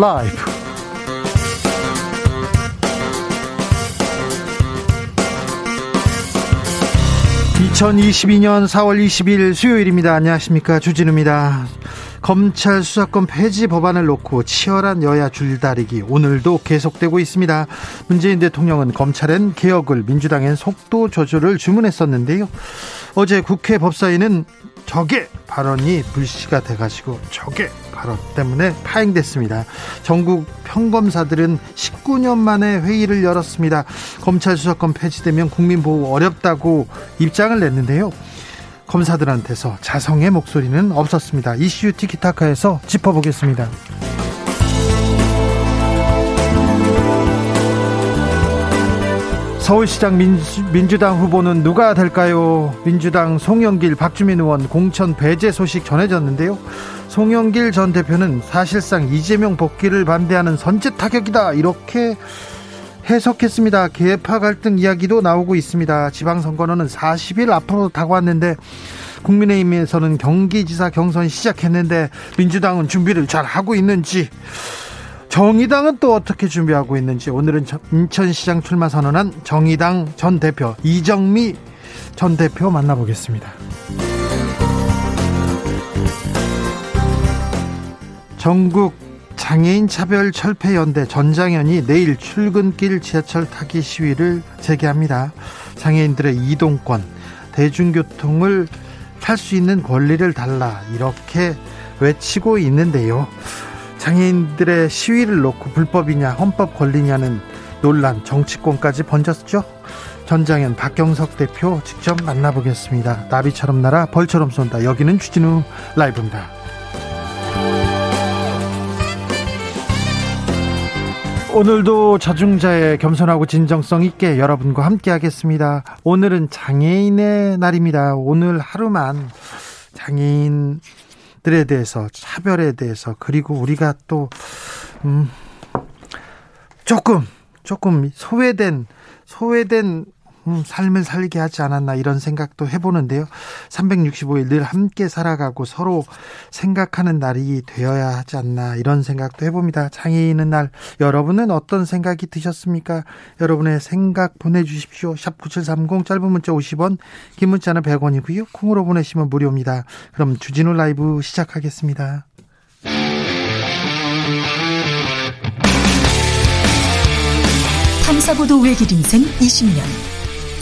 라이브 2022년 4월 20일 수요일입니다. 안녕하십니까. 주진우입니다. 검찰 수사권 폐지 법안을 놓고 치열한 여야 줄다리기 오늘도 계속되고 있습니다. 문재인 대통령은 검찰엔 개혁을 민주당엔 속도 조절을 주문했었는데요. 어제 국회 법사위는 적의 발언이 불씨가 돼가지고 적의 발언 때문에 파행됐습니다. 전국 평검사들은 19년 만에 회의를 열었습니다. 검찰 수사권 폐지되면 국민 보호 어렵다고 입장을 냈는데요. 검사들한테서 자성의 목소리는 없었습니다. 이슈 티키타카에서 짚어보겠습니다. 서울시장 민주, 당 후보는 누가 될까요? 민주당 송영길, 박주민 의원 공천 배제 소식 전해졌는데요. 송영길 전 대표는 사실상 이재명 복귀를 반대하는 선제 타격이다 이렇게 해석했습니다. 계파 갈등 이야기도 나오고 있습니다. 지방선거는 40일 앞으로 다가왔는데 국민의힘에서는 경기지사 경선 시작했는데 민주당은 준비를 잘 하고 있는지 정의당은 또 어떻게 준비하고 있는지 오늘은 인천시장 출마 선언한 정의당 전 대표 이정미 전 대표 만나보겠습니다. 전국 장애인 차별 철폐 연대 전장현이 내일 출근길 지하철 타기 시위를 재개합니다. 장애인들의 이동권, 대중교통을 탈 수 있는 권리를 달라 이렇게 외치고 있는데요. 장애인들의 시위를 놓고 불법이냐 헌법 권리냐는 논란 정치권까지 번졌죠. 전장현 박경석 대표 직접 만나보겠습니다. 나비처럼 날아 벌처럼 쏜다. 여기는 주진우 라이브입니다. 오늘도 자중자의 겸손하고 진정성 있게 여러분과 함께 하겠습니다. 오늘은 장애인의 날입니다. 오늘 하루만 장애인 들에 대해서 차별에 대해서 그리고 우리가 또 음, 조금 조금 소외된 소외된 음, 삶을 살게 하지 않았나 이런 생각도 해보는데요. 365일 늘 함께 살아가고 서로 생각하는 날이 되어야 하지 않나 이런 생각도 해봅니다. 장애인의 날 여러분은 어떤 생각이 드셨습니까? 여러분의 생각 보내주십시오. 샵 9730 짧은 문자 50원 긴 문자는 100원이고요. 콩으로 보내시면 무료입니다. 그럼 주진우 라이브 시작하겠습니다. 탐사보도 외길 인생 20년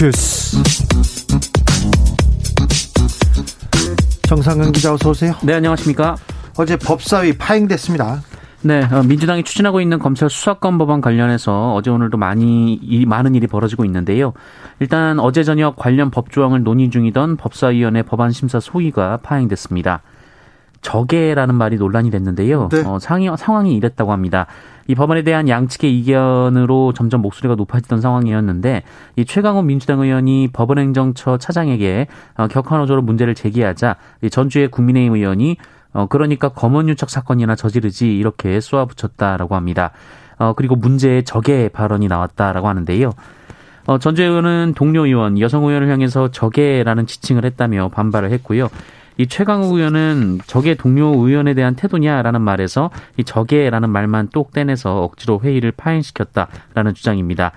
주스. 정상근 기자 어서 오세요. 네, 안녕하십니까? 어제 법사위 파행됐습니다. 네, 어, 민주당이 추진하고 있는 검찰 수사권 법안 관련해서 어제 오늘도 많이 이, 많은 일이 벌어지고 있는데요. 일단 어제 저녁 관련 법 조항을 논의 중이던 법사위원회 법안 심사 소위가 파행됐습니다. 적개라는 말이 논란이 됐는데요. 네. 어, 상이, 상황이 이랬다고 합니다. 이 법안에 대한 양측의 이견으로 점점 목소리가 높아지던 상황이었는데 이 최강호 민주당 의원이 법원행정처 차장에게 어, 격한호조로 문제를 제기하자 전주의 국민의힘 의원이 어 그러니까 검언 유착 사건이나 저지르지 이렇게 쏘아붙였다라고 합니다. 어 그리고 문제의 적의 발언이 나왔다라고 하는데요. 어, 전주 의원은 동료 의원, 여성 의원을 향해서 적의라는 지칭을 했다며 반발을 했고요. 이 최강욱 의원은 적의 동료 의원에 대한 태도냐라는 말에서 이 적의라는 말만 똑 떼내서 억지로 회의를 파행시켰다라는 주장입니다.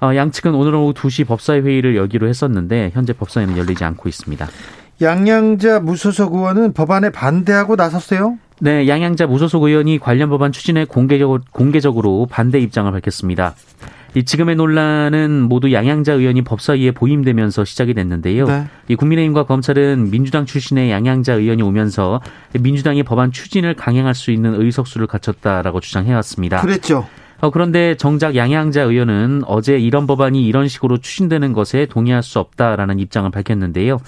어, 양측은 오늘 오후 2시 법사위 회의를 열기로 했었는데 현재 법사위는 열리지 않고 있습니다. 양양자 무소속 의원은 법안에 반대하고 나섰어요? 네, 양양자 무소속 의원이 관련 법안 추진에 공개적으로, 공개적으로 반대 입장을 밝혔습니다. 이 지금의 논란은 모두 양양자 의원이 법사위에 보임되면서 시작이 됐는데요. 네. 이 국민의힘과 검찰은 민주당 출신의 양양자 의원이 오면서 민주당이 법안 추진을 강행할 수 있는 의석수를 갖췄다라고 주장해왔습니다. 그랬죠. 어, 그런데 정작 양양자 의원은 어제 이런 법안이 이런 식으로 추진되는 것에 동의할 수 없다라는 입장을 밝혔는데요.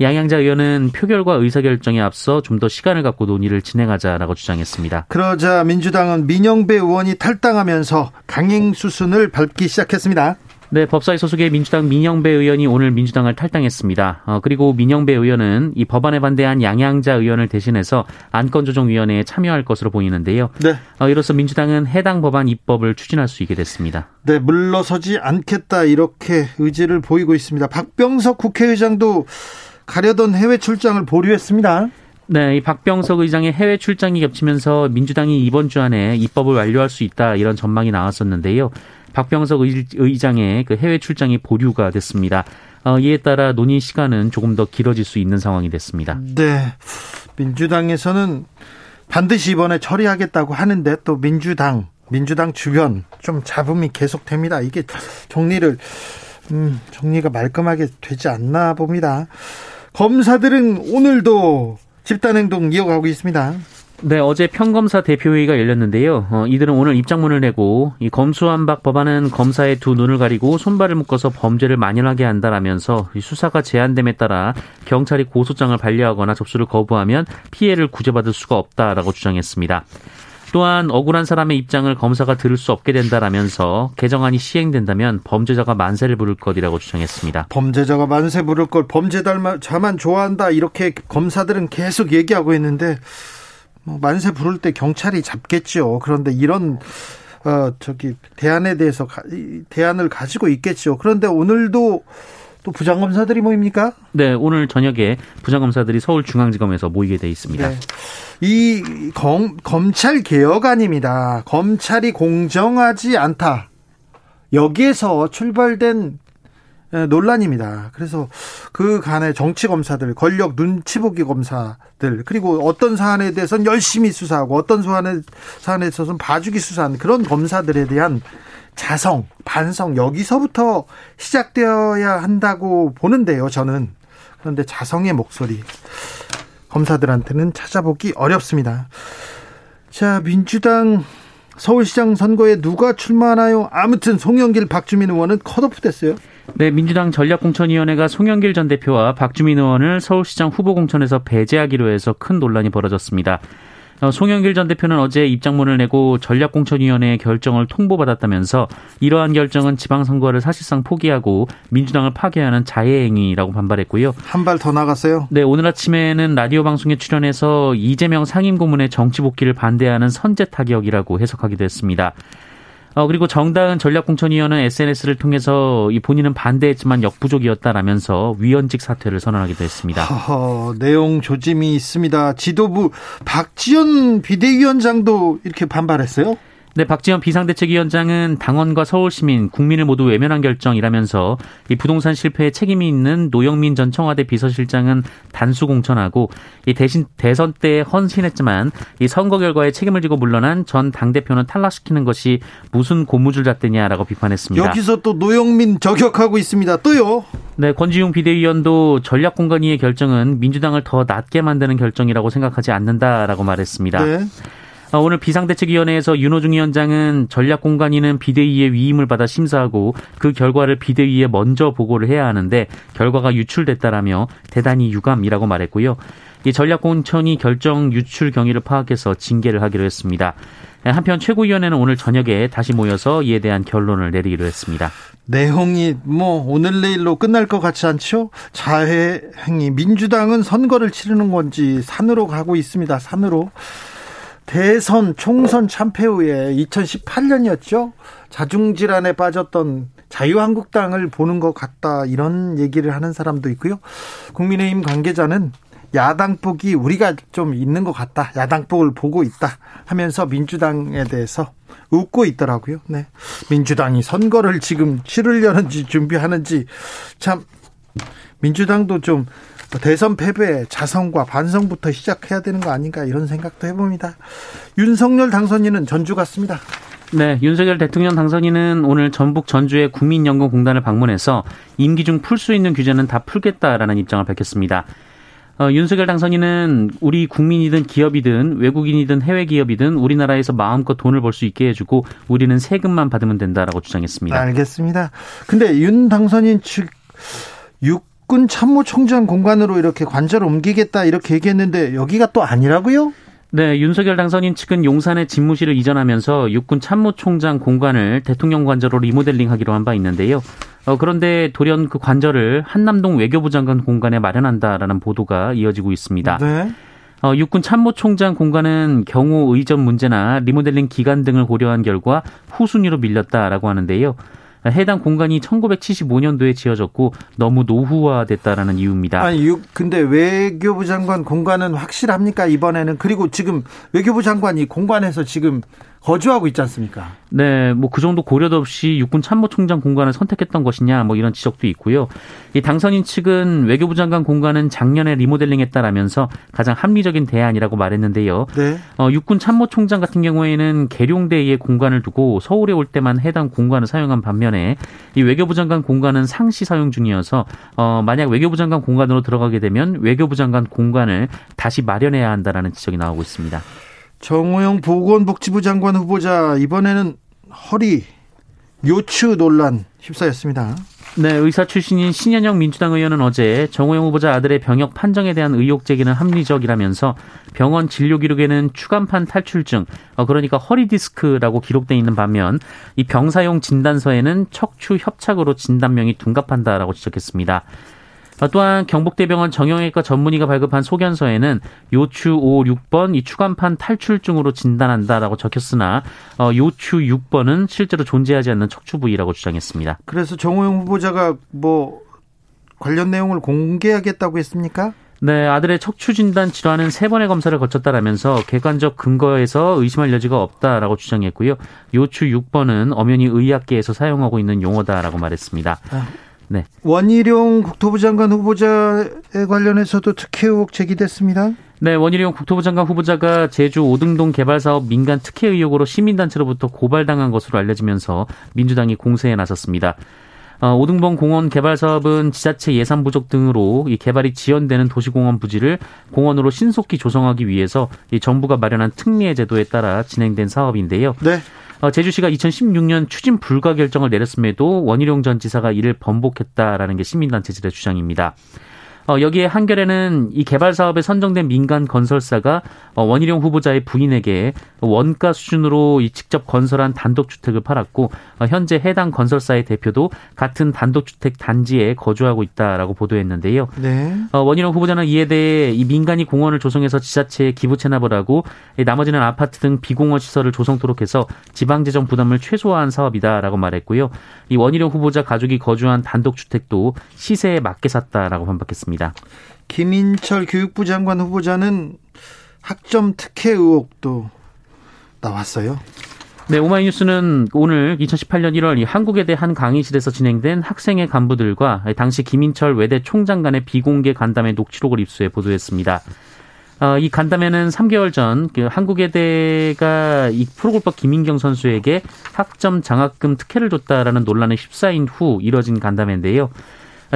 양양자 의원은 표결과 의사결정에 앞서 좀 더 시간을 갖고 논의를 진행하자라고 주장했습니다. 그러자 민주당은 민영배 의원이 탈당하면서 강행 수순을 밟기 시작했습니다. 네, 법사위 소속의 민주당 민영배 의원이 오늘 민주당을 탈당했습니다. 어, 그리고 민영배 의원은 이 법안에 반대한 양양자 의원을 대신해서 안건조정위원회에 참여할 것으로 보이는데요. 네. 어, 이로써 민주당은 해당 법안 입법을 추진할 수 있게 됐습니다. 네, 물러서지 않겠다 이렇게 의지를 보이고 있습니다. 박병석 국회의장도 가려던 해외 출장을 보류했습니다. 네, 이 박병석 의장의 해외 출장이 겹치면서 민주당이 이번 주 안에 입법을 완료할 수 있다 이런 전망이 나왔었는데요. 박병석 의장의 그 해외 출장이 보류가 됐습니다. 어, 이에 따라 논의 시간은 조금 더 길어질 수 있는 상황이 됐습니다. 네. 민주당에서는 반드시 이번에 처리하겠다고 하는데 또 민주당, 민주당 주변 좀 잡음이 계속됩니다. 이게 정리를, 음, 정리가 말끔하게 되지 않나 봅니다. 검사들은 오늘도 집단행동 이어가고 있습니다. 네, 어제 평검사 대표회의가 열렸는데요. 어, 이들은 오늘 입장문을 내고 이 검수완박 법안은 검사의 두 눈을 가리고 손발을 묶어서 범죄를 만연하게 한다라면서 수사가 제한됨에 따라 경찰이 고소장을 반려하거나 접수를 거부하면 피해를 구제받을 수가 없다라고 주장했습니다. 또한 억울한 사람의 입장을 검사가 들을 수 없게 된다라면서 개정안이 시행된다면 범죄자가 만세를 부를 것이라고 주장했습니다. 범죄자가 만세 부를 것, 범죄자만 좋아한다 이렇게 검사들은 계속 얘기하고 있는데 뭐 만세 부를 때 경찰이 잡겠죠. 그런데 이런 어 저기 대안에 대해서 가, 대안을 가지고 있겠죠. 그런데 오늘도 또 부장검사들이 모입니까? 네, 오늘 저녁에 부장검사들이 서울중앙지검에서 모이게 돼 있습니다. 네. 이 검, 검찰 개혁안입니다. 검찰이 공정하지 않다. 여기에서 출발된 논란입니다. 그래서 그 간의 정치 검사들, 권력 눈치 보기 검사들, 그리고 어떤 사안에 대해서는 열심히 수사하고 어떤 사안에, 사안에 있어서는 봐주기 수사하는 그런 검사들에 대한 자성, 반성, 여기서부터 시작되어야 한다고 보는데요, 저는. 그런데 자성의 목소리, 검사들한테는 찾아보기 어렵습니다. 자, 민주당 서울시장 선거에 누가 출마하나요? 아무튼 송영길, 박주민 의원은 컷오프 됐어요. 네, 민주당 전략공천위원회가 송영길 전 대표와 박주민 의원을 서울시장 후보 공천에서 배제하기로 해서 큰 논란이 벌어졌습니다. 어, 송영길 전 대표는 어제 입장문을 내고 전략공천위원회의 결정을 통보받았다면서 이러한 결정은 지방선거를 사실상 포기하고 민주당을 파괴하는 자해행위라고 반발했고요. 한 발 더 나갔어요? 네, 오늘 아침에는 라디오 방송에 출연해서 이재명 상임고문의 정치 복귀를 반대하는 선제 타격이라고 해석하기도 했습니다. 어, 그리고 정다은 전략공천위원은 SNS를 통해서 이 본인은 반대했지만 역부족이었다라면서 위원직 사퇴를 선언하기도 했습니다. 허허, 내용 조짐이 있습니다. 지도부 박지원 비대위원장도 이렇게 반발했어요? 네, 박지원 비상대책위원장은 당원과 서울시민, 국민을 모두 외면한 결정이라면서 이 부동산 실패에 책임이 있는 노영민 전 청와대 비서실장은 단수 공천하고 이 대신 대선 때 헌신했지만 이 선거 결과에 책임을 지고 물러난 전 당대표는 탈락시키는 것이 무슨 고무줄 잣대냐라고 비판했습니다. 여기서 또 노영민 저격하고 있습니다. 또요? 네, 권지용 비대위원도 전략공간위의 결정은 민주당을 더 낮게 만드는 결정이라고 생각하지 않는다라고 말했습니다. 네. 어, 오늘 비상대책위원회에서 윤호중 위원장은 전략공간위는 비대위의 위임을 받아 심사하고 그 결과를 비대위에 먼저 보고를 해야 하는데 결과가 유출됐다라며 대단히 유감이라고 말했고요. 이 전략공천이 결정 유출 경위를 파악해서 징계를 하기로 했습니다. 한편 최고위원회는 오늘 저녁에 다시 모여서 이에 대한 결론을 내리기로 했습니다. 내용이 뭐 오늘 내일로 끝날 것 같지 않죠? 자해 행위 민주당은 선거를 치르는 건지 산으로 가고 있습니다. 산으로. 대선 총선 참패 후에 2018년이었죠. 자중질환에 빠졌던 자유한국당을 보는 것 같다 이런 얘기를 하는 사람도 있고요. 국민의힘 관계자는 야당폭이 우리가 좀 있는 것 같다. 야당폭을 보고 있다 하면서 민주당에 대해서 웃고 있더라고요. 네. 민주당이 선거를 지금 치르려는지 준비하는지 참 민주당도 좀 대선 패배의 자성과 반성부터 시작해야 되는 거 아닌가 이런 생각도 해봅니다. 윤석열 당선인은 전주 갔습니다. 네, 윤석열 대통령 당선인은 오늘 전북 전주의 국민연금공단을 방문해서 임기 중 풀 수 있는 규제는 다 풀겠다라는 입장을 밝혔습니다. 어, 윤석열 당선인은 우리 국민이든 기업이든 외국인이든 해외 기업이든 우리나라에서 마음껏 돈을 벌 수 있게 해주고 우리는 세금만 받으면 된다라고 주장했습니다. 알겠습니다. 근데 윤 당선인 측 6. 육군 참모총장 공간으로 이렇게 관절을 옮기겠다 이렇게 얘기했는데 여기가 또 아니라고요? 네, 윤석열 당선인 측은 용산의 집무실을 이전하면서 육군 참모총장 공간을 대통령 관저로 리모델링하기로 한 바 있는데요. 어, 그런데 돌연 그 관저를 한남동 외교부 장관 공간에 마련한다라는 보도가 이어지고 있습니다. 네. 어, 육군 참모총장 공간은 경호 의전 문제나 리모델링 기간 등을 고려한 결과 후순위로 밀렸다라고 하는데요. 해당 공간이 1975년도에 지어졌고 너무 노후화됐다라는 이유입니다. 아니, 근데 외교부 장관 공간은 확실합니까 이번에는? 그리고 지금 외교부 장관이 공간에서 지금 거주하고 있지 않습니까? 네, 뭐 그 정도 고려도 없이 육군 참모총장 공간을 선택했던 것이냐, 뭐 이런 지적도 있고요. 이 당선인 측은 외교부 장관 공간은 작년에 리모델링했다라면서 가장 합리적인 대안이라고 말했는데요. 네. 어, 육군 참모총장 같은 경우에는 계룡대에 공간을 두고 서울에 올 때만 해당 공간을 사용한 반면에 이 외교부 장관 공간은 상시 사용 중이어서 어, 만약 외교부 장관 공간으로 들어가게 되면 외교부 장관 공간을 다시 마련해야 한다라는 지적이 나오고 있습니다. 정호영 보건복지부 장관 후보자 이번에는 허리 요추 논란 휩싸였습니다. 네, 의사 출신인 신현영 민주당 의원은 어제 정호영 후보자 아들의 병역 판정에 대한 의혹 제기는 합리적이라면서 병원 진료 기록에는 추간판 탈출증, 어, 그러니까 허리 디스크라고 기록돼 있는 반면 이 병사용 진단서에는 척추 협착으로 진단명이 둔갑한다라고 지적했습니다. 어, 또한 경북대병원 정형외과 전문의가 발급한 소견서에는 요추 5, 6번 이 추간판 탈출증으로 진단한다라고 적혔으나 어, 요추 6번은 실제로 존재하지 않는 척추 부위라고 주장했습니다. 그래서 정호영 후보자가 뭐 관련 내용을 공개하겠다고 했습니까? 네, 아들의 척추 진단 질환은 세 번의 검사를 거쳤다라면서 객관적 근거에서 의심할 여지가 없다라고 주장했고요. 요추 6번은 엄연히 의학계에서 사용하고 있는 용어다라고 말했습니다. 아. 네. 원희룡 국토부 장관 후보자에 관련해서도 특혜 의혹 제기됐습니다. 네, 원희룡 국토부 장관 후보자가 제주 오등동 개발 사업 민간 특혜 의혹으로 시민단체로부터 고발당한 것으로 알려지면서 민주당이 공세에 나섰습니다. 어, 오등봉 공원 개발 사업은 지자체 예산 부족 등으로 이 개발이 지연되는 도시공원 부지를 공원으로 신속히 조성하기 위해서 이 정부가 마련한 특례 제도에 따라 진행된 사업인데요. 네. 어, 제주시가 2016년 추진 불가 결정을 내렸음에도 원희룡 전 지사가 이를 번복했다라는 게 시민단체들의 주장입니다. 어, 여기에 한겨레는 이 개발 사업에 선정된 민간 건설사가 어, 원희룡 후보자의 부인에게 원가 수준으로 이 직접 건설한 단독주택을 팔았고 어, 현재 해당 건설사의 대표도 같은 단독주택 단지에 거주하고 있다라고 보도했는데요. 네. 어, 원희룡 후보자는 이에 대해 이 민간이 공원을 조성해서 지자체에 기부 체납을 하고 나머지는 아파트 등 비공원 시설을 조성토록 해서 지방 재정 부담을 최소화한 사업이다라고 말했고요. 이 원희룡 후보자 가족이 거주한 단독주택도 시세에 맞게 샀다라고 반박했습니다. 있습니다. 김인철 교육부 장관 후보자는 학점 특혜 의혹도 나왔어요. 네, 오마이뉴스는 오늘 2018년 1월 이 한국외대 한 강의실에서 진행된 학생회 간부들과 당시 김인철 외대 총장 간의 비공개 간담회 녹취록을 입수해 보도했습니다. 어, 이 간담회는 3개월 전 그 한국외대가 이 프로골퍼 김인경 선수에게 학점 장학금 특혜를 줬다라는 논란에 휩싸인 후 이뤄진 간담회인데요.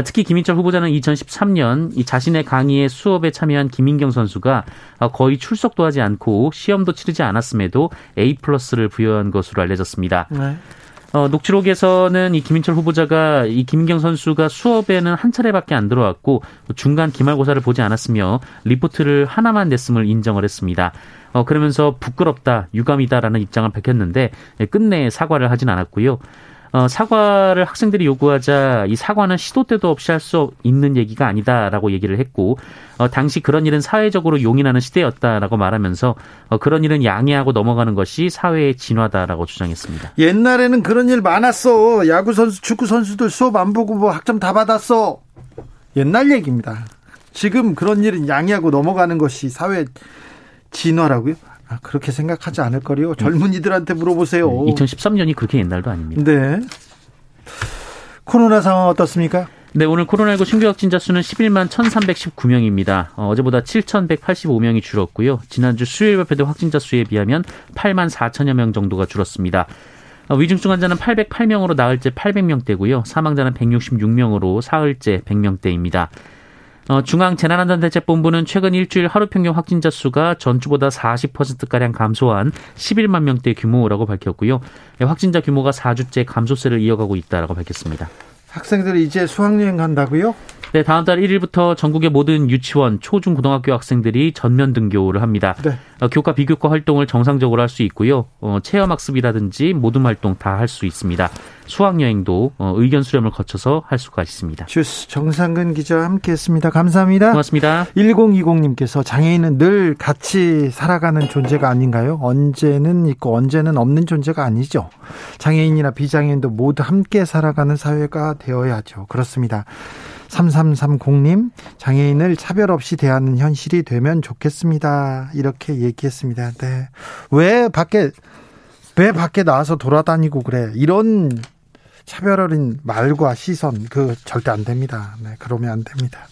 특히 김인철 후보자는 2013년 이 자신의 강의에 수업에 참여한 김인경 선수가 거의 출석도 하지 않고 시험도 치르지 않았음에도 A 플러스를 부여한 것으로 알려졌습니다. 네. 어, 녹취록에서는 이 김인철 후보자가 이 김인경 선수가 수업에는 한 차례밖에 안 들어왔고 중간 기말고사를 보지 않았으며 리포트를 하나만 냈음을 인정을 했습니다. 어, 그러면서 부끄럽다, 유감이다라는 입장을 밝혔는데 끝내 사과를 하진 않았고요. 어, 사과를 학생들이 요구하자 이 사과는 시도 때도 없이 할 수 있는 얘기가 아니다라고 얘기를 했고 어, 당시 그런 일은 사회적으로 용인하는 시대였다라고 말하면서 어, 그런 일은 양해하고 넘어가는 것이 사회의 진화다라고 주장했습니다. 옛날에는 그런 일 많았어. 야구 선수, 축구 선수들 수업 안 보고 뭐 학점 다 받았어. 옛날 얘기입니다. 지금 그런 일은 양해하고 넘어가는 것이 사회 진화라고요? 아, 그렇게 생각하지 않을 거리요. 젊은이들한테 물어보세요. 2013년이 그렇게 옛날도 아닙니다. 네. 코로나 상황 어떻습니까? 네, 오늘 코로나19 신규 확진자 수는 11만 1,319명입니다. 어, 제보다 7,185명이 줄었고요. 지난주 수요일 발표된 확진자 수에 비하면 8만 4천여 명 정도가 줄었습니다. 어, 위중증 환자는 808명으로 나흘째 800명대고요. 사망자는 166명으로 사흘째 100명대입니다. 어, 중앙재난안전대책본부는 최근 일주일 하루 평균 확진자 수가 전주보다 40%가량 감소한 11만 명대 규모라고 밝혔고요. 예, 확진자 규모가 4주째 감소세를 이어가고 있다라고 밝혔습니다. 학생들이 이제 수학여행 간다고요? 네, 다음 달 1일부터 전국의 모든 유치원, 초중 고등학교 학생들이 전면 등교를 합니다. 네. 어, 교과 비교과 활동을 정상적으로 할 수 있고요. 어, 체험 학습이라든지 모든 활동 다 할 수 있습니다. 수학 여행도 어, 의견 수렴을 거쳐서 할 수가 있습니다. 주스 정상근 기자 함께했습니다. 감사합니다. 고맙습니다. 1020님께서 장애인은 늘 같이 살아가는 존재가 아닌가요? 언제는 있고 언제는 없는 존재가 아니죠. 장애인이나 비장애인도 모두 함께 살아가는 사회가 되어야죠. 그렇습니다. 3330님, 장애인을 차별 없이 대하는 현실이 되면 좋겠습니다. 이렇게 얘기했습니다. 네. 왜 밖에, 왜 밖에 나와서 돌아다니고 그래? 이런 차별 어린 말과 시선, 그 절대 안 됩니다. 네, 그러면 안 됩니다.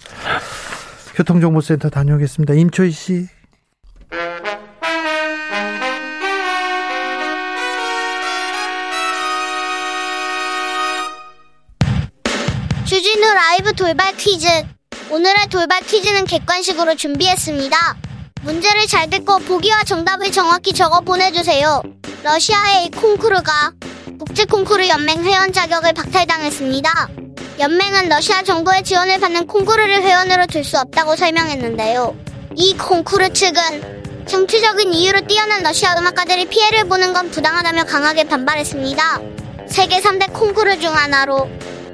교통정보센터 다녀오겠습니다. 임초희 씨. 주진우 라이브 돌발 퀴즈. 오늘의 돌발 퀴즈는 객관식으로 준비했습니다. 문제를 잘 듣고 보기와 정답을 정확히 적어 보내주세요. 러시아의 콩쿠르가 국제 콩쿠르 연맹 회원 자격을 박탈당했습니다. 연맹은 러시아 정부의 지원을 받는 콩쿠르를 회원으로 둘수 없다고 설명했는데요. 이 콩쿠르 측은 정치적인 이유로 뛰어난 러시아 음악가들이 피해를 보는 건 부당하다며 강하게 반발했습니다. 세계 3대 콩쿠르 중 하나로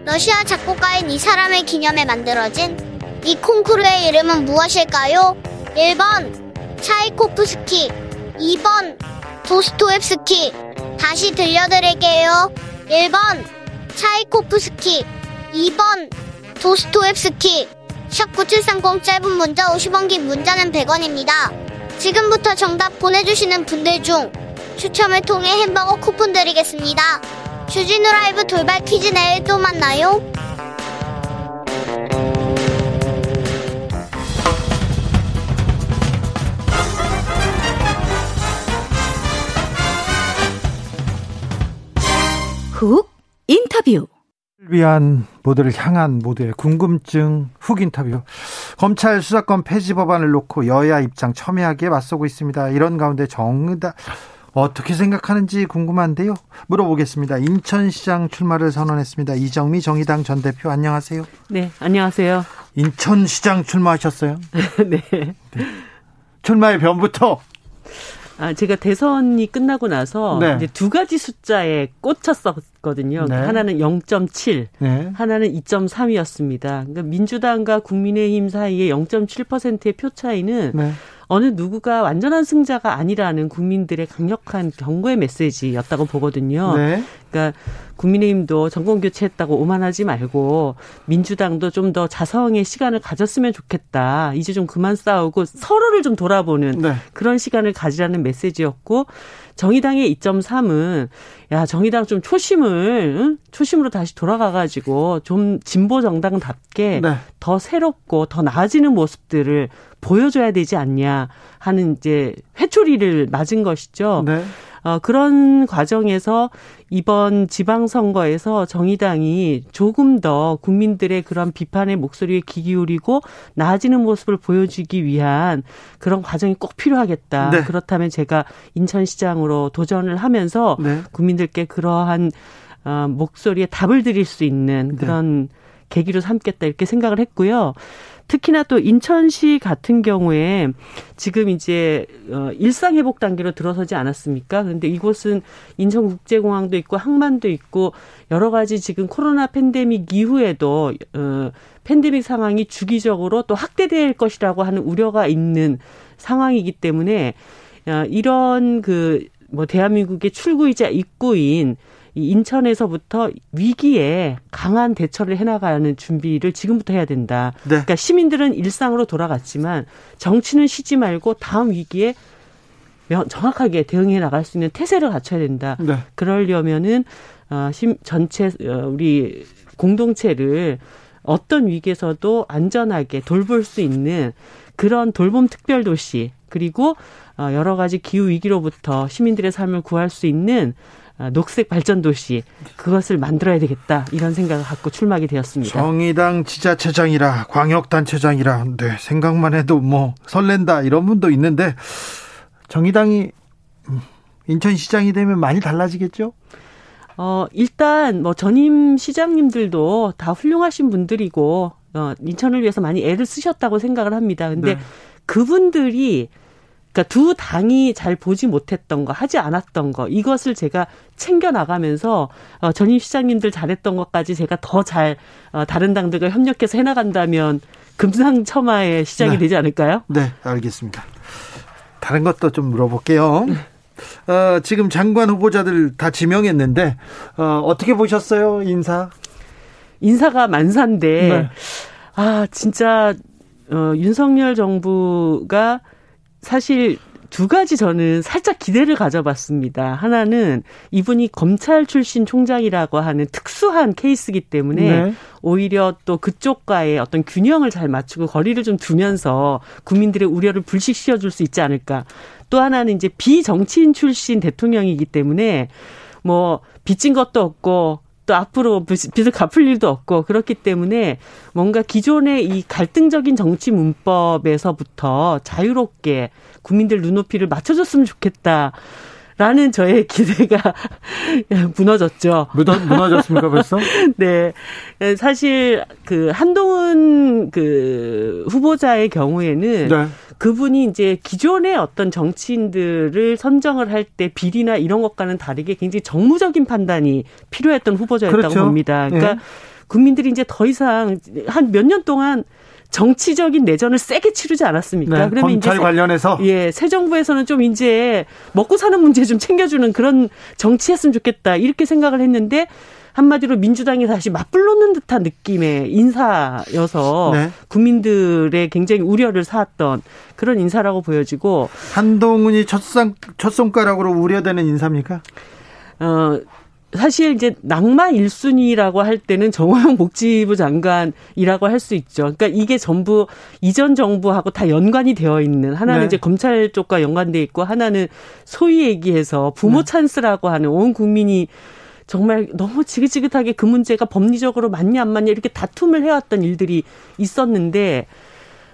러시아 작곡가인 이 사람의 기념에 만들어진 이 콩쿠르의 이름은 무엇일까요? 1번 차이코프스키 2번 도스토옙스키 다시 들려드릴게요. 1번 차이코프스키 2번 도스토옙스키 샵9730 짧은 문자 50원 긴 문자는 100원입니다. 지금부터 정답 보내주시는 분들 중 추첨을 통해 햄버거 쿠폰 드리겠습니다. 주진우 라이브 돌발 퀴즈 내일 또 만나요. 훅 인터뷰 위한 모두를 향한 모두의 궁금증 훅 인터뷰. 검찰 수사권 폐지 법안을 놓고 여야 입장 첨예하게 맞서고 있습니다. 이런 가운데 정의당 어떻게 생각하는지 궁금한데요. 물어보겠습니다. 인천시장 출마를 선언했습니다. 이정미 정의당 전 대표 안녕하세요. 네, 안녕하세요. 인천시장 출마하셨어요? 네. 네. 출마의 변부터 아, 제가 대선이 끝나고 나서 네. 이제 두 가지 숫자에 꽂혔었거든요. 네. 하나는 0.7, 네. 하나는 2.3이었습니다. 그러니까 민주당과 국민의힘 사이의 0.7%의 표 차이는 네. 어느 누구가 완전한 승자가 아니라는 국민들의 강력한 경고의 메시지였다고 보거든요. 네. 그러니까 국민의힘도 정권 교체했다고 오만하지 말고 민주당도 좀 더 자성의 시간을 가졌으면 좋겠다. 이제 좀 그만 싸우고 서로를 좀 돌아보는 네. 그런 시간을 가지라는 메시지였고 정의당의 2.3은 야 정의당 좀 초심을 응? 초심으로 다시 돌아가가지고 좀 진보 정당답게 네. 더 새롭고 더 나아지는 모습들을 보여줘야 되지 않냐 하는 이제 회초리를 맞은 것이죠. 네. 어, 그런 과정에서 이번 지방선거에서 정의당이 조금 더 국민들의 그런 비판의 목소리에 귀 기울이고 나아지는 모습을 보여주기 위한 그런 과정이 꼭 필요하겠다. 네. 그렇다면 제가 인천시장으로 도전을 하면서 네. 국민들께 그러한 어, 목소리에 답을 드릴 수 있는 네. 그런 네. 계기로 삼겠다 이렇게 생각을 했고요. 특히나 또 인천시 같은 경우에 지금 이제 어 일상 회복 단계로 들어서지 않았습니까? 그런데 이곳은 인천국제공항도 있고 항만도 있고 여러 가지 지금 코로나 팬데믹 이후에도 어 팬데믹 상황이 주기적으로 또 확대될 것이라고 하는 우려가 있는 상황이기 때문에 어 이런 그 뭐 대한민국의 출구이자 입구인 이 인천에서부터 위기에 강한 대처를 해나가는 준비를 지금부터 해야 된다. 네. 그러니까 시민들은 일상으로 돌아갔지만 정치는 쉬지 말고 다음 위기에 정확하게 대응해 나갈 수 있는 태세를 갖춰야 된다. 네. 그러려면은 어, 전체 어, 우리 공동체를 어떤 위기에서도 안전하게 돌볼 수 있는 그런 돌봄 특별 도시 그리고 어, 여러 가지 기후 위기로부터 시민들의 삶을 구할 수 있는 아, 녹색 발전 도시 그것을 만들어야 되겠다 이런 생각을 갖고 출마하게 되었습니다. 정의당 지자체장이라 광역단체장이라 네, 생각만 해도 뭐 설렌다 이런 분도 있는데 정의당이 인천시장이 되면 많이 달라지겠죠? 어, 일단 뭐 전임 시장님들도 다 훌륭하신 분들이고 어, 인천을 위해서 많이 애를 쓰셨다고 생각을 합니다. 근데 네. 그분들이 그러니까 두 당이 잘 보지 못했던 거, 하지 않았던 거, 이것을 제가 챙겨 나가면서 어, 전임 시장님들 잘했던 것까지 제가 더 잘 어, 다른 당들과 협력해서 해나간다면 금상첨화의 시작이 네. 되지 않을까요? 네, 알겠습니다. 다른 것도 좀 물어볼게요. 어, 지금 장관 후보자들 다 지명했는데 어, 어떻게 보셨어요 인사? 인사가 만사인데 네. 아 진짜 어, 윤석열 정부가 사실 두 가지 저는 살짝 기대를 가져봤습니다. 하나는 이분이 검찰 출신 총장이라고 하는 특수한 케이스이기 때문에 네. 오히려 또 그쪽과의 어떤 균형을 잘 맞추고 거리를 좀 두면서 국민들의 우려를 불식시켜 줄 수 있지 않을까. 또 하나는 이제 비정치인 출신 대통령이기 때문에 뭐 빚진 것도 없고 또 앞으로 빚을 갚을 일도 없고 그렇기 때문에 뭔가 기존의 이 갈등적인 정치 문법에서부터 자유롭게 국민들 눈높이를 맞춰줬으면 좋겠다. 라는 저의 기대가 무너졌죠. 무너졌습니까, 벌써? 네. 사실 그 한동훈 그 후보자의 경우에는 네. 그분이 이제 기존의 어떤 정치인들을 선정을 할 때 비리나 이런 것과는 다르게 굉장히 정무적인 판단이 필요했던 후보자였다고 그렇죠. 봅니다. 그러니까 네. 국민들이 이제 더 이상 한 몇 년 동안 정치적인 내전을 세게 치르지 않았습니까? 네, 그러면 검찰 이제 관련해서 예, 새 정부에서는 좀 이제 먹고 사는 문제 좀 챙겨주는 그런 정치했으면 좋겠다 이렇게 생각을 했는데 한마디로 민주당이 다시 맞불놓는 듯한 느낌의 인사여서 네. 국민들의 굉장히 우려를 사았던 그런 인사라고 보여지고 한동훈이 첫 상 첫 손가락으로 우려되는 인사입니까? 어 사실 이제 낙마 1순위라고 할 때는 정호영 복지부 장관이라고 할 수 있죠. 그러니까 이게 전부 이전 정부하고 다 연관이 되어 있는 하나는 네. 이제 검찰 쪽과 연관돼 있고 하나는 소위 얘기해서 부모 네. 찬스라고 하는 온 국민이 정말 너무 지긋지긋하게 그 문제가 법리적으로 맞냐 안 맞냐 이렇게 다툼을 해왔던 일들이 있었는데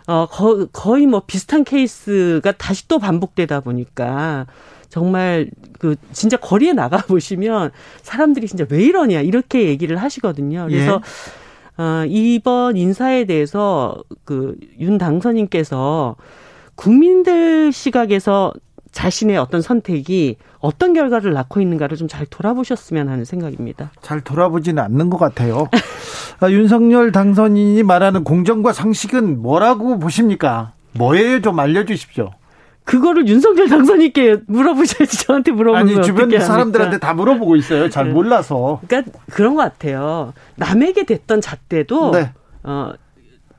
어 거, 거의 뭐 비슷한 케이스가 다시 또 반복되다 보니까 정말 그 진짜 거리에 나가 보시면 사람들이 진짜 왜 이러냐 이렇게 얘기를 하시거든요. 그래서 예. 어 이번 인사에 대해서 그 윤 당선인께서 국민들 시각에서 자신의 어떤 선택이 어떤 결과를 낳고 있는가를 좀 잘 돌아보셨으면 하는 생각입니다. 잘 돌아보지는 않는 것 같아요. 아, 윤석열 당선인이 말하는 공정과 상식은 뭐라고 보십니까? 뭐예요? 좀 알려주십시오. 그거를 윤석열 당선인께 물어보셔야지 저한테 물어보면 아니 주변 사람들한테 다 물어보고 있어요. 잘 네. 몰라서. 그러니까 그런 것 같아요. 남에게 됐던 잣대도 네. 어,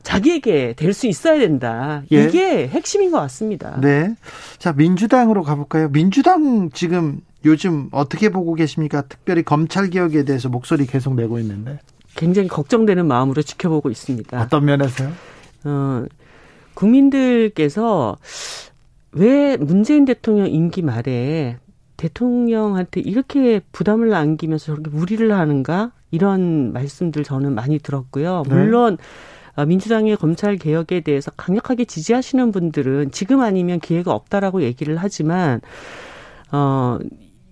자기에게 될 수 있어야 된다. 예. 이게 핵심인 것 같습니다. 네. 자, 민주당으로 가볼까요? 민주당 지금 요즘 어떻게 보고 계십니까? 특별히 검찰 개혁에 대해서 목소리 계속 내고 있는데. 굉장히 걱정되는 마음으로 지켜보고 있습니다. 어떤 면에서요? 어, 국민들께서 왜 문재인 대통령 임기 말에 대통령한테 이렇게 부담을 안기면서 저렇게 무리를 하는가? 이런 말씀들 저는 많이 들었고요. 네. 물론 네. 어, 민주당의 검찰 개혁에 대해서 강력하게 지지하시는 분들은 지금 아니면 기회가 없다라고 얘기를 하지만 어.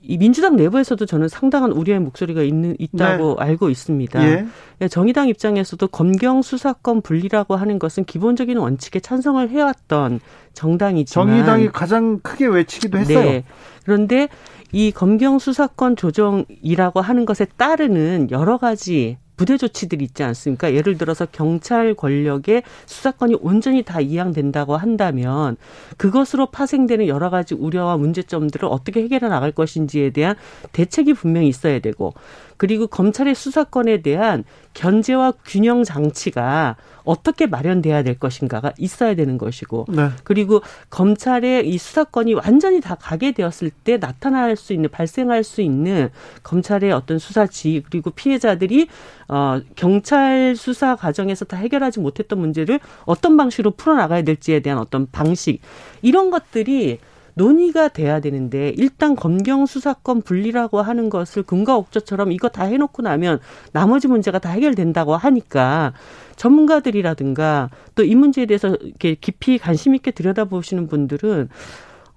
이 민주당 내부에서도 저는 상당한 우려의 목소리가 있는 있다고 네. 알고 있습니다. 예. 예. 정의당 입장에서도 검경 수사권 분리라고 하는 것은 기본적인 원칙에 찬성을 해왔던 정당이지만 정의당이 가장 크게 외치기도 했어요. 네. 그런데 이 검경 수사권 조정이라고 하는 것에 따르는 여러 가지 부대 조치들이 있지 않습니까? 예를 들어서 경찰 권력의 수사권이 온전히 다 이양된다고 한다면 그것으로 파생되는 여러 가지 우려와 문제점들을 어떻게 해결해 나갈 것인지에 대한 대책이 분명히 있어야 되고 그리고 검찰의 수사권에 대한 견제와 균형 장치가 어떻게 마련돼야 될 것인가가 있어야 되는 것이고 네. 그리고 검찰의 이 수사권이 완전히 다 가게 되었을 때 나타날 수 있는 발생할 수 있는 검찰의 어떤 수사 지 그리고 피해자들이 어 경찰 수사 과정에서 다 해결하지 못했던 문제를 어떤 방식으로 풀어나가야 될지에 대한 어떤 방식 이런 것들이 논의가 돼야 되는데 일단 검경 수사권 분리라고 하는 것을 금과 옥조처럼 이거 다 해놓고 나면 나머지 문제가 다 해결된다고 하니까 전문가들이라든가 또 이 문제에 대해서 이렇게 깊이 관심 있게 들여다보시는 분들은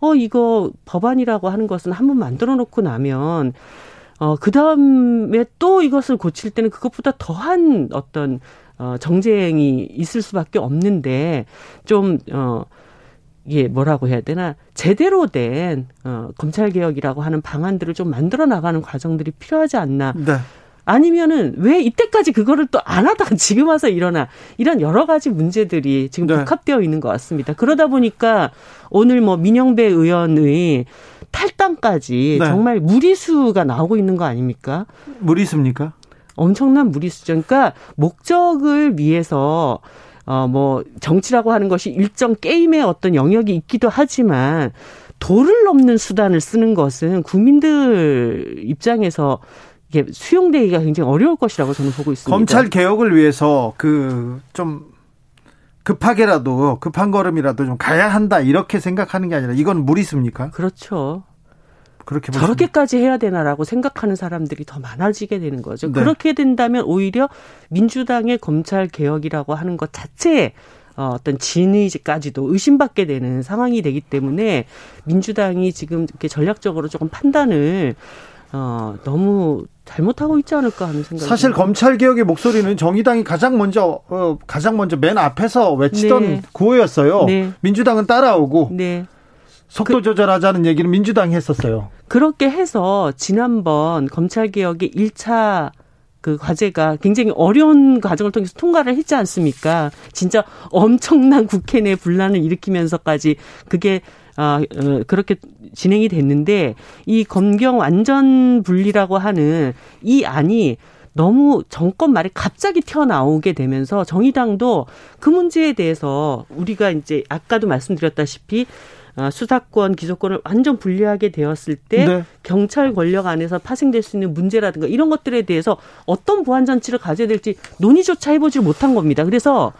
어 이거 법안이라고 하는 것은 한번 만들어 놓고 나면 어, 그 다음에 또 이것을 고칠 때는 그것보다 더한 어떤 어, 정쟁이 있을 수밖에 없는데 좀 어. 이게 뭐라고 해야 되나 제대로 된 어, 검찰 개혁이라고 하는 방안들을 좀 만들어 나가는 과정들이 필요하지 않나. 네. 아니면은 왜 이때까지 그거를 또 안 하다가 지금 와서 일어나 이런 여러 가지 문제들이 지금 네. 복합되어 있는 것 같습니다. 그러다 보니까 오늘 뭐 민영배 의원의 탈당까지 네. 정말 무리수가 나오고 있는 거 아닙니까? 무리수입니까? 엄청난 무리수죠. 그러니까 목적을 위해서 어, 뭐, 정치라고 하는 것이 일정 게임의 어떤 영역이 있기도 하지만 도를 넘는 수단을 쓰는 것은 국민들 입장에서 이게 수용되기가 굉장히 어려울 것이라고 저는 보고 있습니다. 검찰 개혁을 위해서 그 좀 급하게라도 급한 걸음이라도 좀 가야 한다 이렇게 생각하는 게 아니라 이건 무리수입니까? 그렇죠. 그렇게 저렇게까지 해야 되나라고 생각하는 사람들이 더 많아지게 되는 거죠. 네. 그렇게 된다면 오히려 민주당의 검찰 개혁이라고 하는 것 자체에 어, 어떤 진의까지도 의심받게 되는 상황이 되기 때문에 민주당이 지금 이렇게 전략적으로 조금 판단을 어, 너무 잘못하고 있지 않을까 하는 생각이 사실 듭니다. 검찰 개혁의 목소리는 정의당이 가장 먼저 어, 가장 먼저 맨 앞에서 외치던 네. 구호였어요. 네. 민주당은 따라오고 네. 속도 그, 조절하자는 얘기는 민주당이 했었어요. 그렇게 해서 지난번 검찰개혁의 1차 그 과제가 굉장히 어려운 과정을 통해서 통과를 했지 않습니까? 진짜 엄청난 국회 내 분란을 일으키면서까지 그게 아, 어, 그렇게 진행이 됐는데 이 검경 완전 분리라고 하는 이 안이 너무 정권 말에 갑자기 튀어나오게 되면서 정의당도 그 문제에 대해서 우리가 이제 아까도 말씀드렸다시피 아, 수사권, 기소권을 완전 분리하게 되었을 때 네. 경찰 권력 안에서 파생될 수 있는 문제라든가 이런 것들에 대해서 어떤 보안 장치를 가져야 될지 논의조차 해보지 못한 겁니다. 그래서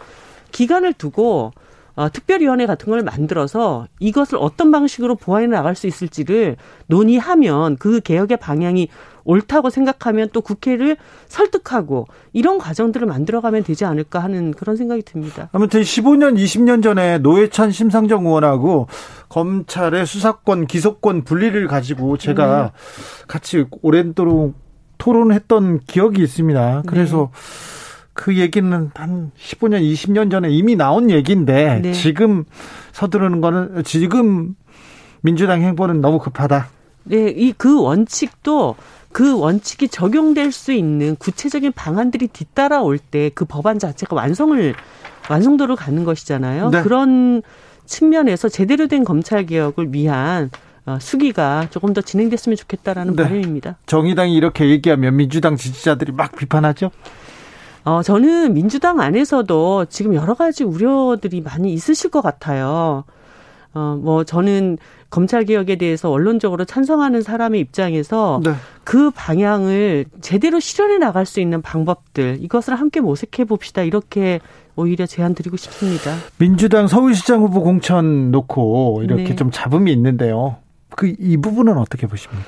기간을 두고 어, 특별위원회 같은 걸 만들어서 이것을 어떤 방식으로 보완해 나갈 수 있을지를 논의하면 그 개혁의 방향이 옳다고 생각하면 또 국회를 설득하고 이런 과정들을 만들어가면 되지 않을까 하는 그런 생각이 듭니다. 아무튼 15년, 20년 전에 노회찬 심상정 의원하고 검찰의 수사권, 기소권 분리를 가지고 제가 네. 같이 오랜도록 토론했던 기억이 있습니다. 그래서 네. 그 얘기는 한 15년, 20년 전에 이미 나온 얘기인데 네. 지금 서두르는 거는 지금 민주당 행보는 너무 급하다. 네, 이 그 원칙도 그 원칙이 적용될 수 있는 구체적인 방안들이 뒤따라올 때 그 법안 자체가 완성을 완성도를 갖는 것이잖아요. 네. 그런 측면에서 제대로 된 검찰 개혁을 위한 어, 수기가 조금 더 진행됐으면 좋겠다라는 네. 바람입니다. 정의당이 이렇게 얘기하면 민주당 지지자들이 막 비판하죠. 어, 저는 민주당 안에서도 지금 여러 가지 우려들이 많이 있으실 것 같아요. 어, 뭐, 저는 검찰 개혁에 대해서 원론적으로 찬성하는 사람의 입장에서 네. 그 방향을 제대로 실현해 나갈 수 있는 방법들 이것을 함께 모색해 봅시다 이렇게 오히려 제안 드리고 싶습니다. 민주당 서울시장 후보 공천 놓고 이렇게 네. 좀 잡음이 있는데요. 그 이 부분은 어떻게 보십니까?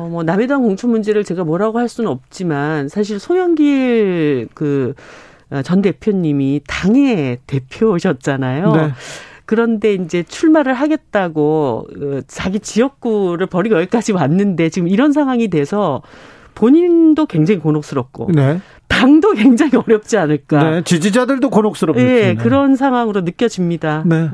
어, 뭐, 남해당 공천 문제를 제가 뭐라고 할 수는 없지만, 사실 송영길 그, 어, 전 대표님이 당의 대표셨잖아요. 네. 그런데 이제 출마를 하겠다고 어, 자기 지역구를 버리고 여기까지 왔는데 지금 이런 상황이 돼서 본인도 굉장히 곤혹스럽고 네. 당도 굉장히 어렵지 않을까. 네, 지지자들도 곤혹스럽죠. 네, 그런 상황으로 느껴집니다. 네.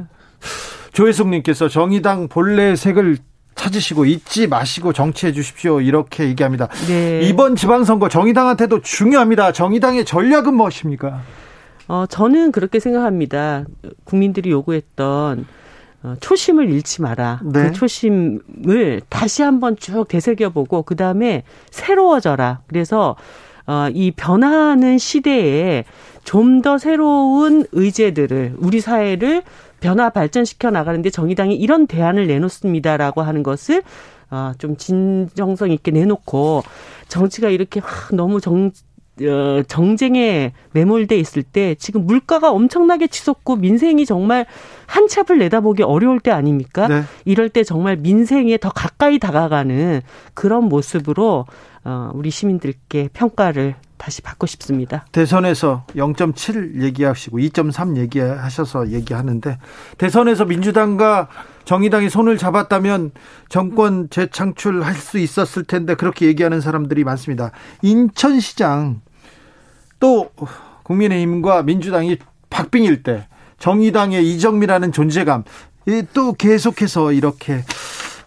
조혜숙님께서 정의당 본래 색을 찾으시고 잊지 마시고 정치해 주십시오. 이렇게 얘기합니다. 네. 이번 지방선거 정의당한테도 중요합니다. 정의당의 전략은 무엇입니까? 어, 저는 그렇게 생각합니다. 국민들이 요구했던 어, 초심을 잃지 마라. 네. 그 초심을 다시 한번 쭉 되새겨보고 그 다음에 새로워져라. 그래서 어, 이 변화하는 시대에 좀 더 새로운 의제들을 우리 사회를 변화 발전시켜 나가는데 정의당이 이런 대안을 내놓습니다라고 하는 것을 어, 좀 진정성 있게 내놓고 정치가 이렇게 확 너무 정 어, 정쟁에 매몰돼 있을 때 지금 물가가 엄청나게 치솟고 민생이 정말 한치 앞을 내다보기 어려울 때 아닙니까? 네. 이럴 때 정말 민생에 더 가까이 다가가는 그런 모습으로 어, 우리 시민들께 평가를 다시 받고 싶습니다. 대선에서 0.7 얘기하시고 2.3 얘기하셔서 얘기하는데 대선에서 민주당과 정의당이 손을 잡았다면 정권 재창출할 수 있었을 텐데 그렇게 얘기하는 사람들이 많습니다. 인천시장 또 국민의힘과 민주당이 박빙일 때 정의당의 이정미라는 존재감 또 계속해서 이렇게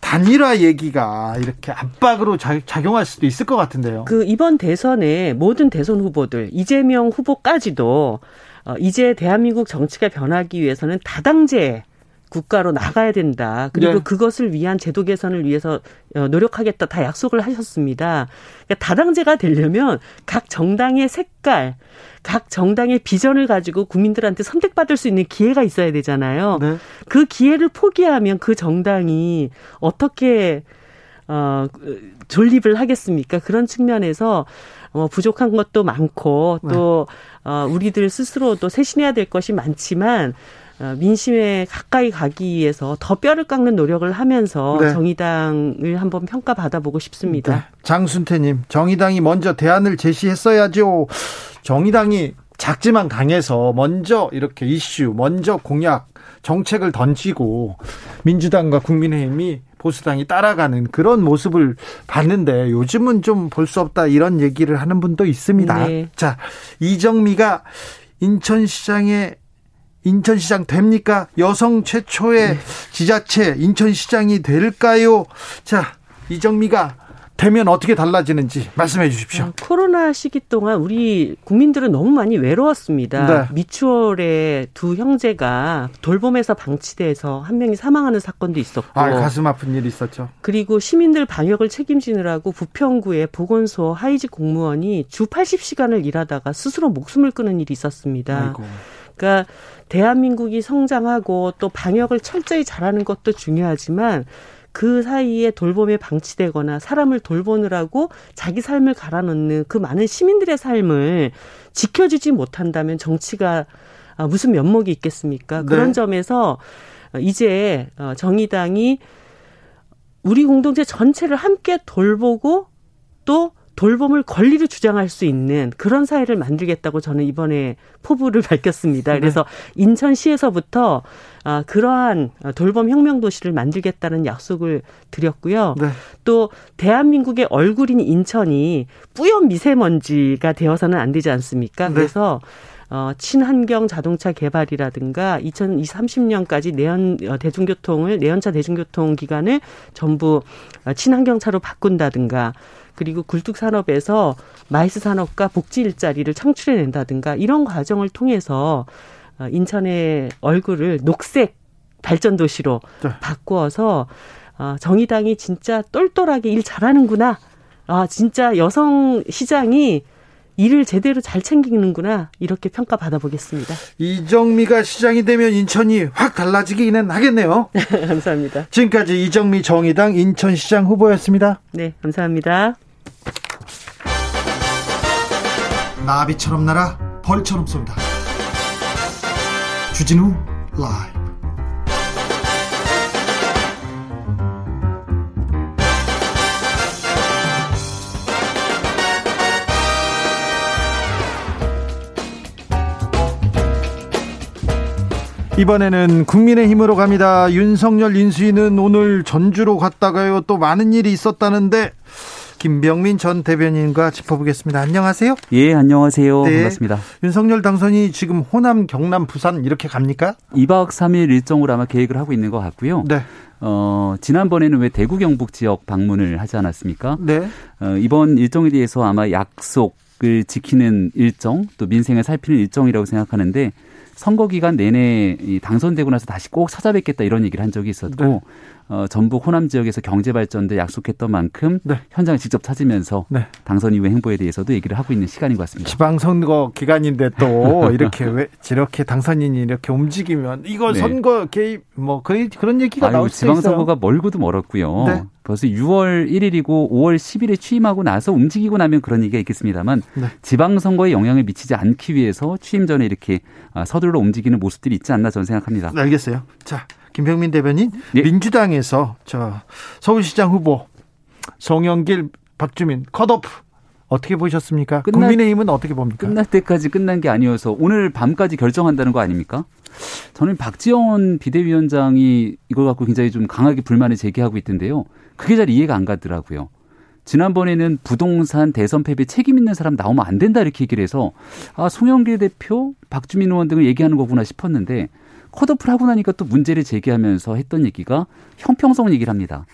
단일화 얘기가 이렇게 압박으로 작용할 수도 있을 것 같은데요. 그 이번 대선에 모든 대선 후보들 이재명 후보까지도 어, 이제 대한민국 정치가 변하기 위해서는 다당제 국가로 나가야 된다. 그리고 네. 그것을 위한 제도 개선을 위해서 어, 노력하겠다. 다 약속을 하셨습니다. 그러니까 다당제가 되려면 각 정당의 색깔, 각 정당의 비전을 가지고 국민들한테 선택받을 수 있는 기회가 있어야 되잖아요. 네. 그 기회를 포기하면 그 정당이 어떻게 어 존립을 하겠습니까? 그런 측면에서 어, 부족한 것도 많고 또 네. 어, 우리들 스스로도 쇄신해야 될 것이 많지만 어, 민심에 가까이 가기 위해서 더 뼈를 깎는 노력을 하면서 네. 정의당을 한번 평가받아 보고 싶습니다. 네. 장순태님, 정의당이 먼저 대안을 제시했어야죠. 정의당이 작지만 강해서 먼저 이렇게 이슈, 먼저 공약, 정책을 던지고 민주당과 국민의힘이 보수당이 따라가는 그런 모습을 봤는데 요즘은 좀 볼 수 없다 이런 얘기를 하는 분도 있습니다. 네. 자, 이정미가 인천시장에 인천시장 됩니까? 여성 최초의 네. 지자체 인천시장이 될까요? 자, 이정미가 되면 어떻게 달라지는지 말씀해 주십시오. 어, 코로나 시기 동안 우리 국민들은 너무 많이 외로웠습니다. 네. 미추홀의 두 형제가 돌봄에서 방치돼서 한 명이 사망하는 사건도 있었고. 아, 가슴 아픈 일이 있었죠. 그리고 시민들 방역을 책임지느라고 부평구의 보건소 하이직 공무원이 주 80시간을 일하다가 스스로 목숨을 끊은 일이 있었습니다. 아이고. 그러니까 대한민국이 성장하고 또 방역을 철저히 잘하는 것도 중요하지만 그 사이에 돌봄에 방치되거나 사람을 돌보느라고 자기 삶을 갈아넣는 그 많은 시민들의 삶을 지켜주지 못한다면 정치가 아, 무슨 면목이 있겠습니까? 네. 그런 점에서 이제 어, 정의당이 우리 공동체 전체를 함께 돌보고 또 돌봄을 권리로 주장할 수 있는 그런 사회를 만들겠다고 저는 이번에 포부를 밝혔습니다. 네. 그래서 네. 인천시에서부터 아, 그러한 돌봄 혁명 도시를 만들겠다는 약속을 드렸고요. 네. 또 대한민국의 얼굴인 인천이 뿌연 미세먼지가 되어서는 안 되지 않습니까? 네. 그래서 어, 친환경 자동차 개발이라든가 2030년까지 내연 어, 대중교통을 내연차 대중교통 기간을 전부 어, 친환경차로 바꾼다든가 그리고 굴뚝 산업에서 MICE 산업과 복지 일자리를 창출해낸다든가 이런 과정을 통해서 어, 인천의 얼굴을 녹색 발전 도시로 네. 바꾸어서 어, 정의당이 진짜 똘똘하게 일 잘하는구나. 아, 진짜 여성 시장이 일을 제대로 잘 챙기는구나 이렇게 평가 받아 보겠습니다. 이정미가 시장이 되면 인천이 확 달라지기는 하겠네요. 감사합니다. 지금까지 이정미 정의당 인천시장 후보였습니다. 네, 감사합니다. 나비처럼 날아 벌처럼 쏜다. 주진우 라이브. 이번에는 국민의힘으로 갑니다. 윤석열 인수위는 오늘 전주로 갔다가요. 또 많은 일이 있었다는데 김병민 전 대변인과 짚어보겠습니다. 안녕하세요. 예, 안녕하세요. 네. 반갑습니다. 윤석열 당선이 지금 호남, 경남, 부산 이렇게 갑니까? 2박 3일 일정으로 아마 계획을 하고 있는 것 같고요. 네. 어, 지난번에는 왜 대구 경북 지역 방문을 하지 않았습니까? 네. 어, 이번 일정에 대해서 아마 약속을 지키는 일정, 또 민생을 살피는 일정이라고 생각하는데 선거 기간 내내 당선되고 나서 다시 꼭 찾아뵙겠다 이런 얘기를 한 적이 있었고 네. 어, 전북 호남 지역에서 경제 발전도 약속했던 만큼 네. 현장을 직접 찾으면서 네. 당선 이후의 행보에 대해서도 얘기를 하고 있는 시간인 것 같습니다. 지방 선거 기간인데 또 이렇게 왜 이렇게 당선인이 이렇게 움직이면 이거 네. 선거 개입 뭐 거의 그런 얘기가 아유, 나올 수 있어요. 지방 선거가 멀고도 멀었고요. 네. 벌써 6월 1일이고 5월 10일에 취임하고 나서 움직이고 나면 그런 얘기가 있겠습니다만 네. 지방 선거에 영향을 미치지 않기 위해서 취임 전에 이렇게 아, 서둘러 움직이는 모습들이 있지 않나 저는 생각합니다. 알겠어요. 자, 김병민 대변인 예. 민주당에서 저 서울시장 후보 송영길 박주민 컷오프 어떻게 보셨습니까? 끝날, 국민의힘은 어떻게 봅니까? 끝날 때까지 끝난 게 아니어서 오늘 밤까지 결정한다는 거 아닙니까? 저는 박지원 비대위원장이 이걸 갖고 굉장히 좀 강하게 불만을 제기하고 있던데요. 그게 잘 이해가 안 가더라고요. 지난번에는 부동산 대선 패배 책임 있는 사람 나오면 안 된다 이렇게 얘기를 해서 아 송영길 대표, 박주민 의원 등을 얘기하는 거구나 싶었는데 컷오프를 하고 나니까 또 문제를 제기하면서 했던 얘기가 형평성 얘기를 합니다.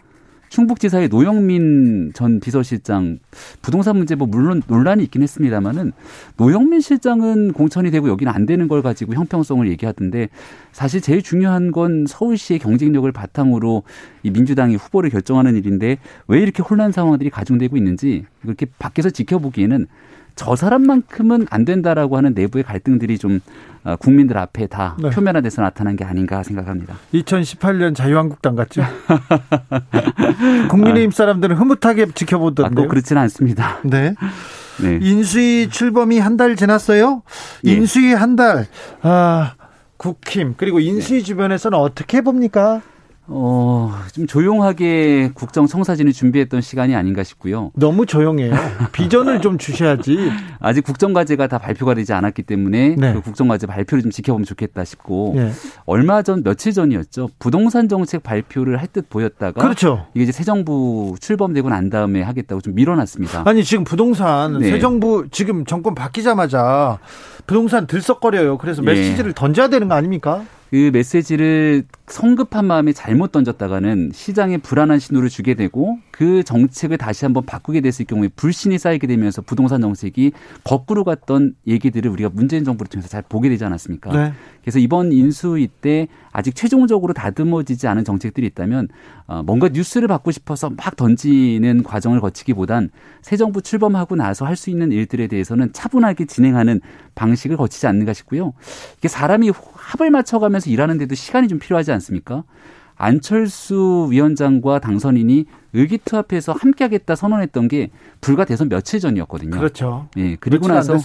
충북지사의 노영민 전 비서실장 부동산 문제 뭐 물론 논란이 있긴 했습니다만은 노영민 실장은 공천이 되고 여기는 안 되는 걸 가지고 형평성을 얘기하던데 사실 제일 중요한 건 서울시의 경쟁력을 바탕으로 이 민주당이 후보를 결정하는 일인데 왜 이렇게 혼란 상황들이 가중되고 있는지 이렇게 밖에서 지켜보기에는 저 사람만큼은 안 된다라고 하는 내부의 갈등들이 좀 어, 국민들 앞에 다 네. 표면화돼서 나타난 게 아닌가 생각합니다. 2018년 자유한국당 같죠? 국민의힘 사람들은 흐뭇하게 지켜보던데요. 아, 그렇지는 않습니다. 네. 네. 인수위 출범이 한 달 지났어요. 예. 인수위 한 달. 아, 국힘 그리고 인수위 네. 주변에서는 어떻게 봅니까? 어, 좀 조용하게 국정 청사진을 준비했던 시간이 아닌가 싶고요. 너무 조용해요. 비전을 좀 주셔야지. 아직 국정과제가 다 발표가 되지 않았기 때문에 네. 그 국정과제 발표를 좀 지켜보면 좋겠다 싶고 네. 얼마 전 며칠 전이었죠. 부동산 정책 발표를 할 듯 보였다가 그렇죠. 이게 이제 새 정부 출범되고 난 다음에 하겠다고 좀 밀어놨습니다. 아니 지금 부동산 네. 새 정부 지금 정권 바뀌자마자 부동산 들썩거려요. 그래서 예. 메시지를 던져야 되는 거 아닙니까? 그 메시지를 성급한 마음에 잘못 던졌다가는 시장에 불안한 신호를 주게 되고 그 정책을 다시 한번 바꾸게 됐을 경우에 불신이 쌓이게 되면서 부동산 정책이 거꾸로 갔던 얘기들을 우리가 문재인 정부를 통해서 잘 보게 되지 않았습니까? 네. 그래서 이번 인수위 때 아직 최종적으로 다듬어지지 않은 정책들이 있다면 어, 뭔가 뉴스를 받고 싶어서 막 던지는 과정을 거치기보단 새 정부 출범하고 나서 할 수 있는 일들에 대해서는 차분하게 진행하는 방식을 거치지 않는가 싶고요. 이게 사람이 합을 맞춰가면서 일하는 데도 시간이 좀 필요하지 않습니까? 안철수 위원장과 당선인이 의기투합해서 함께하겠다 선언했던 게 불과 대선 며칠 전이었거든요. 그렇죠. 예, 그리고 나서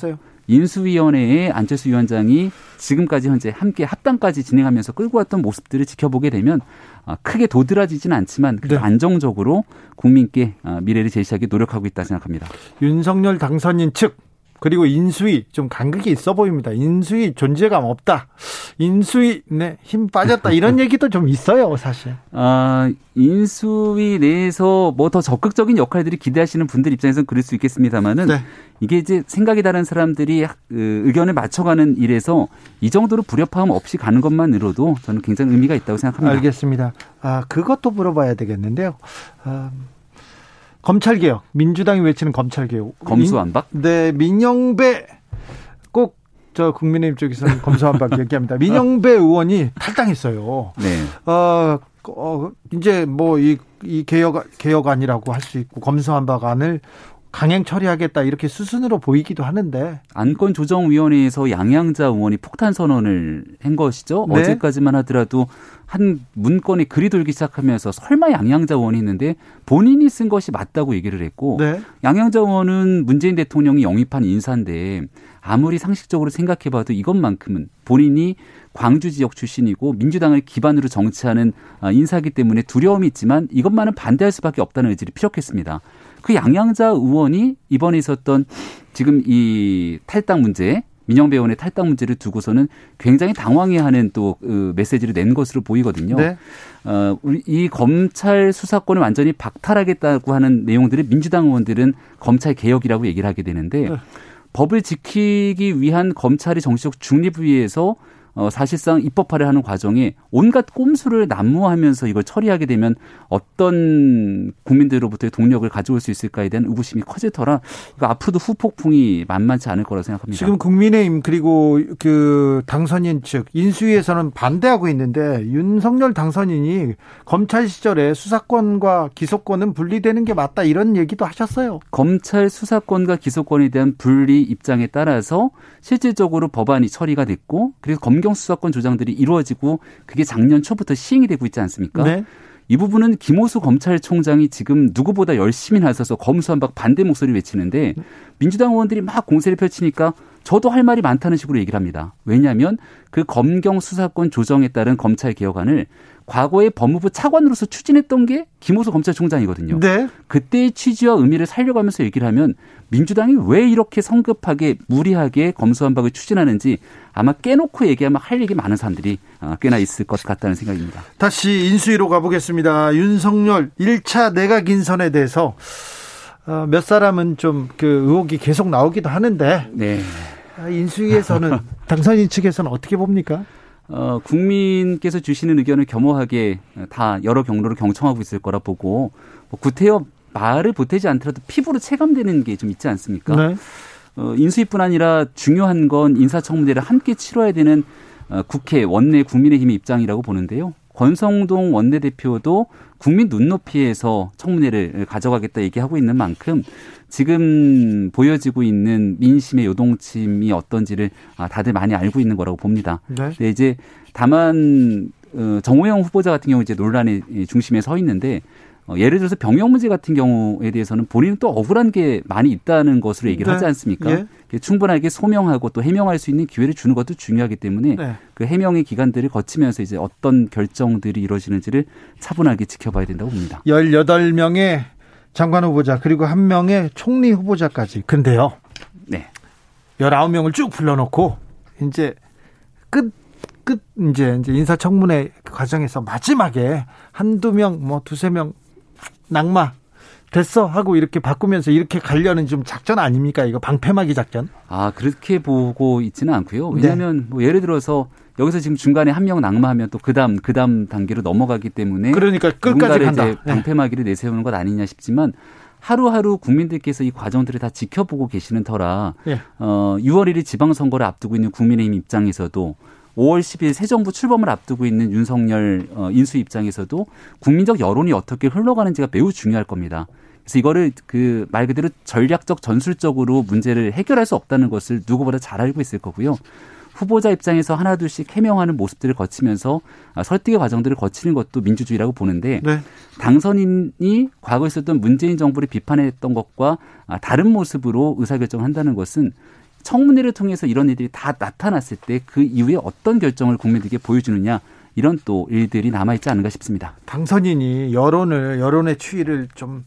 인수위원회에 안철수 위원장이 지금까지 현재 함께 합당까지 진행하면서 끌고 왔던 모습들을 지켜보게 되면 아, 크게 도드라지지는 않지만 네. 안정적으로 국민께 아, 미래를 제시하기 노력하고 있다 생각합니다. 윤석열 당선인 측 그리고 인수위 좀 간극이 있어 보입니다. 인수위 존재감 없다. 인수위 네힘 빠졌다 이런 얘기도 좀 있어요 사실. 아 인수위 내에서 뭐 더 적극적인 역할들이 기대하시는 분들 입장에서는 그럴 수 있겠습니다만은 네. 이게 이제 생각이 다른 사람들이 그 의견을 맞춰가는 일에서 이 정도로 불협화음 없이 가는 것만으로도 저는 굉장히 의미가 있다고 생각합니다. 알겠습니다. 아 그것도 물어봐야 되겠는데요. 아, 검찰개혁, 민주당이 외치는 검찰개혁. 검수완박? 네, 민영배 꼭 저 국민의힘 쪽에서는 검수완박 얘기합니다. 민영배 의원이 탈당했어요. 네. 어, 어 이제 뭐 이 이 개혁 개혁안이라고 할 수 있고 검수완박안을 강행 처리하겠다 이렇게 수순으로 보이기도 하는데 안건 조정위원회에서 양양자 의원이 폭탄 선언을 한 것이죠. 네. 어제까지만 하더라도 한 문건에 글이 돌기 시작하면서 설마 양양자 의원이 있는데 본인이 쓴 것이 맞다고 얘기를 했고 네. 양양자 의원은 문재인 대통령이 영입한 인사인데 아무리 상식적으로 생각해봐도 이것만큼은 본인이 광주 지역 출신이고 민주당을 기반으로 정치하는 인사기 때문에 두려움이 있지만 이것만은 반대할 수밖에 없다는 의지를 피력했습니다. 그 양양자 의원이 이번에 있었던 지금 이 탈당 문제 민영배 의원의 탈당 문제를 두고서는 굉장히 당황해하는 또그 메시지를 낸 것으로 보이거든요. 네. 어, 우리 이 검찰 수사권을 완전히 박탈하겠다고 하는 내용들을 민주당 의원들은 검찰 개혁이라고 얘기를 하게 되는데 네. 법을 지키기 위한 검찰의 정치적 중립을 위해서 어, 사실상 입법화를 하는 과정에 온갖 꼼수를 난무하면서 이걸 처리하게 되면 어떤 국민들로부터의 동력을 가져올 수 있을까에 대한 의구심이 커질 터라 이거 앞으로도 후폭풍이 만만치 않을 거라고 생각합니다. 지금 국민의힘 그리고 그 당선인 측 인수위에서는 반대하고 있는데 윤석열 당선인이 검찰 시절에 수사권과 기소권은 분리되는 게 맞다 이런 얘기도 하셨어요. 검찰 수사권과 기소권에 대한 분리 입장에 따라서 실질적으로 법안이 처리가 됐고 그래서 검경 수사권 조장들이 이루어지고 그게 작년 초부터 시행이 되고 있지 않습니까? 네. 이 부분은 김호수 검찰총장이 지금 누구보다 열심히 나서서 검수한박 반대 목소리 외치는데 민주당 의원들이 막 공세를 펼치니까 저도 할 말이 많다는 식으로 얘기를 합니다. 왜냐하면 그 검경 수사권 조정에 따른 검찰 개혁안을 과거에 법무부 차관으로서 추진했던 게 김호수 검찰총장이거든요. 네. 그때의 취지와 의미를 살려가면서 얘기를 하면 민주당이 왜 이렇게 성급하게 무리하게 검수한박을 추진하는지 아마 깨놓고 얘기하면 할 얘기 많은 사람들이 어, 꽤나 있을 것 같다는 생각입니다. 다시 인수위로 가보겠습니다. 윤석열 1차 내각 인선에 대해서 어, 몇 사람은 좀 그 의혹이 계속 나오기도 하는데 네. 아, 인수위에서는 당선인 측에서는 어떻게 봅니까? 어, 국민께서 주시는 의견을 겸허하게 다 여러 경로로 경청하고 있을 거라 보고 뭐 구태여 말을 보태지 않더라도 피부로 체감되는 게 좀 있지 않습니까? 네. 어, 인수위뿐 아니라 중요한 건 인사청문회를 함께 치러야 되는 어, 국회 원내 국민의힘의 입장이라고 보는데요. 권성동 원내대표도 국민 눈높이에서 청문회를 가져가겠다 얘기하고 있는 만큼 지금 보여지고 있는 민심의 요동침이 어떤지를 아, 다들 많이 알고 있는 거라고 봅니다. 네. 네 이제 다만 어, 정호영 후보자 같은 경우 이제 논란의 중심에 서 있는데 어, 예를 들어서 병역 문제 같은 경우에 대해서는 본인은 또 억울한 게 많이 있다는 것으로 얘기를 네. 하지 않습니까? 예. 충분하게 소명하고 또 해명할 수 있는 기회를 주는 것도 중요하기 때문에 네. 그 해명의 기간들을 거치면서 이제 어떤 결정들이 이루어지는지를 차분하게 지켜봐야 된다고 봅니다. 18명의 장관 후보자 그리고 한 명의 총리 후보자까지. 근데요. 네. 19명을 쭉 불러놓고 이제 끝, 끝, 이제, 이제 인사청문회 과정에서 마지막에 한두 명, 뭐 두세 명 낙마 됐어 하고 이렇게 바꾸면서 이렇게 가려는 좀 작전 아닙니까? 이거 방패막이 작전? 아 그렇게 보고 있지는 않고요. 왜냐하면 네. 뭐 예를 들어서 여기서 지금 중간에 한 명 낙마하면 또 그다음 그다음 단계로 넘어가기 때문에 그러니까 끝까지 간다. 네. 방패막이를 내세우는 것 아니냐 싶지만 하루하루 국민들께서 이 과정들을 다 지켜보고 계시는 터라 네. 어 6월 1일 지방선거를 앞두고 있는 국민의힘 입장에서도 5월 10일 새 정부 출범을 앞두고 있는 윤석열 어, 인수 입장에서도 국민적 여론이 어떻게 흘러가는지가 매우 중요할 겁니다. 그래서 이거를 그 말 그대로 전략적 전술적으로 문제를 해결할 수 없다는 것을 누구보다 잘 알고 있을 거고요. 후보자 입장에서 하나둘씩 해명하는 모습들을 거치면서 아, 설득의 과정들을 거치는 것도 민주주의라고 보는데 네. 당선인이 과거에 있었던 문재인 정부를 비판했던 것과 아, 다른 모습으로 의사결정을 한다는 것은 청문회를 통해서 이런 일들이 다 나타났을 때 그 이후에 어떤 결정을 국민들에게 보여주느냐 이런 또 일들이 남아있지 않은가 싶습니다. 당선인이 여론을 여론의 추이를 좀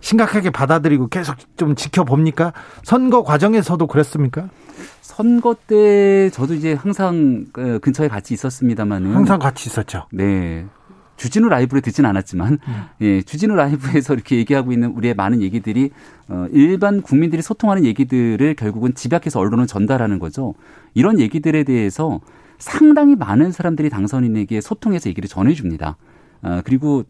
심각하게 받아들이고 계속 좀 지켜봅니까? 선거 과정에서도 그랬습니까? 선거 때 저도 이제 항상 그 근처에 같이 있었습니다만은 항상 같이 있었죠. 네. 주진우 라이브를 듣진 않았지만 음. 예, 주진우 라이브에서 이렇게 얘기하고 있는 우리의 많은 얘기들이 어, 일반 국민들이 소통하는 얘기들을 결국은 집약해서 언론은 전달하는 거죠. 이런 얘기들에 대해서 상당히 많은 사람들이 당선인에게 소통해서 얘기를 전해줍니다. 어, 그리고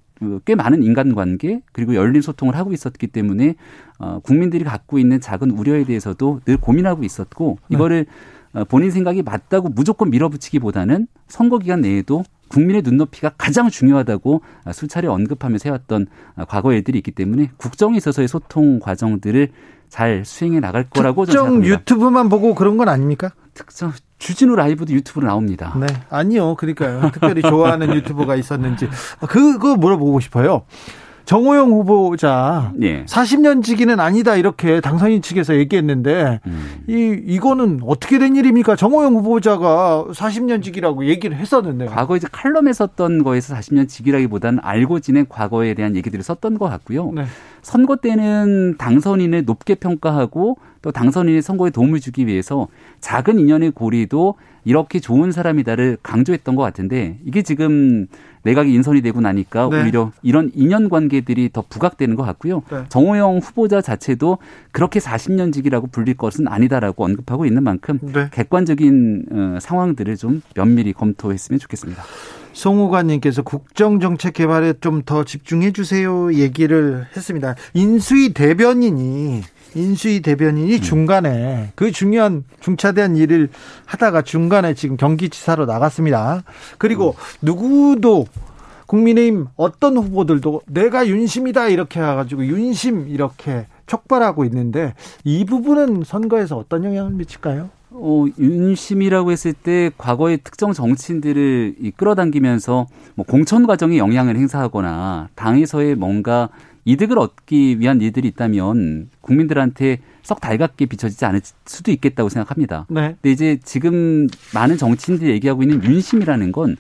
꽤 많은 인간관계 그리고 열린 소통을 하고 있었기 때문에 어, 국민들이 갖고 있는 작은 우려에 대해서도 늘 고민하고 있었고 네. 이거를 네. 본인 생각이 맞다고 무조건 밀어붙이기보다는 선거 기간 내에도 국민의 눈높이가 가장 중요하다고 수차례 언급하면서 해왔던 과거 일들이 있기 때문에 국정에 있어서의 소통 과정들을 잘 수행해 나갈 거라고 저는 생각합니다. 유튜브만 보고 그런 건 아닙니까? 특정 주진우 라이브도 유튜브로 나옵니다. 네, 아니요. 그러니까요. 특별히 좋아하는 유튜버가 있었는지 그거 물어보고 싶어요. 정호영 후보자 예. 40년 지기는 아니다 이렇게 당선인 측에서 얘기했는데 음. 이 이거는 어떻게 된 일입니까? 정호영 후보자가 40년 지기라고 얘기를 했었는데 과거 이제 칼럼에 썼던 거에서 40년 지기라기보다는 알고 지낸 과거에 대한 얘기들을 썼던 것 같고요. 네. 선거 때는 당선인을 높게 평가하고 또 당선인의 선거에 도움을 주기 위해서 작은 인연의 고리도 이렇게 좋은 사람이다를 강조했던 것 같은데 이게 지금 내각이 인선이 되고 나니까 네. 오히려 이런 인연 관계들이 더 부각되는 것 같고요. 네. 정호영 후보자 자체도 그렇게 40년 직이라고 불릴 것은 아니다라고 언급하고 있는 만큼 네. 객관적인 어, 상황들을 좀 면밀히 검토했으면 좋겠습니다. 송우관님께서 국정정책 개발에 좀 더 집중해 주세요 얘기를 했습니다. 인수위 대변인이 인수위 대변인이 음. 중간에 그 중요한 중차대한 일을 하다가 중간에 지금 경기지사로 나갔습니다. 그리고 음. 누구도 국민의힘 어떤 후보들도 내가 윤심이다 이렇게 해가지고 윤심 이렇게 촉발하고 있는데 이 부분은 선거에서 어떤 영향을 미칠까요? 어, 윤심이라고 했을 때 과거의 특정 정치인들을 끌어당기면서 뭐 공천 과정에 영향을 행사하거나 당에서의 뭔가 이득을 얻기 위한 일들이 있다면 국민들한테 썩 달갑게 비춰지지 않을 수도 있겠다고 생각합니다. 네. 근데 이제 지금 많은 정치인들이 얘기하고 있는 윤심이라는 건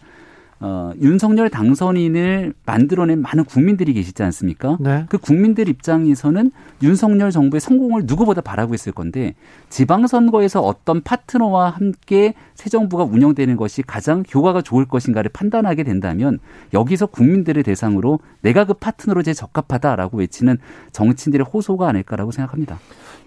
어, 윤석열 당선인을 만들어낸 많은 국민들이 계시지 않습니까? 네. 그 국민들 입장에서는 윤석열 정부의 성공을 누구보다 바라고 있을 건데 지방선거에서 어떤 파트너와 함께 새 정부가 운영되는 것이 가장 효과가 좋을 것인가를 판단하게 된다면 여기서 국민들을 대상으로 내가 그 파트너로 제 적합하다라고 외치는 정치인들의 호소가 아닐까라고 생각합니다.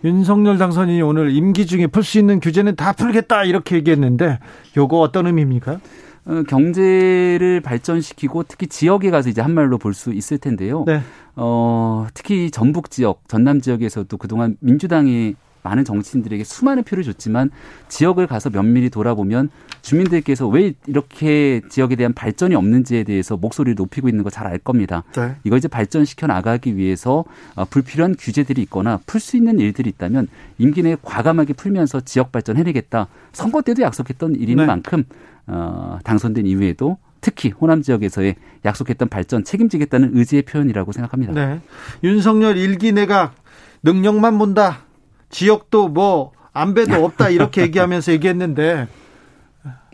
윤석열 당선인이 오늘 임기 중에 풀 수 있는 규제는 다 풀겠다 이렇게 얘기했는데 요거 어떤 의미입니까? 어, 경제를 발전시키고 특히 지역에 가서 이제 한 말로 볼 수 있을 텐데요. 네. 어, 특히 전북 지역, 전남 지역에서도 그동안 민주당이 많은 정치인들에게 수많은 표를 줬지만 지역을 가서 면밀히 돌아보면 주민들께서 왜 이렇게 지역에 대한 발전이 없는지에 대해서 목소리를 높이고 있는 거 잘 알 겁니다. 네. 이걸 이제 발전시켜 나가기 위해서 어, 불필요한 규제들이 있거나 풀 수 있는 일들이 있다면 임기 내에 과감하게 풀면서 지역 발전 해내겠다. 선거 때도 약속했던 일인 네. 만큼 어, 당선된 이후에도 특히 호남 지역에서의 약속했던 발전 책임지겠다는 의지의 표현이라고 생각합니다. 네. 윤석열 일기 내각 능력만 본다. 지역도 뭐 안배도 없다 이렇게 얘기하면서 얘기했는데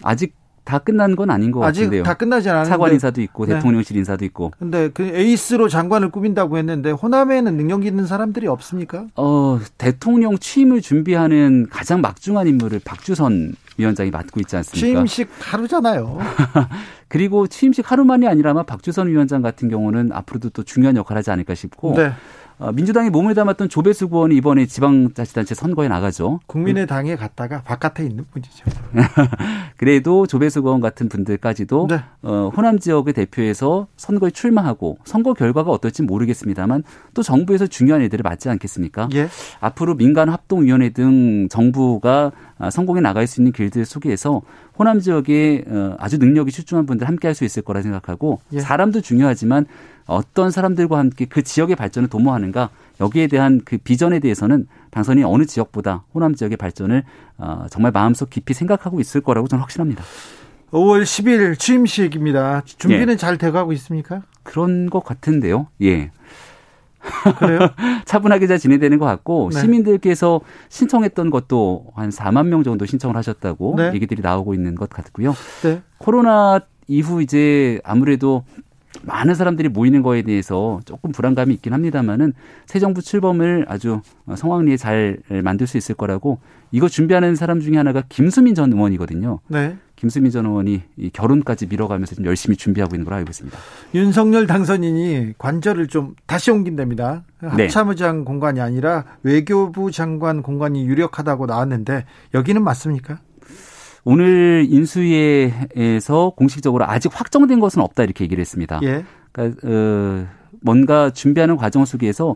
아직 다 끝난 건 아닌 것 같은데요. 아직 다 끝나지 않았는데 차관 인사도 있고 네. 대통령실 인사도 있고. 근데 그 에이스로 장관을 꾸민다고 했는데 호남에는 능력 있는 사람들이 없습니까? 어, 대통령 취임을 준비하는 가장 막중한 인물을 박주선 위원장이 맡고 있지 않습니까? 취임식 하루잖아요. 그리고 취임식 하루만이 아니라면 박주선 위원장 같은 경우는 앞으로도 또 중요한 역할을 하지 않을까 싶고 네. 어, 민주당이 몸을 담았던 조배수 의원이 이번에 지방자치단체 선거에 나가죠. 국민의당에 갔다가 바깥에 있는 분이죠. 그래도 조배수 의원 같은 분들까지도 네. 어, 호남 지역을 대표해서 선거에 출마하고 선거 결과가 어떨지 모르겠습니다만 또 정부에서 중요한 일들을 맡지 않겠습니까? 예. 앞으로 민간 합동위원회 등 정부가 성공에 나갈 수 있는 길들 속에서 호남 지역에 어, 아주 능력이 출중한 분들 함께 할 수 있을 거라 생각하고 예. 사람도 중요하지만 어떤 사람들과 함께 그 지역의 발전을 도모하는가 여기에 대한 그 비전에 대해서는 당선이 어느 지역보다 호남 지역의 발전을 어, 정말 마음속 깊이 생각하고 있을 거라고 저는 확신합니다. 5월 10일 취임식입니다. 준비는 예. 잘 돼가고 있습니까? 그런 것 같은데요. 예. 그래요? 차분하게 잘 진행되는 것 같고 네. 시민들께서 신청했던 것도 한 4만 명 정도 신청을 하셨다고 네. 얘기들이 나오고 있는 것 같고요. 네. 코로나 이후 이제 아무래도 많은 사람들이 모이는 거에 대해서 조금 불안감이 있긴 합니다만은 새 정부 출범을 아주 성황리에 잘 만들 수 있을 거라고 이거 준비하는 사람 중에 하나가 김수민 전 의원이거든요. 네. 김수민 전 의원이 이 결혼까지 밀어가면서 좀 열심히 준비하고 있는 걸로 알고 있습니다. 윤석열 당선인이 관절을 좀 다시 옮긴답니다. 네. 합참의장 네. 공간이 아니라 외교부 장관 공간이 유력하다고 나왔는데 여기는 맞습니까? 오늘 인수위에서 공식적으로 아직 확정된 것은 없다 이렇게 얘기를 했습니다. 예. 그러니까 어, 뭔가 준비하는 과정 속에서 어,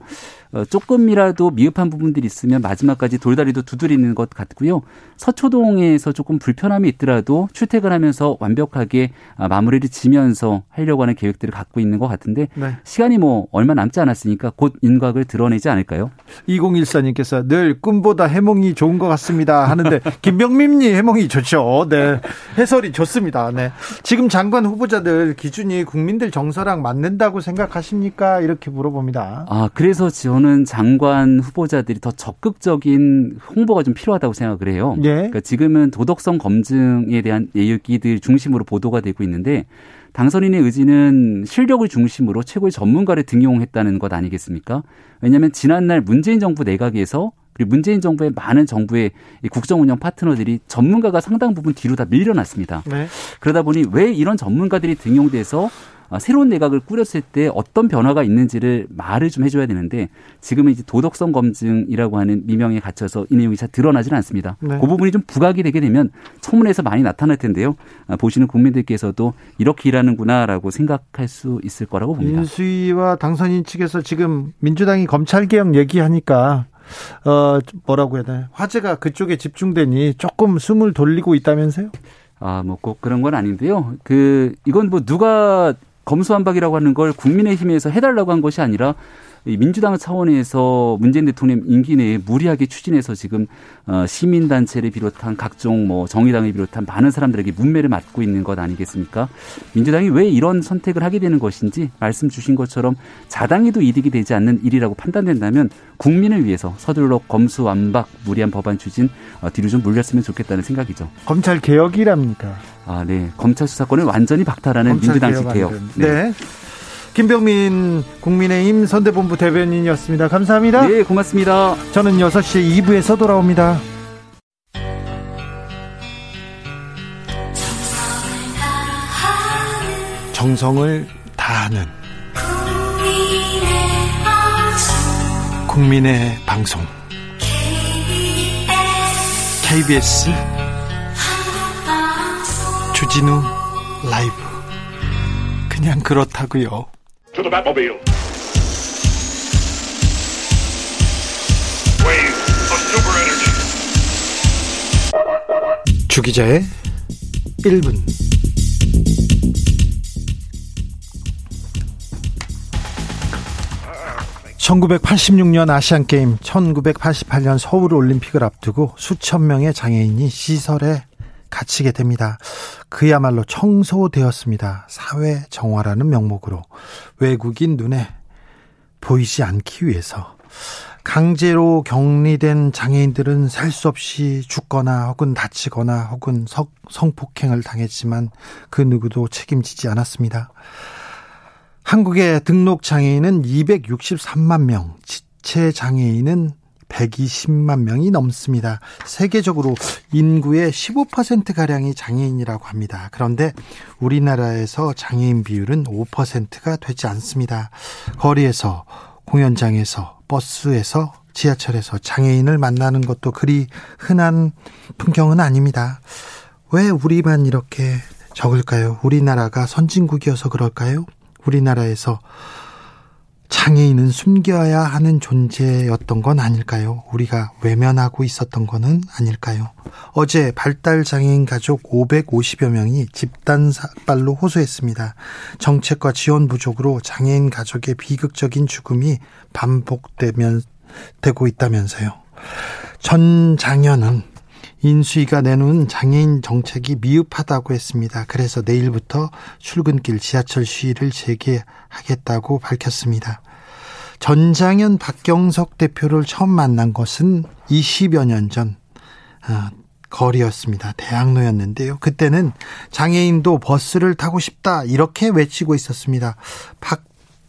조금이라도 미흡한 부분들이 있으면 마지막까지 돌다리도 두드리는 것 같고요. 서초동에서 조금 불편함이 있더라도 출퇴근하면서 완벽하게 아, 마무리를 지면서 하려고 하는 계획들을 갖고 있는 것 같은데 네. 시간이 뭐 얼마 남지 않았으니까 곧 윤곽을 드러내지 않을까요? 2014님께서 늘 꿈보다 해몽이 좋은 것 같습니다 하는데 김병민님 해몽이 좋죠. 네 해설이 좋습니다. 네 지금 장관 후보자들 기준이 국민들 정서랑 맞는다고 생각하십니까? 이렇게 물어봅니다. 아 그래서 지원 저는 장관 후보자들이 더 적극적인 홍보가 좀 필요하다고 생각을 해요. 예. 그러니까 지금은 도덕성 검증에 대한 얘기들 중심으로 보도가 되고 있는데 당선인의 의지는 실력을 중심으로 최고의 전문가를 등용했다는 것 아니겠습니까? 왜냐하면 지난날 문재인 정부 내각에서 그리고 문재인 정부의 많은 정부의 국정 운영 파트너들이 전문가가 상당 부분 뒤로 다 밀려났습니다. 네. 그러다 보니 왜 이런 전문가들이 등용돼서 아, 새로운 내각을 꾸렸을 때 어떤 변화가 있는지를 말을 좀 해줘야 되는데 지금은 이제 도덕성 검증이라고 하는 미명에 갇혀서 이 내용이 잘 드러나지는 않습니다. 네. 그 부분이 좀 부각이 되게 되면 청문회에서 많이 나타날 텐데요. 아, 보시는 국민들께서도 이렇게 일하는구나라고 생각할 수 있을 거라고 봅니다. 인수위와 당선인 측에서 지금 민주당이 검찰개혁 얘기하니까 어 뭐라고 해야 되나 화제가 그쪽에 집중되니 조금 숨을 돌리고 있다면서요? 아, 뭐 꼭 그런 건 아닌데요. 그 이건 뭐 누가 검수완박이라고 하는 걸 국민의힘에서 해달라고 한 것이 아니라 민주당 차원에서 문재인 대통령 임기 내에 무리하게 추진해서 지금 어, 시민단체를 비롯한 각종 뭐 정의당을 비롯한 많은 사람들에게 문매를 맞고 있는 것 아니겠습니까? 민주당이 왜 이런 선택을 하게 되는 것인지 말씀 주신 것처럼 자당에도 이득이 되지 않는 일이라고 판단된다면 국민을 위해서 서둘러 검수 완박 무리한 법안 추진 어, 뒤로 좀 물렸으면 좋겠다는 생각이죠. 검찰 개혁이랍니까? 아, 네. 검찰 수사권을 완전히 박탈하는 민주당식 개혁. 네. 네. 김병민 국민의힘 선대본부 대변인이었습니다. 감사합니다. 네, 고맙습니다. 저는 6시 2부에서 돌아옵니다. 정성을 다하는 국민의 방송 KBS 주진우 라이브 그냥 그렇다고요. To the Batmobile. Wave of super energy. 주기자의 1분. (1986년) 아시안게임 (1988년) 서울 올림픽을 앞두고 수천 명의 장애인이 시설에 갇히게 됩니다. 그야말로 청소되었습니다. 사회 정화라는 명목으로 외국인 눈에 보이지 않기 위해서 강제로 격리된 장애인들은 살 수 없이 죽거나 혹은 다치거나 혹은 성폭행을 당했지만 그 누구도 책임지지 않았습니다. 한국의 등록 장애인은 263만 명, 지체 장애인은 120만 명이 넘습니다. 세계적으로 인구의 15%가량이 장애인이라고 합니다. 그런데 우리나라에서 장애인 비율은 5%가 되지 않습니다. 거리에서, 공연장에서, 버스에서, 지하철에서 장애인을 만나는 것도 그리 흔한 풍경은 아닙니다. 왜 우리만 이렇게 적을까요? 우리나라가 선진국이어서 그럴까요? 우리나라에서 장애인은 숨겨야 하는 존재였던 건 아닐까요? 우리가 외면하고 있었던 거는 아닐까요? 어제 발달 장애인 가족 550여 명이 집단 삭발로 호소했습니다. 정책과 지원 부족으로 장애인 가족의 비극적인 죽음이 반복되면 되고 있다면서요. 전 장현은 인수위가 내놓은 장애인 정책이 미흡하다고 했습니다. 그래서 내일부터 출근길 지하철 시위를 재개하겠다고 밝혔습니다. 전장현 박경석 대표를 처음 만난 것은 20여 년전 아, 거리였습니다. 대학로였는데요. 그때는 장애인도 버스를 타고 싶다 이렇게 외치고 있었습니다. 박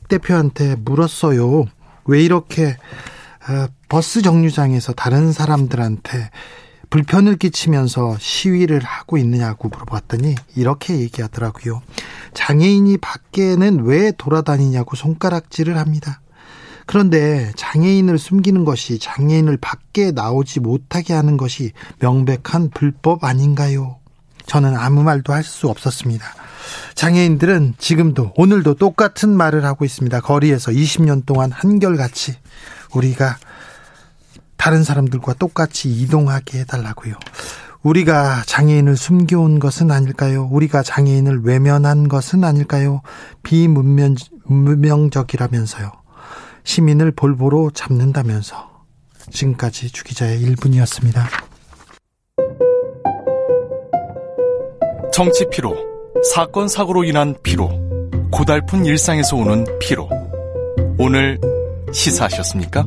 대표한테 물었어요. 왜 이렇게 아, 버스 정류장에서 다른 사람들한테 불편을 끼치면서 시위를 하고 있느냐고 물어봤더니 이렇게 얘기하더라고요. 장애인이 밖에는 왜 돌아다니냐고 손가락질을 합니다. 그런데 장애인을 숨기는 것이 장애인을 밖에 나오지 못하게 하는 것이 명백한 불법 아닌가요? 저는 아무 말도 할 수 없었습니다. 장애인들은 지금도 오늘도 똑같은 말을 하고 있습니다. 거리에서 20년 동안 한결같이 우리가 다른 사람들과 똑같이 이동하게 해달라고요. 우리가 장애인을 숨겨온 것은 아닐까요? 우리가 장애인을 외면한 것은 아닐까요? 비문명적이라면서요. 시민을 볼보로 잡는다면서. 지금까지 주기자의 1분이었습니다. 정치 피로, 사건 사고로 인한 피로, 고달픈 일상에서 오는 피로. 오늘 시사하셨습니까?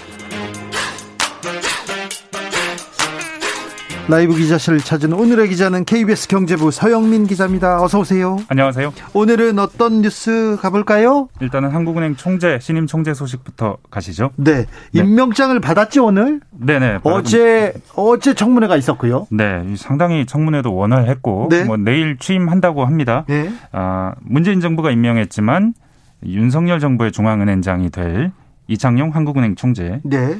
라이브 기자실을 찾은 오늘의 기자는 KBS 경제부 서영민 기자입니다. 어서 오세요. 안녕하세요. 오늘은 어떤 뉴스 가볼까요? 일단은 한국은행 총재 신임 총재 소식부터 가시죠. 네, 네. 임명장을 받았지 오늘? 네네. 어제 어제 청문회가 있었고요. 네, 상당히 청문회도 원활했고 네. 뭐 내일 취임한다고 합니다. 네. 아, 문재인 정부가 임명했지만 윤석열 정부의 중앙은행장이 될 이창용 한국은행 총재. 네.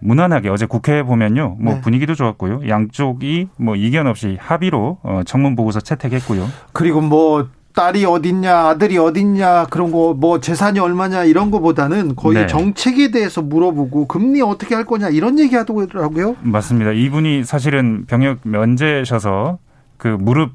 무난하게 어제 국회에 보면요. 뭐 네. 분위기도 좋았고요. 양쪽이 뭐 이견 없이 합의로 어, 청문 보고서 채택했고요. 그리고 뭐 딸이 어딨냐, 아들이 어딨냐, 그런 거, 뭐 재산이 얼마냐, 이런 거보다는 거의 네. 정책에 대해서 물어보고 금리 어떻게 할 거냐, 이런 얘기 하더라고요. 맞습니다. 이분이 사실은 병역 면제셔서 그 무릎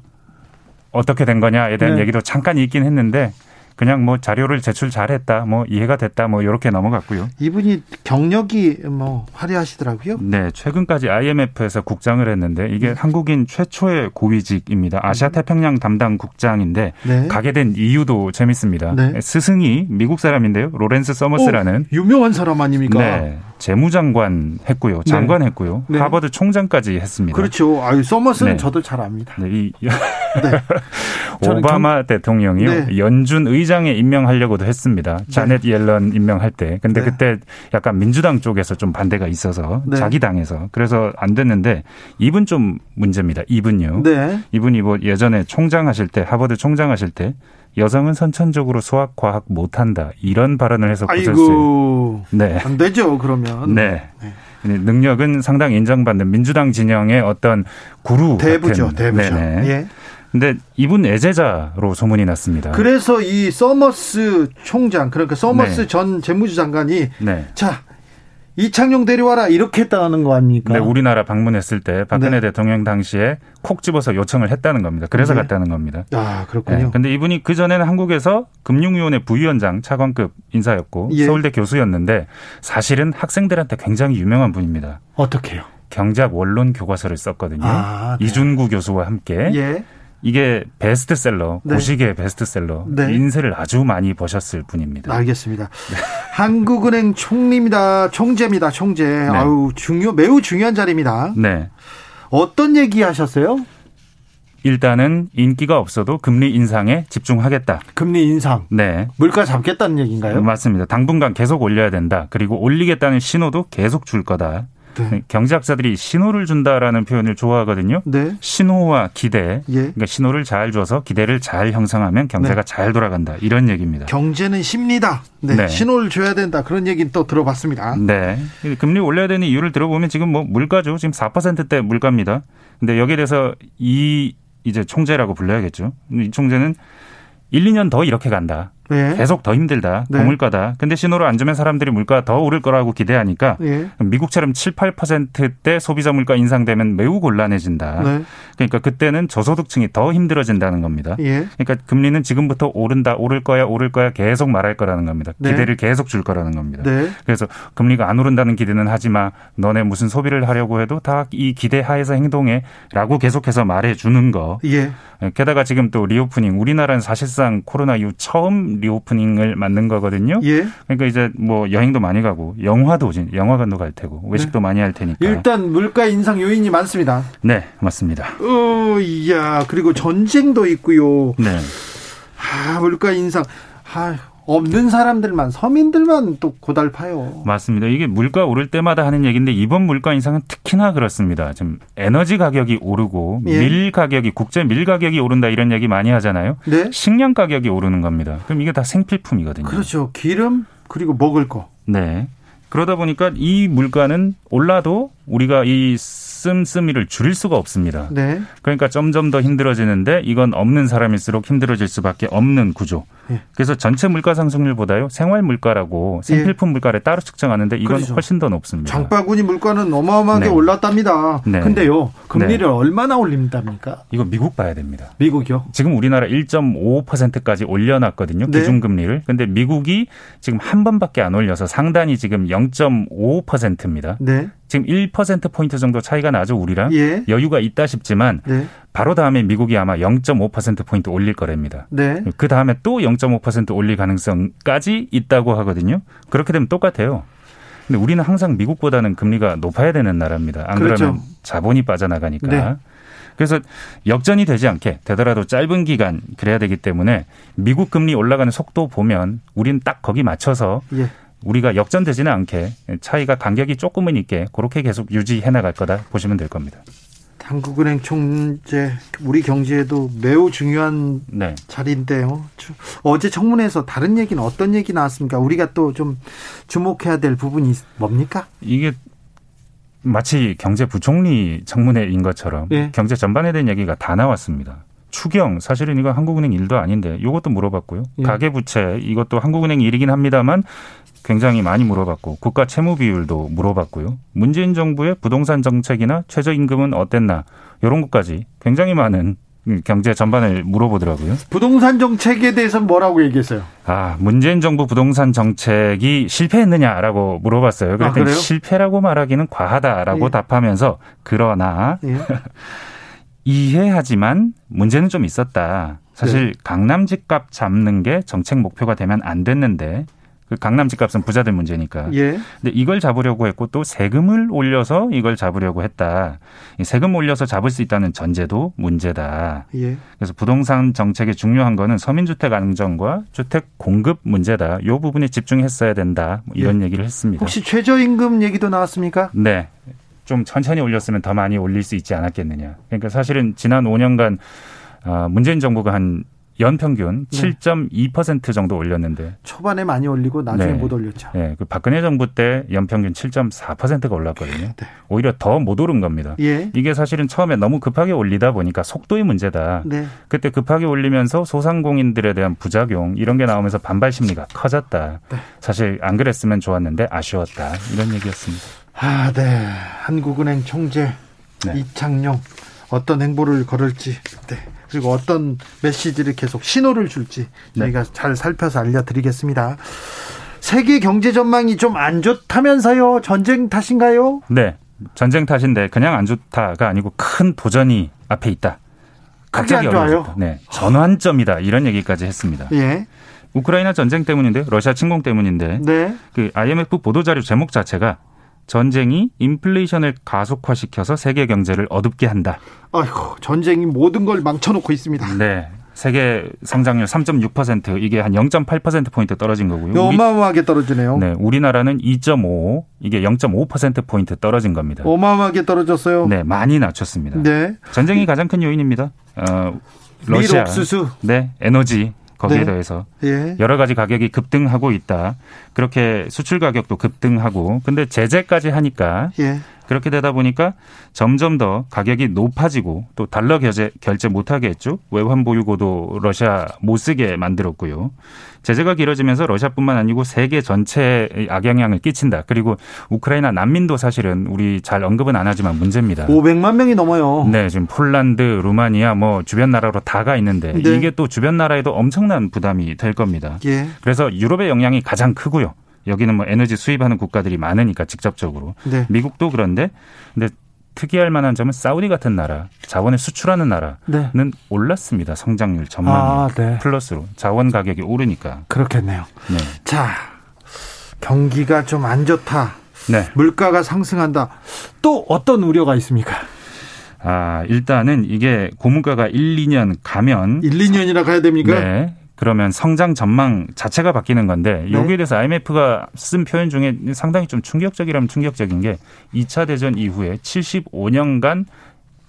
어떻게 된 거냐에 대한 네. 얘기도 잠깐 있긴 했는데 그냥 뭐 자료를 제출 잘했다, 뭐 이해가 됐다, 뭐 이렇게 넘어갔고요. 이분이 경력이 뭐 화려하시더라고요. 네, 최근까지 IMF에서 국장을 했는데 이게 네. 한국인 최초의 고위직입니다. 아시아 태평양 담당 국장인데 네. 가게 된 이유도 재밌습니다. 네. 스승이 미국 사람인데요, 로렌스 서머스라는 오, 유명한 사람 아닙니까? 네, 재무장관 했고요, 네. 장관 했고요, 네. 하버드 총장까지 했습니다. 그렇죠. 아유 서머스는 네. 저도 잘 압니다. 네, 이 오바마 경... 대통령이요 연준 의 의장에 임명하려고도 했습니다. 네. 자넷 옐런 임명할 때. 근데 네. 그때 약간 민주당 쪽에서 좀 반대가 있어서 네. 자기 당에서 그래서 안 됐는데 이분 좀 문제입니다. 이분요. 네. 이분이 뭐 예전에 총장 하실 때 하버드 총장 하실 때 여성은 선천적으로 수학 과학 못한다 이런 발언을 해서 아이고 네. 안 되죠 그러면 네. 네. 능력은 상당히 인정받는 민주당 진영의 어떤 구루 대부죠 같은. 대부죠 네네. 예. 근데 이분 애제자로 소문이 났습니다. 그래서 이 서머스 총장 그러니까 서머스 네. 전 재무주 장관이 네. 자 이창용 데려와라 이렇게 했다는 거 아닙니까? 네, 우리나라 방문했을 때 박근혜 네. 대통령 당시에 콕 집어서 요청을 했다는 겁니다. 그래서 네. 갔다는 겁니다. 아 그렇군요. 네, 근데 이분이 그 전에는 한국에서 금융위원회 부위원장 차관급 인사였고 예. 서울대 교수였는데 사실은 학생들한테 굉장히 유명한 분입니다. 어떻게요? 경제학 원론 교과서를 썼거든요. 아, 네. 이준구 교수와 함께. 예. 이게 베스트셀러, 네. 고시계 베스트셀러 네. 인세를 아주 많이 버셨을 분입니다. 알겠습니다. 네. 한국은행 총리입니다. 총재입니다. 총재. 네. 아우 중요 매우 중요한 자리입니다. 네. 어떤 얘기 하셨어요? 일단은 인기가 없어도 금리 인상에 집중하겠다. 금리 인상. 네. 물가 잡겠다는 얘기인가요? 맞습니다. 당분간 계속 올려야 된다. 그리고 올리겠다는 신호도 계속 줄 거다. 네. 경제학자들이 신호를 준다라는 표현을 좋아하거든요. 네. 신호와 기대. 예. 그러니까 신호를 잘 줘서 기대를 잘 형성하면 경제가 네. 잘 돌아간다. 이런 얘기입니다. 경제는 쉽니다. 네. 네. 신호를 줘야 된다. 그런 얘기는 또 들어봤습니다. 네. 금리 올려야 되는 이유를 들어보면 지금 뭐 물가죠. 지금 4%대 물가입니다. 근데 여기에 대해서 이 이제 총재라고 불러야겠죠. 이 총재는 1, 2년 더 이렇게 간다. 네. 계속 더 힘들다. 네. 고물가다. 근데 신호를 안 주면 사람들이 물가 더 오를 거라고 기대하니까 네. 미국처럼 7, 8%대 소비자 물가 인상되면 매우 곤란해진다. 네. 그러니까 그때는 저소득층이 더 힘들어진다는 겁니다. 예. 그러니까 금리는 지금부터 오른다, 오를 거야, 오를 거야 계속 말할 거라는 겁니다. 네. 기대를 계속 줄 거라는 겁니다. 네. 그래서 금리가 안 오른다는 기대는 하지 마. 너네 무슨 소비를 하려고 해도 다 이 기대 하에서 행동해라고 계속해서 말해 주는 거. 예. 게다가 지금 또 reopening 우리나라는 사실상 코로나 이후 처음 reopening을 맞는 거거든요. 예. 그러니까 이제 뭐 여행도 많이 가고 영화도 영화관도 갈 테고 외식도 네. 많이 할 테니까. 일단 물가 인상 요인이 많습니다. 네, 맞습니다. 어, 이야 그리고 전쟁도 있고요. 네. 아, 물가 인상. 아, 없는 사람들만 서민들만 또 고달파요. 맞습니다. 이게 물가 오를 때마다 하는 얘기인데 이번 물가 인상은 특히나 그렇습니다. 지금 에너지 가격이 오르고 예. 밀 가격이 국제 밀 가격이 오른다 이런 얘기 많이 하잖아요. 네? 식량 가격이 오르는 겁니다. 그럼 이게 다 생필품이거든요. 그렇죠. 기름 그리고 먹을 거. 네. 그러다 보니까 이 물가는 올라도 우리가 이 씀씀이를 줄일 수가 없습니다. 네. 그러니까 점점 더 힘들어지는데 이건 없는 사람일수록 힘들어질 수밖에 없는 구조. 예. 그래서 전체 물가 상승률보다요 생활 물가라고 생필품 예. 물가를 따로 측정하는데 이건 그렇죠. 훨씬 더 높습니다. 장바구니 물가는 어마어마하게 네. 올랐답니다. 네. 근데요 금리를 네. 얼마나 올린답니까? 이거 미국 봐야 됩니다. 미국이요? 지금 우리나라 1.55%까지 올려놨거든요 네. 기준금리를. 근데 미국이 지금 한 번밖에 안 올려서 상단이 지금 0.55%입니다. 네. 지금 1%포인트 정도 차이가 나죠, 우리랑. 예. 여유가 있다 싶지만 네. 바로 다음에 미국이 아마 0.5%포인트 올릴 거랍니다. 네. 그 다음에 또 0.5% 올릴 가능성까지 있다고 하거든요. 그렇게 되면 똑같아요. 근데 우리는 항상 미국보다는 금리가 높아야 되는 나라입니다. 안 그렇죠. 그러면 자본이 빠져나가니까. 네. 그래서 역전이 되지 않게 되더라도 짧은 기간 그래야 되기 때문에 미국 금리 올라가는 속도 보면 우리는 딱 거기 맞춰서 예. 우리가 역전되지는 않게 차이가 간격이 조금은 있게 그렇게 계속 유지해 나갈 거다 보시면 될 겁니다. 한국은행 총재 우리 경제에도 매우 중요한 네. 자리인데요. 어제 청문회에서 다른 얘기는 어떤 얘기 나왔습니까? 우리가 또 좀 주목해야 될 부분이 뭡니까? 이게 마치 경제부총리 청문회인 것처럼 예. 경제 전반에 대한 얘기가 다 나왔습니다. 추경 사실은 이거 한국은행 일도 아닌데 이것도 물어봤고요. 예. 가계부채 이것도 한국은행 일이긴 합니다만 굉장히 많이 물어봤고 국가 채무 비율도 물어봤고요. 문재인 정부의 부동산 정책이나 최저임금은 어땠나 이런 것까지 굉장히 많은 경제 전반을 물어보더라고요. 부동산 정책에 대해서 뭐라고 얘기했어요? 아, 문재인 정부 부동산 정책이 실패했느냐라고 물어봤어요. 그랬더니 아, 실패라고 말하기는 과하다라고 예. 답하면서 그러나 예. 이해하지만 문제는 좀 있었다. 사실 네. 강남 집값 잡는 게 정책 목표가 되면 안 됐는데 그 강남 집값은 부자들 문제니까. 예. 근데 이걸 잡으려고 했고 또 세금을 올려서 이걸 잡으려고 했다. 세금 올려서 잡을 수 있다는 전제도 문제다. 예. 그래서 부동산 정책의 중요한 거는 서민주택 안정과 주택 공급 문제다. 이 부분에 집중했어야 된다. 뭐 이런 예. 얘기를 했습니다. 혹시 최저임금 얘기도 나왔습니까? 네. 좀 천천히 올렸으면 더 많이 올릴 수 있지 않았겠느냐. 그러니까 사실은 지난 5년간 아, 문재인 정부가 한 연평균 네. 7.2% 정도 올렸는데 초반에 많이 올리고 나중에 네. 못 올렸죠. 네, 그 박근혜 정부 때 연평균 7.4%가 올랐거든요. 네. 오히려 더 못 오른 겁니다. 예. 이게 사실은 처음에 너무 급하게 올리다 보니까 속도의 문제다. 네. 그때 급하게 올리면서 소상공인들에 대한 부작용 이런 게 나오면서 반발 심리가 커졌다. 네. 사실 안 그랬으면 좋았는데 아쉬웠다. 이런 얘기였습니다. 아, 네. 한국은행 총재 네. 이창용 어떤 행보를 걸을지 네. 그리고 어떤 메시지를 계속 신호를 줄지 네. 저희가 네. 잘 살펴서 알려드리겠습니다. 세계 경제 전망이 좀 안 좋다면서요? 전쟁 탓인가요? 네. 전쟁 탓인데 그냥 안 좋다가 아니고 큰 도전이 앞에 있다. 갑자기 어려워졌다. 네. 전환점이다. 이런 얘기까지 했습니다. 예. 우크라이나 전쟁 때문인데 러시아 침공 때문인데 네. 그 IMF 보도 자료 제목 자체가 전쟁이 인플레이션을 가속화시켜서 세계 경제를 어둡게 한다. 아이고, 전쟁이 모든 걸 망쳐놓고 있습니다. 네. 세계 성장률 3.6% 이게 한 0.8% 포인트 떨어진 거고요. 어마어마하게 떨어지네요. 네, 우리나라는 2.5 이게 0.5% 포인트 떨어진 겁니다. 어마어마하게 떨어졌어요. 네, 많이 낮췄습니다. 네. 전쟁이 가장 큰 요인입니다. 어, 러시아, 옥수수, 네, 에너지 거기에 네. 더해서 예. 여러 가지 가격이 급등하고 있다. 그렇게 수출 가격도 급등하고 근데 제재까지 하니까 예. 그렇게 되다 보니까 점점 더 가격이 높아지고 또 달러 결제 결제 못하게 했죠. 외환 보유고도 러시아 못 쓰게 만들었고요. 제재가 길어지면서 러시아뿐만 아니고 세계 전체에 악영향을 끼친다. 그리고 우크라이나 난민도 사실은 우리 잘 언급은 안 하지만 문제입니다. 500만 명이 넘어요. 네, 지금 폴란드, 루마니아 뭐 주변 나라로 다가 있는데 네. 이게 또 주변 나라에도 엄청난 부담이 될 겁니다. 예. 그래서 유럽의 영향이 가장 크고요. 여기는 뭐 에너지 수입하는 국가들이 많으니까 직접적으로. 네. 미국도 그런데 근데 특이할 만한 점은 사우디 같은 나라, 자원을 수출하는 나라는 네. 올랐습니다. 성장률 전망이 아, 네. 플러스로 자원 가격이 오르니까. 그렇겠네요. 네. 자, 경기가 좀 안 좋다. 네. 물가가 상승한다. 또 어떤 우려가 있습니까? 아, 일단은 이게 고물가가 1, 2년 가면 1, 2년이나 가야 됩니까? 네. 그러면 성장 전망 자체가 바뀌는 건데 네. 여기에 대해서 IMF가 쓴 표현 중에 상당히 좀 충격적이라면 충격적인 게 2차 대전 이후에 75년간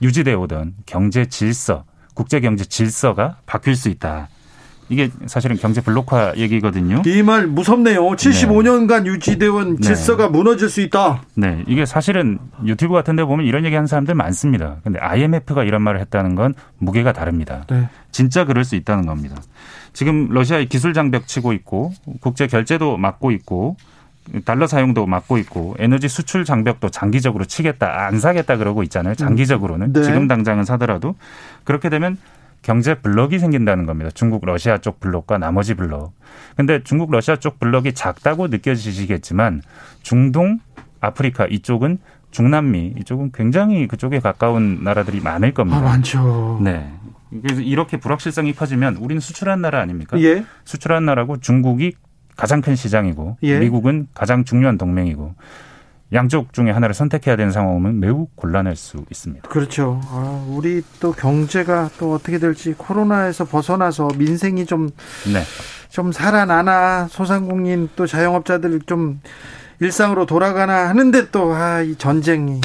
유지되어 오던 경제 질서, 국제 경제 질서가 바뀔 수 있다. 이게 사실은 경제 블록화 얘기거든요. 이 말 무섭네요. 75년간 네. 유지되온 네. 질서가 무너질 수 있다. 네. 이게 사실은 유튜브 같은 데 보면 이런 얘기 하는 사람들 많습니다. 근데 IMF가 이런 말을 했다는 건 무게가 다릅니다. 네. 진짜 그럴 수 있다는 겁니다. 지금 러시아의 기술 장벽 치고 있고 국제 결제도 막고 있고 달러 사용도 막고 있고 에너지 수출 장벽도 장기적으로 치겠다 안 사겠다 그러고 있잖아요. 장기적으로는 네. 지금 당장은 사더라도 그렇게 되면 경제 블록이 생긴다는 겁니다. 중국 러시아 쪽 블록과 나머지 블록. 근데 중국 러시아 쪽 블록이 작다고 느껴지시겠지만 중동 아프리카 이쪽은 중남미 이쪽은 굉장히 그쪽에 가까운 나라들이 많을 겁니다. 아, 많죠. 네. 그래서 이렇게 불확실성이 커지면 우리는 수출한 나라 아닙니까? 예. 수출한 나라고 중국이 가장 큰 시장이고 예. 미국은 가장 중요한 동맹이고 양쪽 중에 하나를 선택해야 되는 상황은 매우 곤란할 수 있습니다. 그렇죠. 아, 우리 또 경제가 또 어떻게 될지 코로나에서 벗어나서 민생이 좀, 네. 좀 살아나나 소상공인 또 자영업자들 좀 일상으로 돌아가나 하는데 또, 아, 이 전쟁이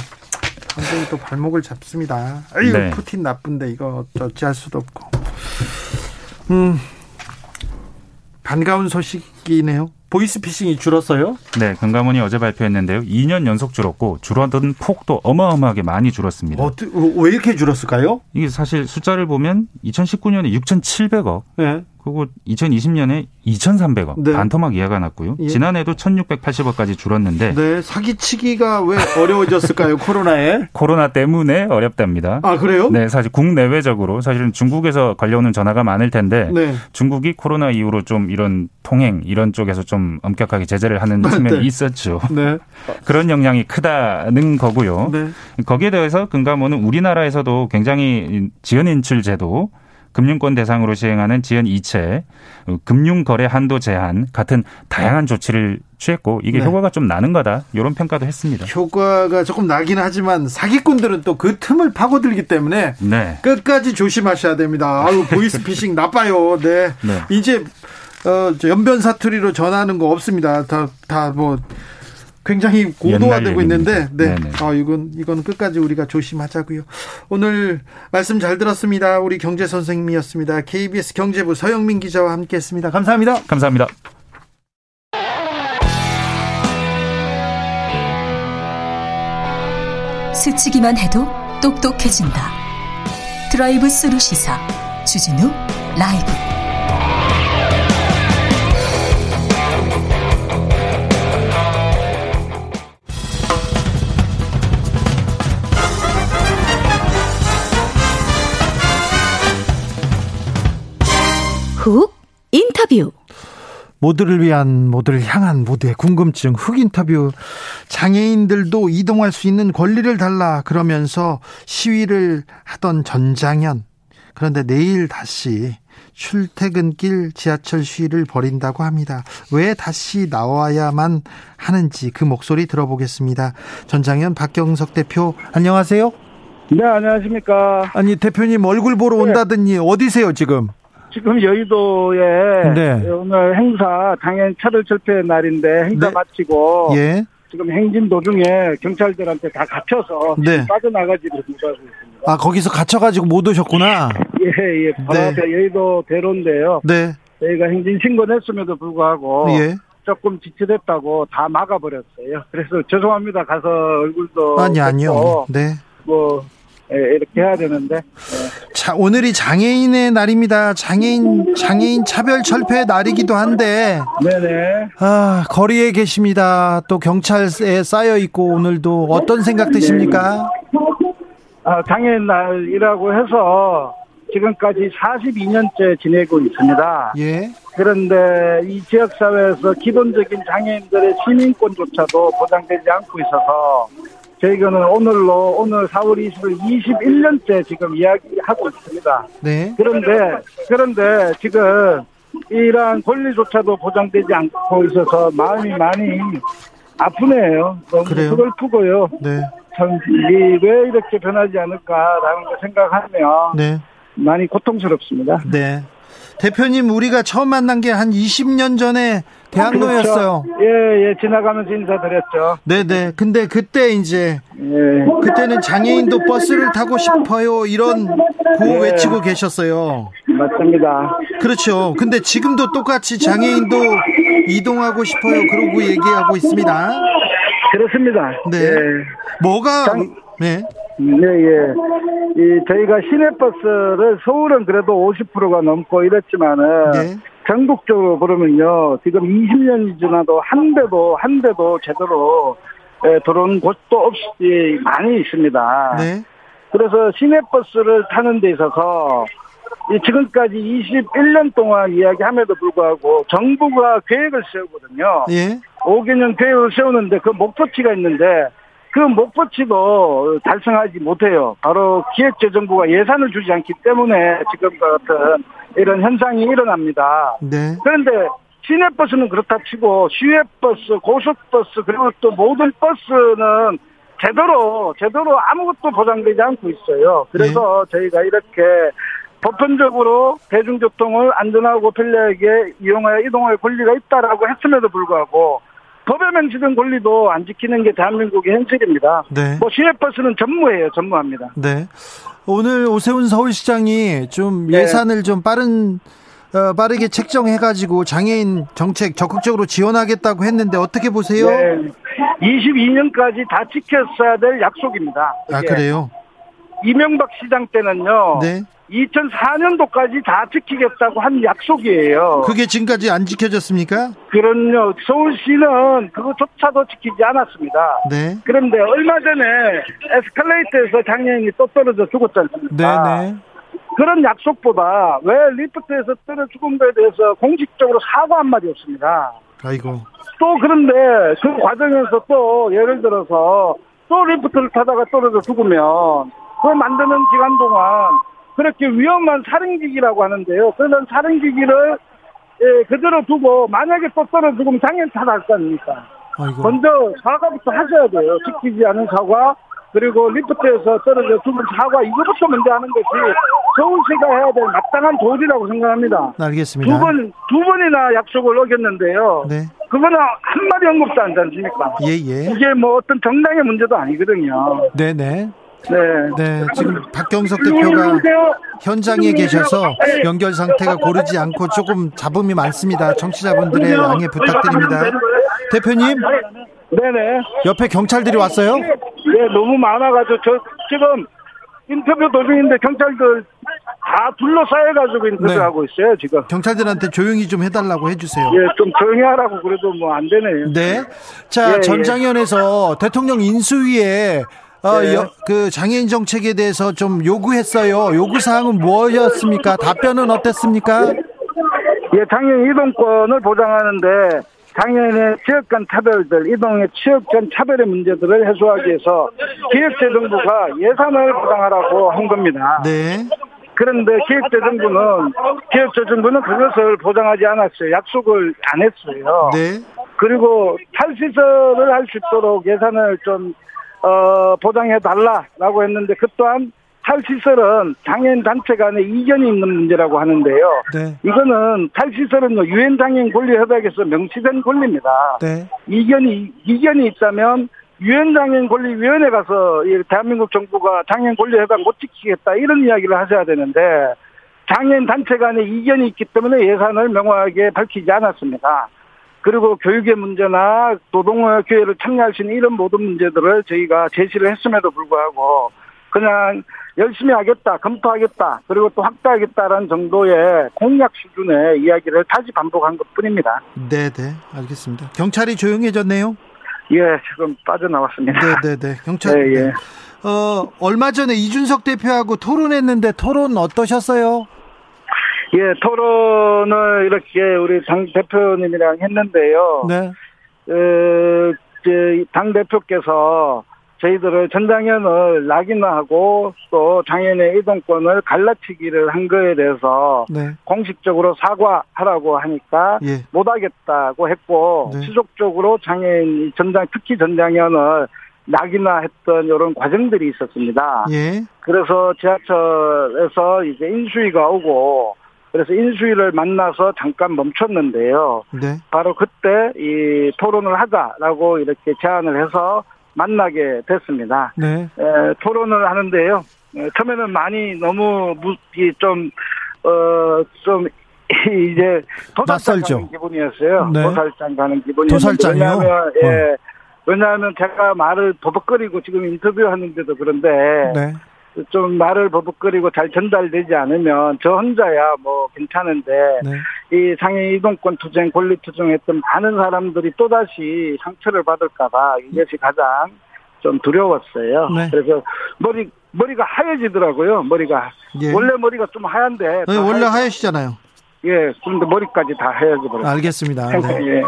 완전히 또 발목을 잡습니다. 아유, 네. 푸틴 나쁜데 이거 어찌할 수도 없고. 음, 반가운 소식이네요. 보이스피싱이 줄었어요? 네, 금감원이 어제 발표했는데요. 2년 연속 줄었고 줄어든 폭도 어마어마하게 많이 줄었습니다. 어, 왜 이렇게 줄었을까요? 이게 사실 숫자를 보면 2019년에 6,700억, 네. 그리고 2020년에 2,300억 네. 반토막 이하가 났고요. 예. 지난해도 1,680억까지 줄었는데 네, 사기치기가 왜 어려워졌을까요? 코로나에? 코로나 때문에 어렵답니다. 아, 그래요? 네, 사실 국내외적으로 사실은 중국에서 걸려오는 전화가 많을 텐데 네. 중국이 코로나 이후로 좀 이런 통행 이런 쪽에서 좀 엄격하게 제재를 하는 네. 측면이 네. 있었죠. 네. 그런 영향이 크다는 거고요. 네. 거기에 대해서 금감원은 우리나라에서도 굉장히 지연 인출 제도 금융권 대상으로 시행하는 지연 이체, 금융거래 한도 제한 같은 다양한 조치를 취했고 이게 네. 효과가 좀 나는 거다 이런 평가도 했습니다. 효과가 조금 나긴 하지만 사기꾼들은 또 그 틈을 파고들기 때문에 네. 끝까지 조심하셔야 됩니다. 아유 보이스피싱 나빠요. 네. 네. 이제 어, 연변 사투리로 전하는 거 없습니다. 다 다 뭐 굉장히 고도화되고 있는데, 네. 네네. 아, 이건, 이건 끝까지 우리가 조심하자고요. 오늘 말씀 잘 들었습니다. 우리 경제 선생님이었습니다. KBS 경제부 서영민 기자와 함께 했습니다. 감사합니다. 감사합니다. 스치기만 해도 똑똑해진다. 드라이브 스루 시사. 주진우 라이브. 훅 인터뷰 모두를 위한 모두를 향한 모두의 궁금증 흑 인터뷰 장애인들도 이동할 수 있는 권리를 달라 그러면서 시위를 하던 전장현 그런데 내일 다시 출퇴근길 지하철 시위를 벌인다고 합니다. 왜 다시 나와야만 하는지 그 목소리 들어보겠습니다. 전장현 박경석 대표 안녕하세요. 네 안녕하십니까. 아니 대표님 얼굴 보러 네. 온다더니 어디세요 지금? 지금 여의도에 네. 오늘 행사 당연 차를 철폐 날인데 행사 네. 마치고 예. 지금 행진 도중에 경찰들한테 다 갇혀서 네. 빠져나가지를 못하고 있습니다. 아 거기서 갇혀가지고 못 오셨구나. 예예. 예. 바로 네. 앞에 여의도 대로인데요. 네. 저희가 행진 신고했음에도 불구하고 예. 조금 지체됐다고 다 막아버렸어요. 그래서 죄송합니다. 가서 얼굴도 아니 아니요. 네. 뭐 예, 이렇게 해야 되는데. 예. 자, 오늘이 장애인의 날입니다. 장애인 장애인 차별 철폐 날이기도 한데. 네네. 아 거리에 계십니다. 또 경찰에 쌓여 있고 오늘도 어떤 생각 드십니까? 아, 장애인 날이라고 해서 지금까지 42년째 지내고 있습니다. 예. 그런데 이 지역 사회에서 기본적인 장애인들의 시민권조차도 보장되지 않고 있어서 저희가는 오늘로 오늘 4월 20일 21년째 지금 이야기하고 있습니다. 네. 그런데 그런데 지금 이러한 권리조차도 보장되지 않고 있어서 마음이 많이 아프네요. 너무 그래요? 슬프고요. 네. 참왜 이렇게 변하지 않을까라는 걸 생각하면 네. 많이 고통스럽습니다. 네. 대표님 우리가 처음 만난 게 한 20년 전에 대학로였어요. 그렇죠. 예, 예, 지나가면서 인사드렸죠. 네네. 근데 그때 이제, 예. 그때는 장애인도 버스를 타고 싶어요. 이런 구호 예. 외치고 계셨어요. 맞습니다. 그렇죠. 근데 지금도 똑같이 장애인도 이동하고 싶어요. 그러고 얘기하고 있습니다. 그렇습니다. 네. 예. 뭐가, 장... 네. 네, 예. 이, 저희가 시내버스를 서울은 그래도 50%가 넘고 이랬지만은, 네. 전국적으로 그러면요, 지금 20년이 지나도 한 대도, 한 대도 제대로 에, 들어온 곳도 없이 많이 있습니다. 네. 그래서 시내버스를 타는 데 있어서 지금까지 21년 동안 이야기함에도 불구하고 정부가 계획을 세우거든요. 예. 5개년 계획을 세우는데 그 목표치가 있는데 그 목표치도 달성하지 못해요. 바로 기획재정부가 예산을 주지 않기 때문에 지금 같은 이런 현상이 일어납니다. 네. 그런데 시내버스는 그렇다 치고 시외버스, 고속버스 그리고 또 모든 버스는 제대로 제대로 아무것도 보장되지 않고 있어요. 그래서 네. 저희가 이렇게 보편적으로 대중교통을 안전하고 편리하게 이용하여 이동할 권리가 있다라고 했음에도 불구하고 법에 명시된 권리도 안 지키는 게 대한민국의 현실입니다. 네. 뭐 시외버스는 전무해요, 전무합니다. 네. 오늘 오세훈 서울시장이 좀 네. 예산을 좀 빠른 어, 빠르게 책정해가지고 장애인 정책 적극적으로 지원하겠다고 했는데 어떻게 보세요? 네. 22년까지 다 지켰어야 될 약속입니다. 아 그래요? 이명박 시장 때는요. 네. 2004년도까지 다 지키겠다고 한 약속이에요. 그게 지금까지 안 지켜졌습니까? 그럼요. 서울시는 그것조차도 지키지 않았습니다. 네. 그런데 얼마 전에 에스컬레이터에서 장애인이 또 떨어져 죽었지 않습니까? 네네. 네. 그런 약속보다 왜 리프트에서 떨어져 죽은 거에 대해서 공식적으로 사과 한마디 없습니다. 아이고. 또 그런데 그 과정에서 또 예를 들어서 또 리프트를 타다가 떨어져 죽으면 그 만드는 기간 동안 그렇게 위험한 살인기기라고 하는데요. 그런 살인기기를 예, 그대로 두고 만약에 또 떨어져 죽으면 당연히 타다할 거 아닙니까? 아이고. 먼저 사과부터 하셔야 돼요. 지키지 않은 사과, 그리고 리프트에서 떨어져 죽은 사과 이거부터 먼저 하는 것이 서울시가 해야 될 마땅한 도리라고 생각합니다. 알겠습니다. 두 번, 두 번이나 약속을 어겼는데요. 네. 그거는 한마디 언급도 안 하지 않습니까? 예, 예. 이게 뭐 어떤 정당의 문제도 아니거든요. 네네. 네. 네. 네, 지금 박경석 대표가 현장에 계셔서 연결 상태가 고르지 않고 조금 잡음이 많습니다. 청취자분들의 양해 부탁드립니다. 대표님. 네네. 옆에 경찰들이 왔어요? 네, 너무 많아가지고 저 지금 인터뷰 도중인데 경찰들 다 둘러싸여가지고 인터뷰하고 네. 있어요 지금. 경찰들한테 조용히 좀 해달라고 해주세요. 예, 좀 조용히 하라고 그래도 뭐 안 되네요. 네. 자, 예, 예. 전장현에서 예. 대통령 인수위에 어, 네. 여, 그 장애인 정책에 대해서 좀 요구했어요. 요구 사항은 무엇이었습니까? 답변은 어땠습니까? 예, 장애인 이동권을 보장하는데 장애인의 지역 간 차별들, 이동의 지역 간 차별의 문제들을 해소하기 위해서 기획재정부가 예산을 보장하라고 한 겁니다. 네. 그런데 기획재정부는 기획재정부는 그것을 보장하지 않았어요. 약속을 안 했어요. 네. 그리고 탈시설을 할 수 있도록 예산을 좀 어, 보장해 달라라고 했는데 그 또한 탈시설은 장애인 단체 간에 이견이 있는 문제라고 하는데요. 네. 이거는 탈시설은 유엔 장애인 권리 협약에서 명시된 권리입니다. 네. 이견이 이견이 있다면 유엔 장애인 권리 위원회 가서 대한민국 정부가 장애인 권리 협약 못 지키겠다 이런 이야기를 하셔야 되는데 장애인 단체 간에 이견이 있기 때문에 예산을 명확하게 밝히지 않았습니다. 그리고 교육의 문제나 노동의 기회를 참여할 수 있는 이런 모든 문제들을 저희가 제시를 했음에도 불구하고 그냥 열심히 하겠다, 검토하겠다, 그리고 또 확대하겠다라는 정도의 공약 수준의 이야기를 다시 반복한 것 뿐입니다. 네, 네, 알겠습니다. 경찰이 조용해졌네요? 예, 지금 빠져나왔습니다. 네, 네, 네. 경찰. 네, 예. 어, 얼마 전에 이준석 대표하고 토론했는데 토론 어떠셨어요? 예, 토론을 이렇게 우리 당 대표님이랑 했는데요. 네. 어, 이제 당 대표께서 저희들을 전장현을 낙인화하고 또 장애인의 이동권을 갈라치기를 한 거에 대해서 네. 공식적으로 사과하라고 하니까 예. 못하겠다고 했고 네. 지속적으로 장애인 전장 특히 전장현을 낙인화했던 이런 과정들이 있었습니다. 예. 그래서 지하철에서 이제 인수위가 오고 그래서 인수위를 만나서 잠깐 멈췄는데요. 네. 바로 그때 이 토론을 하자라고 이렇게 제안을 해서 만나게 됐습니다. 네. 에, 토론을 하는데요. 에, 처음에는 많이 너무 무, 좀, 어, 좀, 이제 도살장 가는 기분이었어요. 네. 도살장 가는 기분이었어요. 도살장이요? 왜냐하면, 예. 어. 왜냐하면 제가 말을 버벅거리고 지금 인터뷰하는데도 그런데 네. 좀 말을 버벅거리고 잘 전달되지 않으면 저 혼자야 뭐 괜찮은데 네. 이 상해 이동권 투쟁 권리 투쟁했던 많은 사람들이 또다시 상처를 받을까봐 이것이 가장 좀 두려웠어요. 네. 그래서 머리 머리가 하얘지더라고요. 머리가 예. 원래 머리가 좀 하얀데 네, 원래 하얘시잖아요. 예, 그런데 머리까지 다 해야지 버려. 알겠습니다. 네. 예.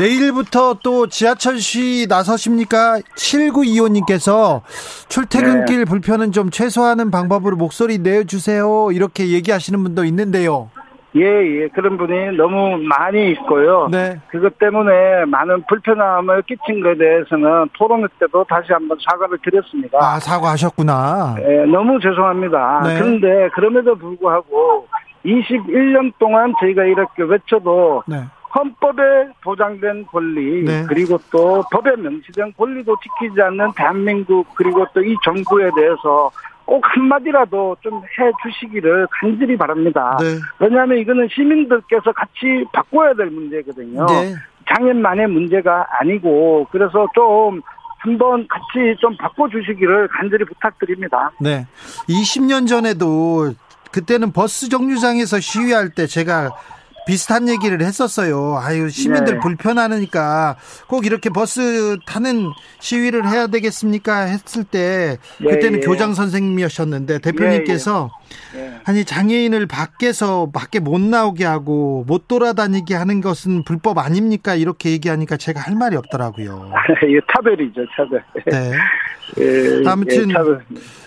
내일부터 또 지하철 시 나서십니까? 7925님께서 출퇴근길 네. 불편은 좀 최소화하는 방법으로 목소리 내주세요. 이렇게 얘기하시는 분도 있는데요. 예, 예. 그런 분이 너무 많이 있고요. 네. 그것 때문에 많은 불편함을 끼친 것에 대해서는 토론 때도 다시 한번 사과를 드렸습니다. 아, 사과하셨구나. 예, 너무 죄송합니다. 네. 그런데 그럼에도 불구하고 21년 동안 저희가 이렇게 외쳐도 네. 헌법에 보장된 권리 네. 그리고 또 법에 명시된 권리도 지키지 않는 대한민국 그리고 또 이 정부에 대해서 꼭 한마디라도 좀 해 주시기를 간절히 바랍니다. 네. 왜냐하면 이거는 시민들께서 같이 바꿔야 될 문제거든요. 네. 장애만의 문제가 아니고 그래서 좀 한번 같이 좀 바꿔주시기를 간절히 부탁드립니다. 네. 20년 전에도 그때는 버스 정류장에서 시위할 때 제가 비슷한 얘기를 했었어요. 아유, 시민들 네. 불편하니까 꼭 이렇게 버스 타는 시위를 해야 되겠습니까? 했을 때 그때는 예, 예. 교장 선생님이셨는데 대표님께서 예, 예. 아니 장애인을 밖에서 밖에 못 나오게 하고 못 돌아다니게 하는 것은 불법 아닙니까? 이렇게 얘기하니까 제가 할 말이 없더라고요. 이게 차별이죠, 차별. 네. 예, 아무튼 차별.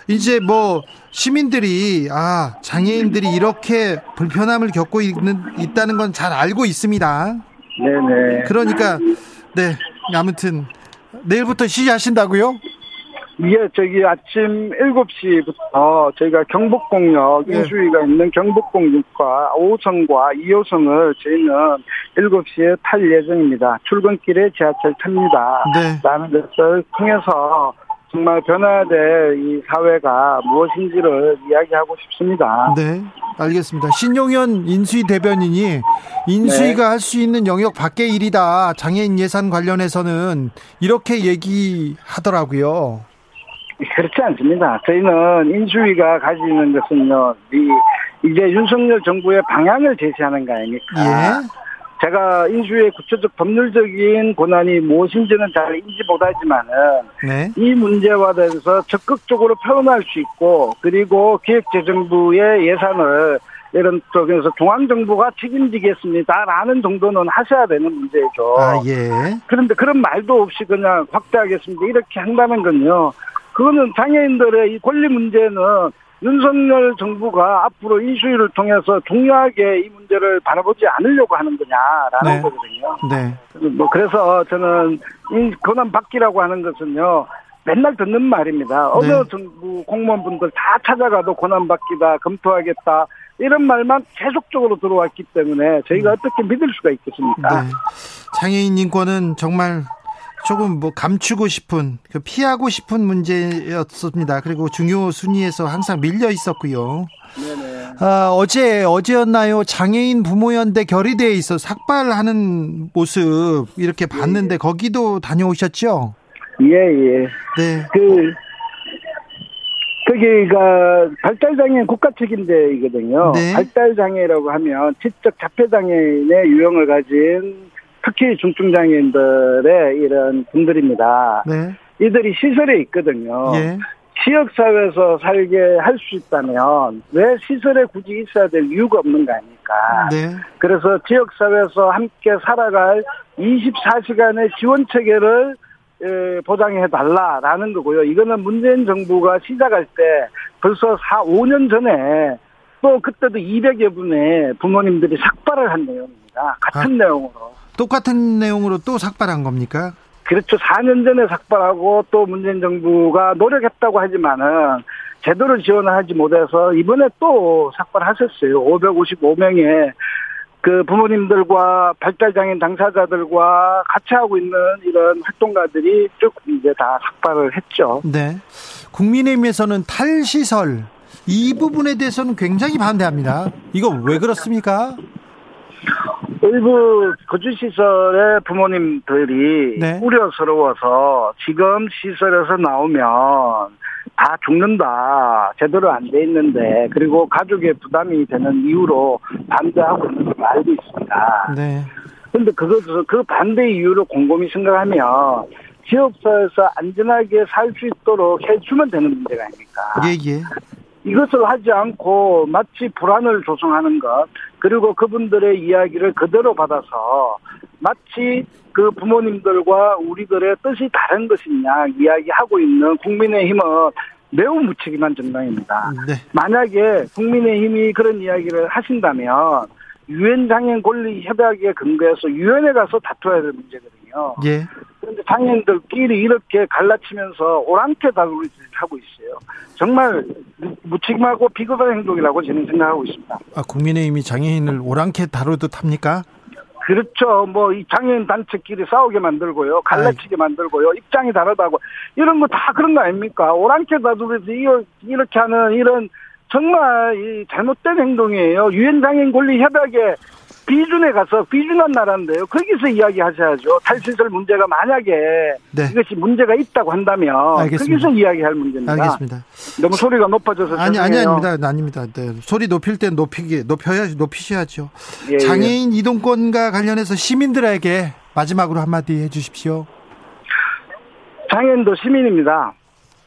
이제 뭐 시민들이 아 장애인들이 이렇게 불편함을 겪고 있는 있다는 건 잘 알고 있습니다. 네네. 그러니까 네 아무튼 내일부터 시위하신다고요? 예, 저기 아침 7시부터 저희가 경복공역 네. 인수위가 있는 경복공역과 5호선과 2호선을 저희는 7시에 탈 예정입니다. 출근길에 지하철 탑니다. 네. 라는 것을 통해서 정말 변화될 이 사회가 무엇인지를 이야기하고 싶습니다. 네, 알겠습니다. 신용현 인수위 대변인이 인수위가 네. 할수 있는 영역 밖의 일이다. 장애인 예산 관련해서는 이렇게 얘기하더라고요. 그렇지 않습니다. 저희는 인수위가 가지는 것은요, 이제 윤석열 정부의 방향을 제시하는 거 아닙니까? 예. 제가 인수의 구체적 법률적인 권한이 무엇인지는 잘 인지 못하지만은 네. 이 문제와 대해서 적극적으로 표현할 수 있고 그리고 기획재정부의 예산을 이런 쪽에서 중앙정부가 책임지겠습니다라는 정도는 하셔야 되는 문제죠. 아, 예. 그런데 그런 말도 없이 그냥 확대하겠습니다. 이렇게 한다는 건요. 그거는 장애인들의 이 권리 문제는 윤석열 정부가 앞으로 이슈를 통해서 중요하게 이 문제를 바라보지 않으려고 하는 거냐라는 네. 거거든요. 네. 뭐 그래서 저는 이 권한 받기라고 하는 것은요. 맨날 듣는 말입니다. 어느 네. 정부 공무원분들 다 찾아가도 권한 받기다, 검토하겠다 이런 말만 계속적으로 들어왔기 때문에 저희가 음. 어떻게 믿을 수가 있겠습니까? 네. 장애인 인권은 정말 조금 뭐 감추고 싶은 그 피하고 싶은 문제였습니다. 그리고 중요 순위에서 항상 밀려 있었고요. 네네. 아, 어제 어제였나요? 장애인 부모연대 결의대에 있어 삭발하는 모습 이렇게 봤는데 예, 예. 거기도 다녀오셨죠? 예 예. 네. 그 거기가 발달장애인 국가 책임제이거든요. 네. 발달장애라고 하면 지적 자폐장애인의 유형을 가진 특히 중증장애인들의 이런 분들입니다. 네. 이들이 시설에 있거든요. 예. 지역사회에서 살게 할 수 있다면 왜 시설에 굳이 있어야 될 이유가 없는 거 아닙니까? 네. 그래서 지역사회에서 함께 살아갈 24시간의 지원 체계를 보장해 달라라는 거고요. 이거는 문재인 정부가 시작할 때 벌써 4, 5년 전에 또 그때도 200여 분의 부모님들이 삭발을 한 내용입니다. 같은 아. 내용으로. 똑같은 내용으로 또 삭발한 겁니까? 그렇죠. 4년 전에 삭발하고 또 문재인 정부가 노력했다고 하지만은 제대로 지원을 하지 못해서 이번에 또 삭발하셨어요. 555명의 그 부모님들과 발달장애인 당사자들과 같이 하고 있는 이런 활동가들이 쭉 이제 다 삭발을 했죠. 네. 국민의힘에서는 탈시설 이 부분에 대해서는 굉장히 반대합니다. 이거 왜 그렇습니까? 일부 거주시설의 부모님들이 네. 우려스러워서 지금 시설에서 나오면 다 죽는다. 제대로 안 돼 있는데, 그리고 가족의 부담이 되는 이유로 반대하고 있는 걸 알고 있습니다. 네. 근데 그것을, 그 반대 이유를 곰곰이 생각하면, 지역사회에서 안전하게 살 수 있도록 해주면 되는 문제가 아닙니까? 예, 예. 이것을 하지 않고 마치 불안을 조성하는 것 그리고 그분들의 이야기를 그대로 받아서 마치 그 부모님들과 우리들의 뜻이 다른 것이냐 이야기하고 있는 국민의힘은 매우 무책임한 정당입니다. 네. 만약에 국민의힘이 그런 이야기를 하신다면 유엔 장애인 권리 협약에 근거해서 유엔에 가서 다투어야 될 문제거든요. 예. 그런데 장애인들끼리 이렇게 갈라치면서 오랑캐 다루를 하고 있어요. 정말 무책임하고 비겁한 행동이라고 저는 생각하고 있습니다. 아, 국민의힘이 장애인을 오랑캐 다루듯 합니까? 그렇죠. 뭐 이 장애인 단체끼리 싸우게 만들고요, 갈라치게 만들고요, 입장이 다르다고 이런 거 다 그런 거 아닙니까? 오랑캐 다두면서 이렇게 하는 이런 정말 이 잘못된 행동이에요. 유엔 장애인 권리 협약에 비준에 가서 비준한 나라인데요. 거기서 이야기하셔야죠. 탈시설 문제가 만약에 네. 이것이 문제가 있다고 한다면 알겠습니다. 거기서 이야기할 문제입니다. 알겠습니다. 너무 소리가 높아져서 아니 아니 아닙니다. 아닙니다. 네. 소리 높일 땐 높이기 높여야 높이셔야죠. 예, 예. 장애인 예. 이동권과 관련해서 시민들에게 마지막으로 한마디 해주십시오. 장애인도 시민입니다.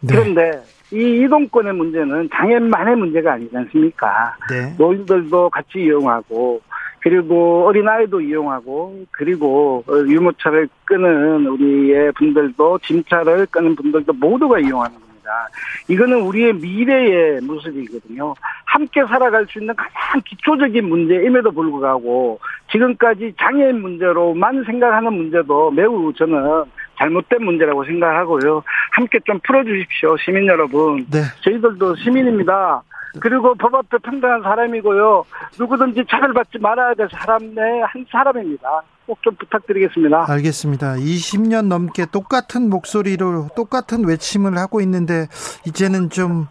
네. 그런데 이 이동권의 문제는 장애인만의 문제가 아니지 않습니까? 네. 노인들도 같이 이용하고 그리고 어린아이도 이용하고 그리고 유모차를 끄는 우리의 분들도 짐차를 끄는 분들도 모두가 이용하는 겁니다. 이거는 우리의 미래의 모습이거든요. 함께 살아갈 수 있는 가장 기초적인 문제임에도 불구하고 지금까지 장애인 문제로만 생각하는 문제도 매우 저는 잘못된 문제라고 생각하고요. 함께 좀 풀어주십시오, 시민 여러분. 네. 저희들도 시민입니다. 그리고 법 앞에 평등한 사람이고요. 누구든지 차별받지 말아야 될 사람 내한 사람입니다. 꼭 좀 부탁드리겠습니다. 알겠습니다. 20년 넘게 똑같은 목소리로 똑같은 외침을 하고 있는데 이제는 좀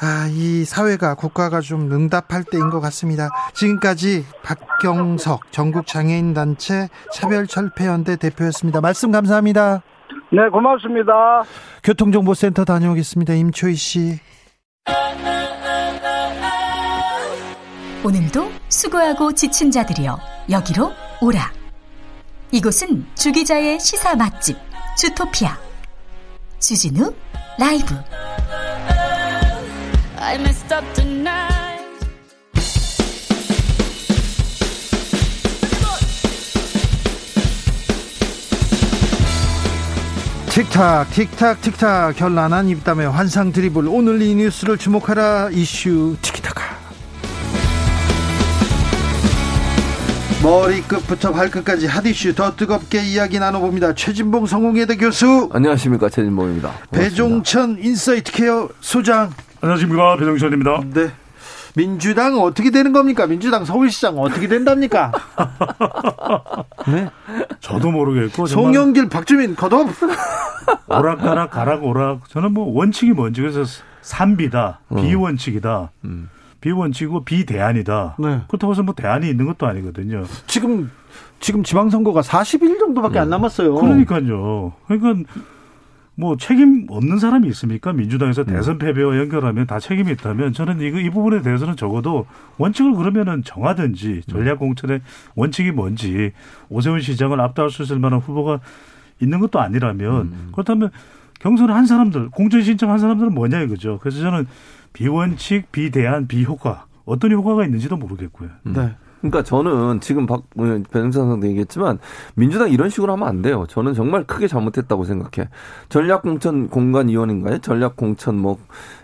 아, 이 사회가 국가가 좀 응답할 때인 것 같습니다. 지금까지 박경석 전국 장애인 단체 차별 철폐연대 대표였습니다. 말씀 감사합니다. 네, 고맙습니다. 교통정보센터 다녀오겠습니다. 임초희 씨. 오늘도 수고하고 지친 자들이여 여기로 오라. 이곳은 주기자의 시사 맛집 주토피아 주진우 라이브. 틱탁 틱탁 틱탁 현란한 입담의 환상 드리블 오늘 이 뉴스를 주목하라 이슈 티키타카 머리끝부터 발끝까지 핫이슈 더 뜨겁게 이야기 나눠봅니다. 최진봉 성공회대 교수. 안녕하십니까 최진봉입니다. 고맙습니다. 배종찬 인사이트 케이 소장. 안녕하십니까 배종찬입니다. 네. 민주당 어떻게 되는 겁니까? 민주당 서울시장 어떻게 된답니까? 네. 저도 모르겠고. 송영길, 박주민 컷오프. 오락가락 가락 오락. 저는 뭐 원칙이 뭔지 그래서 삼비다, 음. 비원칙이다. 음. 비원칙이고 비대안이다. 네. 그렇다고 해서 뭐 대안이 있는 것도 아니거든요. 지금 지금 지방선거가 40일 정도밖에 네. 안 남았어요. 그러니까요. 그러니까 뭐 책임 없는 사람이 있습니까? 민주당에서 네. 대선 패배와 연결하면 다 책임이 있다면 저는 이거 이 부분에 대해서는 적어도 원칙을 그러면은 정하든지 전략 공천의 원칙이 뭔지 오세훈 시장을 압도할 수 있을 만한 후보가 있는 것도 아니라면 음. 그렇다면 경선을 한 사람들 공천 신청 한 사람들은 뭐냐 이거죠. 그래서 저는 비원칙, 비대안, 비효과 어떤 효과가 있는지도 모르겠고요. 네. 그러니까 저는 지금 박 배정찬 선생도 얘기했지만 민주당 이런 식으로 하면 안 돼요. 저는 정말 크게 잘못했다고 생각해. 전략 공천 공관위원인가요? 전략 공천 뭐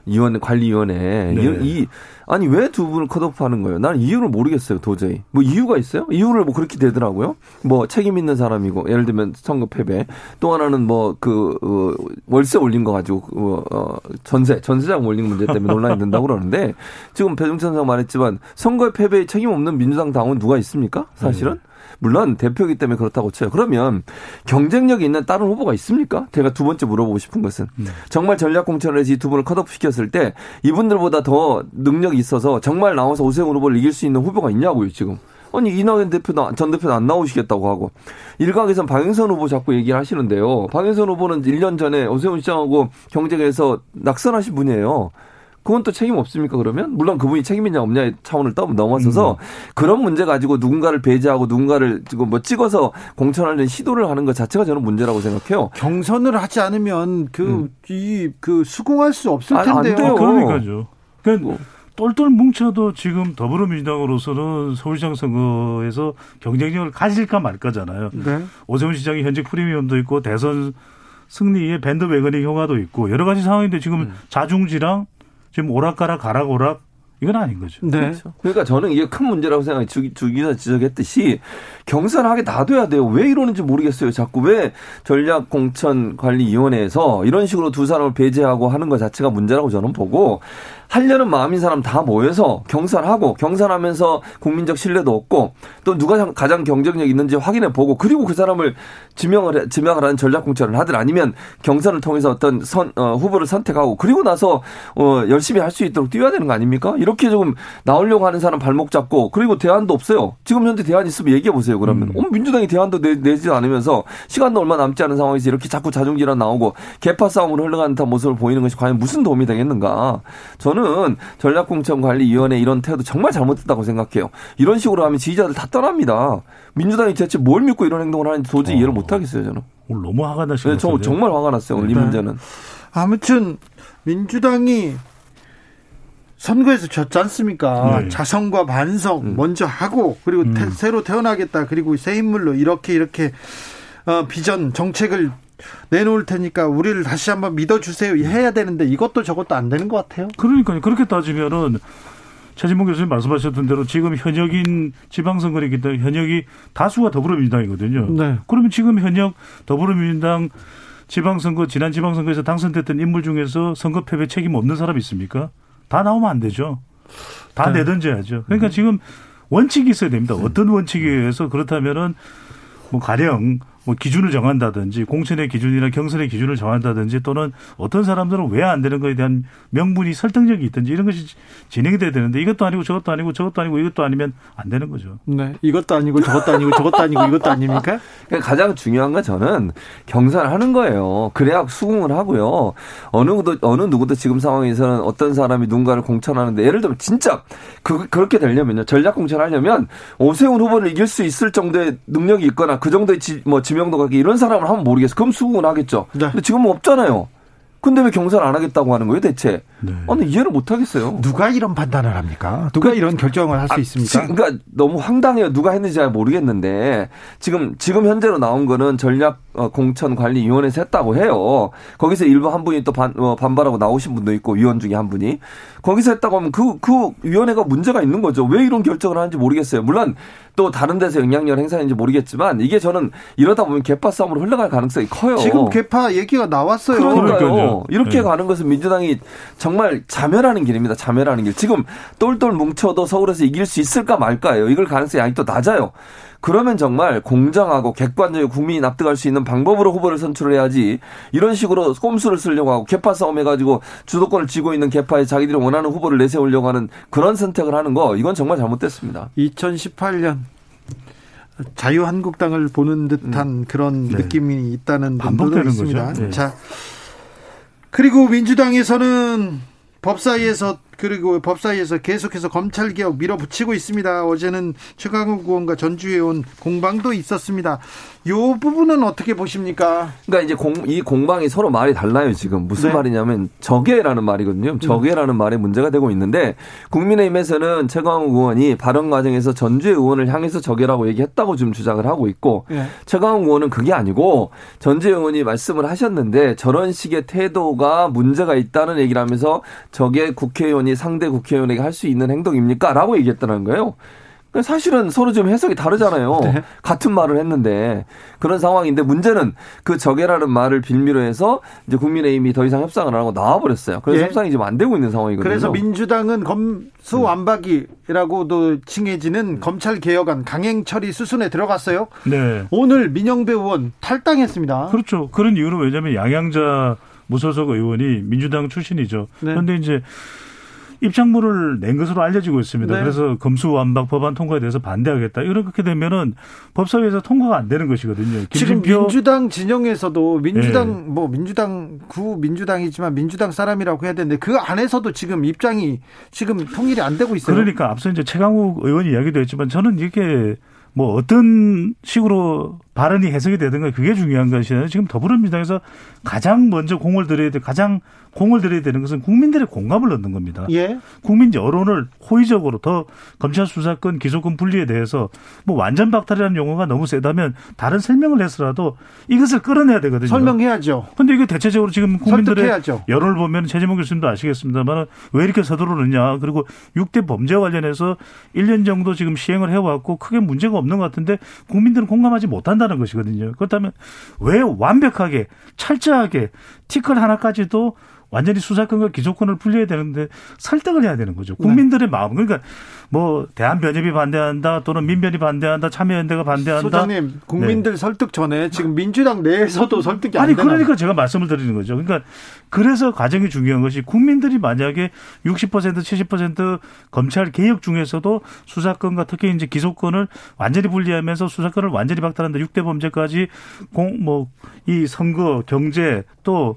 위원 관리 위원회 네. 이, 이 아니 왜 두 분을 컷오프하는 거예요? 나는 이유를 모르겠어요 도저히. 뭐 이유가 있어요? 이유를 뭐 그렇게 되더라고요. 뭐 책임 있는 사람이고 예를 들면 선거 패배. 또 하나는 뭐그 어, 월세 올린 거 가지고 어, 어, 전세 전세장 올린 문제 때문에 논란이 된다고 그러는데 지금 배종찬 선생 말했지만 선거의 패배에 책임 없는 민주당 당원 누가 있습니까? 사실은. 네. 물론 대표이기 때문에 그렇다고 쳐요. 그러면 경쟁력이 있는 다른 후보가 있습니까? 제가 두 번째 물어보고 싶은 것은 네. 정말 전략 공천을 해서 이 두 분을 컷오프 시켰을 때 이분들보다 더 능력이 있어서 정말 나와서 오세훈 후보를 이길 수 있는 후보가 있냐고요, 지금. 아니 이낙연 대표도 전 대표는 안 나오시겠다고 하고 일각에선 박영선 후보 자꾸 얘기를 하시는데요. 박영선 후보는 1년 전에 오세훈 시장하고 경쟁에서 낙선하신 분이에요. 그건 또 책임 없습니까 그러면? 물론 그분이 책임 있냐 없냐 차원을 떠 넘어서서 음. 그런 문제 가지고 누군가를 배제하고 누군가를 지금 뭐 찍어서 공천하는 시도를 하는 것 자체가 저는 문제라고 생각해요. 경선을 하지 않으면 그 이그 음. 그 수긍할 수 없을 텐데요. 안 돼요. 그러니까요. 그러니까 뭐. 똘똘 뭉쳐도 지금 더불어민주당으로서는 서울시장 선거에서 경쟁력을 가질까 말까잖아요. 네. 오세훈 시장이 현직 프리미엄도 있고 대선 승리의 밴드웨건의 효과도 있고 여러 가지 상황인데 지금 음. 자중지랑 지금 오락가락 가락오락 이건 아닌 거죠. 네. 그렇죠. 그러니까 저는 이게 큰 문제라고 생각해. 주, 주 기자 지적했듯이 경선하게 놔둬야 돼요. 왜 이러는지 모르겠어요. 자꾸 왜 전략공천관리위원회에서 이런 식으로 두 사람을 배제하고 하는 것 자체가 문제라고 저는 보고 하려는 마음인 사람 다 모여서 경선하고 경선하면서 국민적 신뢰도 얻고 또 누가 가장 경쟁력 있는지 확인해 보고 그리고 그 사람을 지명을 지명을 하는 전략 공천을 하든 아니면 경선을 통해서 어떤 선 어, 후보를 선택하고 그리고 나서 어, 열심히 할 수 있도록 뛰어야 되는 거 아닙니까? 이렇게 조금 나오려고 하는 사람 발목 잡고 그리고 대안도 없어요. 지금 현재 대안 있으면 얘기해 보세요. 그러면 음. 어, 민주당이 대안도 내, 내지 않으면서 시간도 얼마 남지 않은 상황에서 이렇게 자꾸 자중질환 나오고 개파 싸움으로 흘러가는 듯한 모습을 보이는 것이 과연 무슨 도움이 되겠는가? 저는 전략공천관리위원회 이런 태도 정말 잘못했다고 생각해요. 이런 식으로 하면 지지자들 다 떠납니다. 민주당이 대체 뭘 믿고 이런 행동을 하는지 도저히 어. 이해를 못 하겠어요, 저는. 오늘 너무 화가 나시네요. 네, 저 정말 화가 났어요, 오늘 네. 이 문제는. 아무튼 민주당이 선거에서 졌지 않습니까? 네. 자성과 반성 음. 먼저 하고 그리고 음. 태, 새로 태어나겠다 그리고 새 인물로 이렇게 이렇게 어, 비전 정책을 내놓을 테니까 우리를 다시 한번 믿어주세요 해야 되는데 이것도 저것도 안 되는 것 같아요. 그러니까요. 그렇게 따지면은 최진봉 교수님 말씀하셨던 대로 지금 현역인 지방선거이기 때문에 현역이 다수가 더불어민주당이거든요. 네. 그러면 지금 현역 더불어민주당 지방선거 지난 지방선거에서 당선됐던 인물 중에서 선거 패배 책임 없는 사람 있습니까? 다 나오면 안 되죠. 다 네. 내던져야죠. 그러니까 음. 지금 원칙이 있어야 됩니다. 어떤 원칙에 의해서 그렇다면은 뭐 가령 뭐 기준을 정한다든지 공천의 기준이나 경선의 기준을 정한다든지 또는 어떤 사람들은 왜 안 되는 거에 대한 명분이 설득력이 있든지 이런 것이 진행이 돼야 되는데 이것도 아니고 저것도 아니고 저것도 아니고 이것도 아니면 안 되는 거죠. 네. 이것도 아니고 저것도 아니고 저것도 아니고 이것도 아닙니까? 그러니까 가장 중요한 건 저는 경선을 하는 거예요. 그래야 수긍을 하고요. 어느 누구도 어느 누구도 지금 상황에서는 어떤 사람이 누군가를 공천하는데 예를 들면 진짜 그 그렇게 되려면요. 전략 공천하려면 오세훈 후보를 이길 수 있을 정도의 능력이 있거나 그 정도의 지, 뭐 지명도가 이런 사람을 하면 모르겠어. 그럼 수긍은 하겠죠. 네. 근데 지금은 없잖아요. 근데 왜 경선 안 하겠다고 하는 거예요, 대체? 네. 아, 근 이해를 못 하겠어요. 누가 이런 판단을 합니까? 누가 그, 이런 결정을 할수 아, 있습니까? 그러니까 너무 황당해요. 누가 했는지 잘 모르겠는데 지금 지금 현재로 나온 거는 전략 어, 공천 관리 위원회에서 했다고 해요. 거기서 일부 한 분이 또 반, 어, 반발하고 나오신 분도 있고 위원 중에 한 분이 거기서 했다고 하면 그그 그 위원회가 문제가 있는 거죠. 왜 이런 결정을 하는지 모르겠어요. 물론 또 다른 데서 영향력을 행사했는지 모르겠지만 이게 저는 이러다 보면 개파 싸움으로 흘러갈 가능성이 커요. 지금 개파 얘기가 나왔어요. 그러니까요. 그러니까요. 이렇게 네. 가는 것은 민주당이 정말 자멸하는 길입니다. 자멸하는 길. 지금 똘똘 뭉쳐도 서울에서 이길 수 있을까 말까요. 이걸 가능성이 아직도 낮아요. 그러면 정말 공정하고 객관적으로 국민이 납득할 수 있는 방법으로 후보를 선출을 해야지 이런 식으로 꼼수를 쓰려고 하고 개파 싸움 해가지고 주도권을 쥐고 있는 개파에 자기들이 원하는 후보를 내세우려고 하는 그런 선택을 하는 거 이건 정말 잘못됐습니다. 2018년 자유한국당을 보는 듯한 음. 그런 네. 느낌이 있다는 반복되는 있습니다. 네. 자 그리고 민주당에서는 법사위에서 그리고 법사위에서 계속해서 검찰 개혁 밀어붙이고 있습니다. 어제는 최강욱 의원과 전주의원 공방도 있었습니다. 요 부분은 어떻게 보십니까? 그러니까 이제 공, 이 공방이 서로 말이 달라요, 지금. 무슨 네. 말이냐면 적외라는 말이거든요. 적외라는 음. 말에 문제가 되고 있는데 국민의힘에서는 최강욱 의원이 발언 과정에서 전주의 의원을 향해서 적외라고 얘기했다고 지금 주장을 하고 있고 네. 최강욱 의원은 그게 아니고 전주의 의원이 말씀을 하셨는데 저런 식의 태도가 문제가 있다는 얘기를 하면서 적의 국회의원이 상대 국회의원에게 할 수 있는 행동입니까? 라고 얘기했다는 거예요. 사실은 서로 좀 해석이 다르잖아요. 네. 같은 말을 했는데 그런 상황인데 문제는 그 적애라는 말을 빌미로 해서 이제 국민의힘이 더 이상 협상을 안 하고 나와버렸어요. 그래서 예. 협상이 지금 안 되고 있는 상황이거든요. 그래서 민주당은 검수 완박이라고도 칭해지는 검찰 개혁안 강행 처리 수순에 들어갔어요. 네. 오늘 민영배 의원 탈당했습니다. 그렇죠. 그런 이유는 왜냐하면 양양자 무소속 의원이 민주당 출신이죠. 네. 그런데 이제 입장문을 낸 것으로 알려지고 있습니다. 네. 그래서 검수완박 법안 통과에 대해서 반대하겠다. 이렇게 되면은 법사위에서 통과가 안 되는 것이거든요. 지금 민주당 진영에서도 민주당 네. 뭐 민주당 구 민주당이지만 민주당 사람이라고 해야 되는데 그 안에서도 지금 입장이 지금 통일이 안 되고 있어요. 그러니까 앞서 이제 최강욱 의원이 이야기도 했지만 저는 이게 뭐 어떤 식으로 발언이 해석이 되든가 그게 중요한 것이에요. 지금 더불어민주당에서 가장 먼저 공을 들여야 돼 가장 공을 들여야 되는 것은 국민들의 공감을 얻는 겁니다. 예. 국민 여론을 호의적으로 더 검찰 수사권 기소권 분리에 대해서 뭐 완전 박탈이라는 용어가 너무 세다면 다른 설명을 해서라도 이것을 끌어내야 되거든요. 설명해야죠. 근데 이게 대체적으로 지금 국민들의 설득해야죠. 여론을 보면 최재문 교수님도 아시겠습니다만 왜 이렇게 서두르느냐. 그리고 6대 범죄와 관련해서 1년 정도 지금 시행을 해왔고 크게 문제가 없는 것 같은데 국민들은 공감하지 못한다는 것이거든요. 그렇다면 왜 완벽하게 철저하게 티끌 하나까지도 완전히 수사권과 기소권을 분리해야 되는데 설득을 해야 되는 거죠. 국민들의 네. 마음. 그러니까 뭐 대한변협이 반대한다 또는 민변이 반대한다 참여연대가 반대한다. 소장님 국민들 네. 설득 전에 지금 민주당 내에서도 설득이 안 아니 그러니까 제가 말씀을 드리는 거죠. 그러니까 그래서 과정이 중요한 것이 국민들이 만약에 60% 70% 검찰 개혁 중에서도 수사권과 특히 이제 기소권을 완전히 분리하면서 수사권을 완전히 박탈한다. 6대 범죄까지 공 뭐 이 선거 경제 또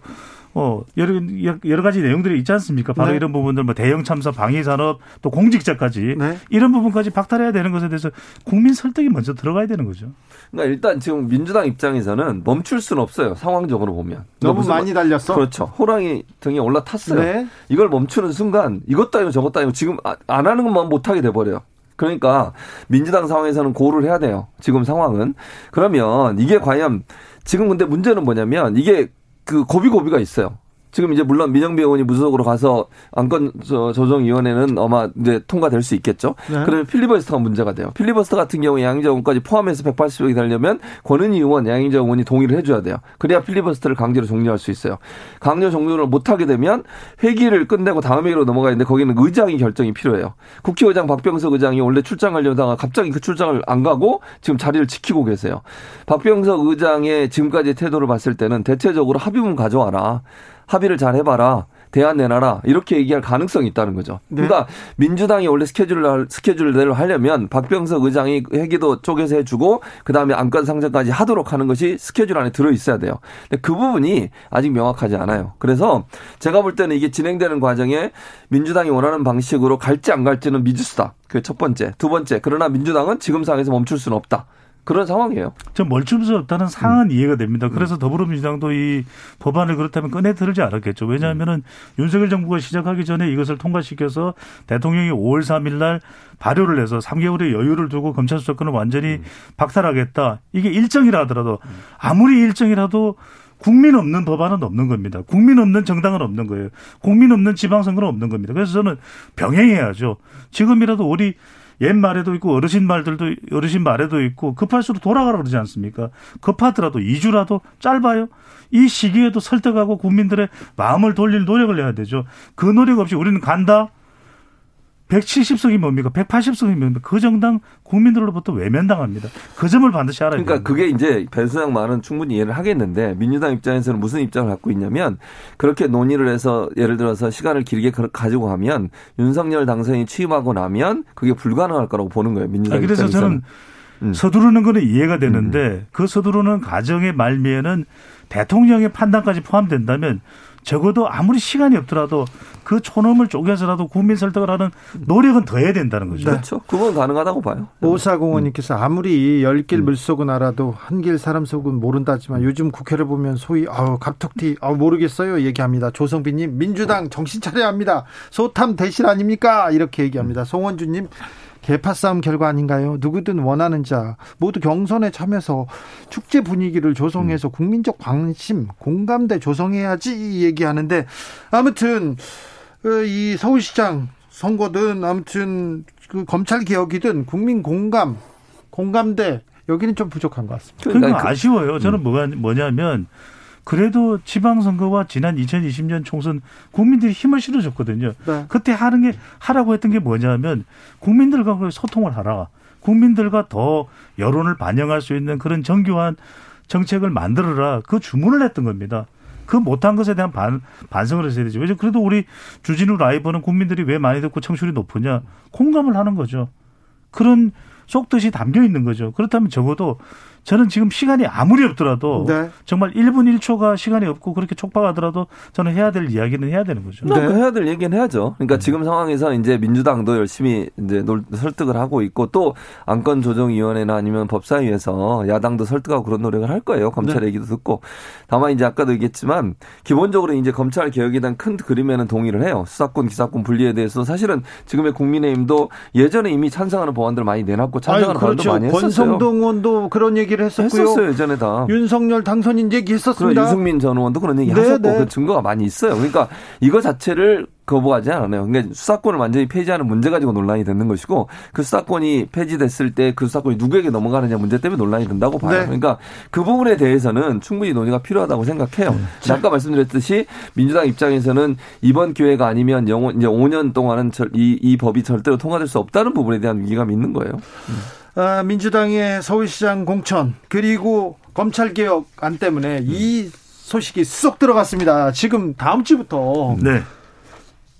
어, 여러, 여러 가지 내용들이 있지 않습니까? 바로 네. 이런 부분들, 뭐 대형 참사, 방위 산업, 또 공직자까지 네. 이런 부분까지 박탈해야 되는 것에 대해서 국민 설득이 먼저 들어가야 되는 거죠. 그러니까 일단 지금 민주당 입장에서는 멈출 수는 없어요. 상황적으로 보면. 너무 많이 달렸어? 그렇죠. 호랑이 등에 올라탔어요. 네. 이걸 멈추는 순간 이것도 아니고 저것도 아니고 지금 아, 안 하는 것만 못 하게 돼 버려요. 그러니까 민주당 상황에서는 고를 해야 돼요. 지금 상황은. 그러면 이게 과연 지금 근데 문제는 뭐냐면 이게 그 고비고비가 있어요. 지금 이제 물론 민영비 의원이 무소속으로 가서 안건 조정위원회는 아마 이제 통과될 수 있겠죠. 네. 그러면 필리버스터가 문제가 돼요. 필리버스터 같은 경우에 양희정 의원까지 포함해서 180석이 되려면 권은희 의원, 양희정 의원이 동의를 해줘야 돼요. 그래야 필리버스터를 강제로 종료할 수 있어요. 강제 종료를 못하게 되면 회기를 끝내고 다음 회기로 넘어가는데 거기는 의장이 결정이 필요해요. 국회의장 박병석 의장이 원래 출장하려다가 갑자기 그 출장을 안 가고 지금 자리를 지키고 계세요. 박병석 의장의 지금까지 태도를 봤을 때는 대체적으로 합의문 가져와라. 합의를 잘 해봐라. 대안 내놔라 이렇게 얘기할 가능성이 있다는 거죠. 네. 그러니까 민주당이 원래 스케줄을 스케줄대로 하려면 박병석 의장이 회기도 쪼개서 해주고 그 다음에 안건 상정까지 하도록 하는 것이 스케줄 안에 들어 있어야 돼요. 근데 그 부분이 아직 명확하지 않아요. 그래서 제가 볼 때는 이게 진행되는 과정에 민주당이 원하는 방식으로 갈지 안 갈지는 미지수다. 그 첫 번째, 두 번째. 그러나 민주당은 지금 상황에서 멈출 수는 없다. 그런 상황이에요. 좀 멀춤 수 없다는 상황은 음. 이해가 됩니다. 그래서 음. 더불어민주당도 이 법안을 그렇다면 꺼내 들지 않았겠죠. 왜냐하면은 음. 윤석열 정부가 시작하기 전에 이것을 통과시켜서 대통령이 5월 3일 날 발효를 해서 3개월의 여유를 두고 검찰 수사권을 완전히 음. 박탈하겠다. 이게 일정이라 하더라도 음. 아무리 일정이라도 국민 없는 법안은 없는 겁니다. 국민 없는 정당은 없는 거예요. 국민 없는 지방선거는 없는 겁니다. 그래서 저는 병행해야죠. 지금이라도 우리 옛 말에도 있고 어르신 말들도 어르신 말에도 있고 급할수록 돌아가라 그러지 않습니까? 급하더라도 2주라도 짧아요. 이 시기에도 설득하고 국민들의 마음을 돌릴 노력을 해야 되죠. 그 노력 없이 우리는 간다. 170석이 뭡니까? 180석이 뭡니까? 그 정당 국민들로부터 외면당합니다. 그 점을 반드시 알아야 그러니까 됩니다. 그게 이제 변수양 말은 충분히 이해를 하겠는데 민주당 입장에서는 무슨 입장을 갖고 있냐면 그렇게 논의를 해서 예를 들어서 시간을 길게 가지고 가면 윤석열 당선인이 취임하고 나면 그게 불가능할 거라고 보는 거예요. 민주당 아, 그래서 입장에서는. 저는 음. 서두르는 거는 이해가 되는데 음. 그 서두르는 과정의 말미에는 대통령의 판단까지 포함된다면 적어도 아무리 시간이 없더라도 그 촌놈을 쪼개서라도 국민 설득을 하는 노력은 더 해야 된다는 거죠. 그렇죠. 그건 가능하다고 봐요. 오사공원님께서 아무리 열길 물속은 알아도 한길 사람 속은 모른다지만 요즘 국회를 보면 소위 아우 갑툭튀 아우 모르겠어요 얘기합니다. 조성빈님 민주당 정신 차려야 합니다. 소탐 대실 아닙니까? 이렇게 얘기합니다. 송원주님 개파 싸움 결과 아닌가요? 누구든 원하는 자 모두 경선에 참여해서 축제 분위기를 조성해서 음. 국민적 관심, 공감대 조성해야지 얘기하는데 아무튼 어, 이 서울시장 선거든 아무튼 그 검찰 개혁이든 국민 공감, 공감대 여기는 좀 부족한 것 같습니다. 그러니까, 그러니까 아쉬워요. 저는 음. 뭐가 뭐냐면 그래도 지방선거와 지난 2020년 총선 국민들이 힘을 실어줬거든요. 네. 그때 하는 게 하라고 했던 게 뭐냐면 국민들과 소통을 하라. 국민들과 더 여론을 반영할 수 있는 그런 정교한 정책을 만들어라. 그 주문을 했던 겁니다. 그 못한 것에 대한 반, 반성을 했어야 되죠. 왜냐 그래도 우리 주진우 라이브는 국민들이 왜 많이 듣고 청취율이 높으냐. 공감을 하는 거죠. 그런 쏙듯이 담겨 있는 거죠. 그렇다면 적어도 저는 지금 시간이 아무리 없더라도 네. 정말 1분 1초가 시간이 없고 그렇게 촉박하더라도 저는 해야 될 이야기는 해야 되는 거죠. 네. 해야 될 얘기는 해야죠. 그러니까 네. 지금 상황에서 이제 민주당도 열심히 이제 설득을 하고 있고 또 안건 조정위원회나 아니면 법사위에서 야당도 설득하고 그런 노력을 할 거예요. 검찰 네. 얘기도 듣고. 다만 이제 아까도 얘기했지만 기본적으로 이제 검찰 개혁에 대한 큰 그림에는 동의를 해요. 수사권 기사권 분리에 대해서 사실은 지금의 국민의힘도 예전에 이미 찬성하는 법안들 많이 내놨고 찬성하는 법안도 그렇죠. 많이 했었어요. 권성동 의원도 그런 얘기 얘기를 했었고요. 했었어요 예전에 다. 윤석열 당선인 얘기했었습니다. 유승민 전 의원도 그런 얘기 네, 하셨고 네. 그 증거가 많이 있어요. 그러니까 이거 자체를 거부하지 않아요. 그러니까 수사권을 완전히 폐지하는 문제 가지고 논란이 되는 것이고 그 수사권이 폐지됐을 때 그 수사권이 누구에게 넘어가느냐 문제 때문에 논란이 된다고 봐요. 네. 그러니까 그 부분에 대해서는 충분히 논의가 필요하다고 생각해요. 네. 아까 말씀드렸듯이 민주당 입장에서는 이번 기회가 아니면 영원 이제 5년 동안은 이, 이 법이 절대로 통과될 수 없다는 부분에 대한 위기감이 있는 거예요. 음. 아, 민주당의 서울시장 공천 그리고 검찰개혁 안 때문에 이 소식이 쏙 들어갔습니다. 지금 다음 주부터 네.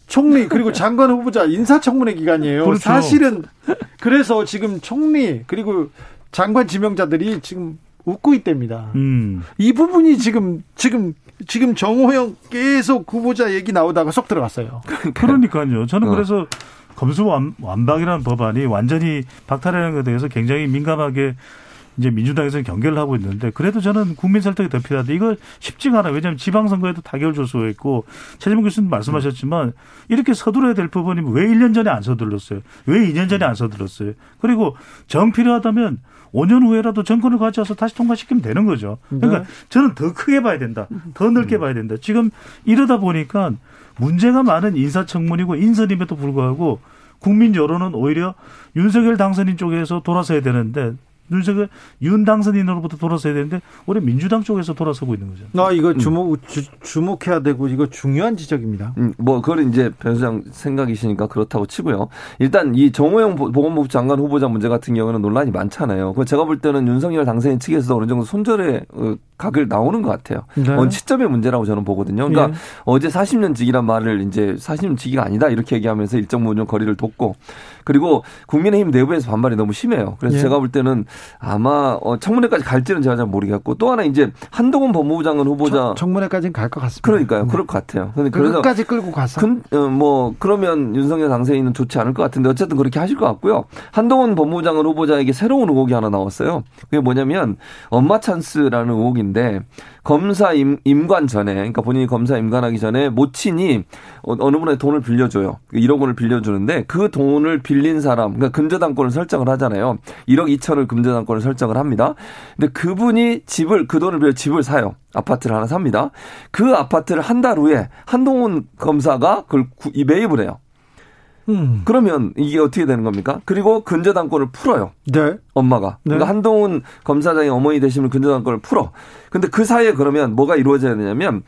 총리 그리고 장관 후보자 인사청문회 기간이에요. 그렇죠. 사실은 그래서 지금 총리 그리고 장관 지명자들이 지금 웃고 있답니다. 음. 이 부분이 지금 지금 지금 정호영 계속 후보자 얘기 나오다가 쏙 들어갔어요. 그러니까요. 저는 어. 그래서 검수 완박이라는 법안이 완전히 박탈하는 것에 대해서 굉장히 민감하게 이제 민주당에서 경계를 하고 있는데 그래도 저는 국민 설득이 더 필요하다. 이거 쉽지가 않아요. 왜냐하면 지방선거에도 타결 조수가 있고 최재문 교수님 말씀하셨지만 이렇게 서둘러야 될 부분이 왜 1년 전에 안 서둘렀어요? 왜 2년 전에 안 서둘렀어요? 그리고 정 필요하다면 5년 후에라도 정권을 가져와서 다시 통과시키면 되는 거죠. 그러니까 네. 저는 더 크게 봐야 된다. 더 넓게 봐야 된다. 지금 이러다 보니까 문제가 많은 인사청문이고 인선임에도 불구하고 국민 여론은 오히려 윤석열 당선인 쪽에서 돌아서야 되는데 윤석열 윤 당선인으로부터 돌아서야 되는데 올해 민주당 쪽에서 돌아서고 있는 거죠. 아 이거 음. 주목 음. 주, 목해야 되고 이거 중요한 지적입니다. 음, 뭐 그건 이제 변수장 생각이시니까 그렇다고 치고요. 일단 이 정호영 보건복지 장관 후보자 문제 같은 경우는 논란이 많잖아요. 그 제가 볼 때는 윤석열 당선인 측에서 어느 정도 손절의 어, 각을 나오는 것 같아요. 네. 원칙점의 문제라고 저는 보거든요. 그러니까 네. 어제 40년 직이란 말을 이제 40년 직이가 아니다 이렇게 얘기하면서 일정 부분 거리를 뒀고 그리고 국민의힘 내부에서 반발이 너무 심해요. 그래서 네. 제가 볼 때는 아마 어, 청문회까지 갈지는 제가 잘 모르겠고 또 하나 이제 한동훈 법무부 장관 후보자 청, 문회까지는 갈 것 같습니다. 그러니까요. 네. 그럴 것 같아요. 그래서 끝까지 끌고 가서 근, 어, 뭐 그러면 윤석열 당선인은 좋지 않을 것 같은데 어쨌든 그렇게 하실 것 같고요. 한동훈 법무부 장관 후보자에게 새로운 의혹이 하나 나왔어요. 그게 뭐냐면 엄마 찬스라는 의혹 인데 검사 임, 임관 전에 그러니까 본인이 검사 임관하기 전에 모친이 어, 어느 분에 돈을 빌려줘요. 1억 원을 빌려주는데 그 돈을 빌린 사람 그러니까 금저당권을 설정을 하잖아요. 1억 2천을 금저당권을 설정을 합니다. 근데 그분이 집을 그 돈을 빌려 집을 사요. 아파트를 하나 삽니다. 그 아파트를 한 달 후에 한동훈 검사가 그걸 매입을 해요. 음. 그러면 이게 어떻게 되는 겁니까? 그리고 근저당권을 풀어요. 네. 엄마가. 네. 그러니까 한동훈 검사장의 어머니 되시면 근저당권을 풀어. 근데 그 사이에 그러면 뭐가 이루어져야 되냐면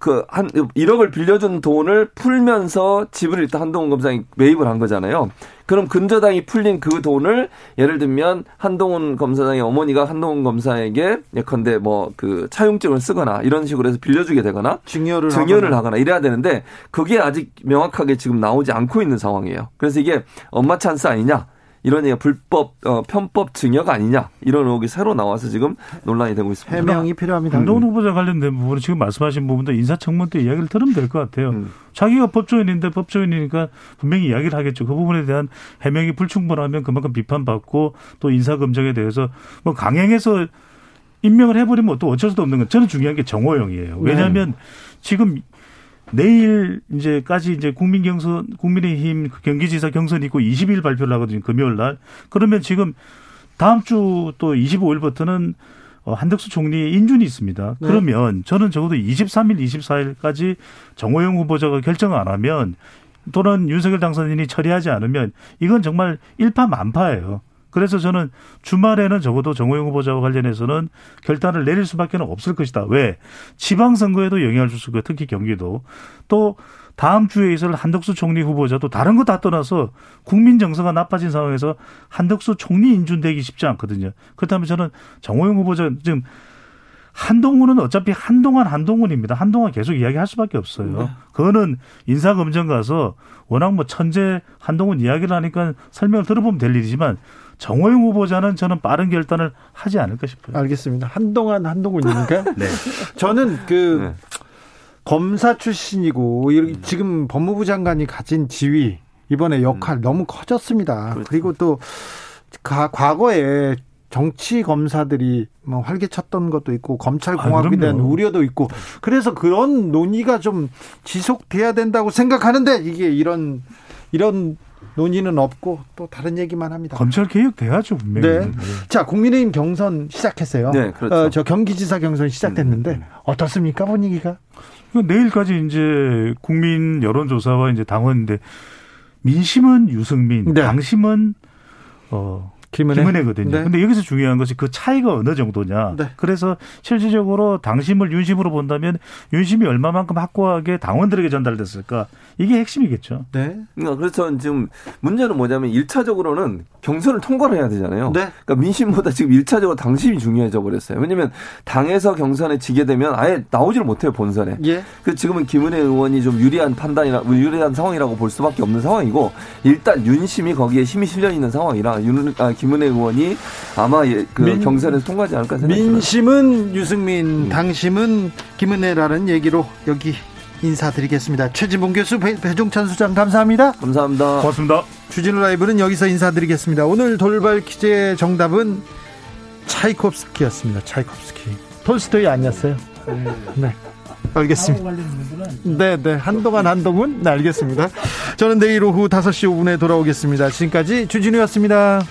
그 한 1억을 빌려준 돈을 풀면서 집을 일단 한동훈 검사장이 매입을 한 거잖아요. 그럼 근저당이 풀린 그 돈을 예를 들면 한동훈 검사장의 어머니가 한동훈 검사에게 예컨대 뭐 그 차용증을 쓰거나 이런 식으로 해서 빌려주게 되거나 증여를, 증여를 하거나. 하거나 이래야 되는데 그게 아직 명확하게 지금 나오지 않고 있는 상황이에요. 그래서 이게 엄마 찬스 아니냐? 이런 얘기가 불법 어, 편법 증여가 아니냐 이런 의혹이 새로 나와서 지금 논란이 되고 있습니다. 해명이 필요합니다. 한동훈 후보자 관련된 부분은 지금 말씀하신 부분도 인사청문 때 이야기를 들으면 될 것 같아요. 음. 자기가 법조인인데 법조인이니까 분명히 이야기를 하겠죠. 그 부분에 대한 해명이 불충분하면 그만큼 비판받고 또 인사검증에 대해서 뭐 강행해서 임명을 해버리면 또 어쩔 수도 없는 건 저는 중요한 게 정호영이에요. 왜냐하면 네. 지금 내일 이제까지 이제 국민 경선 국민의힘 경기지사 경선 있고 20일 발표를 하거든요. 금요일 날. 그러면 지금 다음 주 또 25일부터는 어, 한덕수 총리 인준이 있습니다. 네. 그러면 저는 적어도 23일, 24일까지 정호영 후보자가 결정을 안 하면 또는 윤석열 당선인이 처리하지 않으면 이건 정말 일파만파예요. 그래서 저는 주말에는 적어도 정호영 후보자와 관련해서는 결단을 내릴 수밖에 없을 것이다. 왜? 지방선거에도 영향을 줄수 있고 특히 경기도 또 다음 주에 있을 한덕수 총리 후보자도 다른 거 다 떠나서 국민 정서가 나빠진 상황에서 한덕수 총리 인준되기 쉽지 않거든요. 그렇다면 저는 정호영 후보자 지금 한동훈은 어차피 한동안 한동훈입니다. 한동안 계속 이야기할 수밖에 없어요. 네. 그거는 인사검증 가서 워낙 뭐 천재 한동훈 이야기를 하니까 설명을 들어보면 될 일이지만 정호영 후보자는 저는 빠른 결단을 하지 않을까 싶어요. 알겠습니다. 한동안 한동훈이니까. 네. 저는 그 네. 검사 출신이고 지금 법무부 장관이 가진 지위 이번에 역할 음. 너무 커졌습니다. 그렇죠. 그리고 또 과거에 정치 검사들이 뭐 활개쳤던 것도 있고 검찰 아, 공화국에 아, 대한 우려도 있고 그래서 그런 논의가 좀 지속돼야 된다고 생각하는데 이게 이런 이런 논의는 없고 또 다른 얘기만 합니다. 검찰 개혁 돼야죠 분명히. 네. 네. 자 국민의힘 경선 시작했어요. 네, 그렇죠. 어, 저 경기지사 경선 시작됐는데 음, 음. 어떻습니까 분위기가? 내일까지 이제 국민 여론조사와 이제 당원인데 민심은 유승민, 네. 당심은 어 김은혜? 김은혜거든요. 네. 근데 여기서 중요한 것이 그 차이가 어느 정도냐. 네. 그래서 실질적으로 당심을 윤심으로 본다면 윤심이 얼마만큼 확고하게 당원들에게 전달됐을까? 이게 핵심이겠죠. 네. 그러니까 그래서 지금 문제는 뭐냐면 1차적으로는 경선을 통과를 해야 되잖아요. 네. 그러니까 민심보다 지금 1차적으로 당심이 중요해져 버렸어요. 왜냐면 당에서 경선에 지게 되면 아예 나오지를 못해요, 본선에. 예. 그 지금은 김은혜 의원이 좀 유리한 판단이라 유리한 상황이라고 볼 수밖에 없는 상황이고 일단 윤심이 거기에 힘이 실려 있는 상황이라 윤 아, 김은혜 의원이 아마 예, 그 민, 경선에서 통과하지 않을까 생각합니다. 민심은 유승민, 음. 당심은 김은혜라는 얘기로 여기 인사드리겠습니다. 최진봉 교수, 배, 배종찬 수장 감사합니다. 감사합니다. 고맙습니다. 주진우 라이브는 여기서 인사드리겠습니다. 오늘 돌발 퀴즈의 정답은 차이콥스키였습니다. 차이콥스키. 톨스토이 아니었어요. 네. 알겠습니다. 네, 네. 한동안 한동훈? 네, 알겠습니다. 저는 내일 오후 5시 5분에 돌아오겠습니다. 지금까지 주진우였습니다.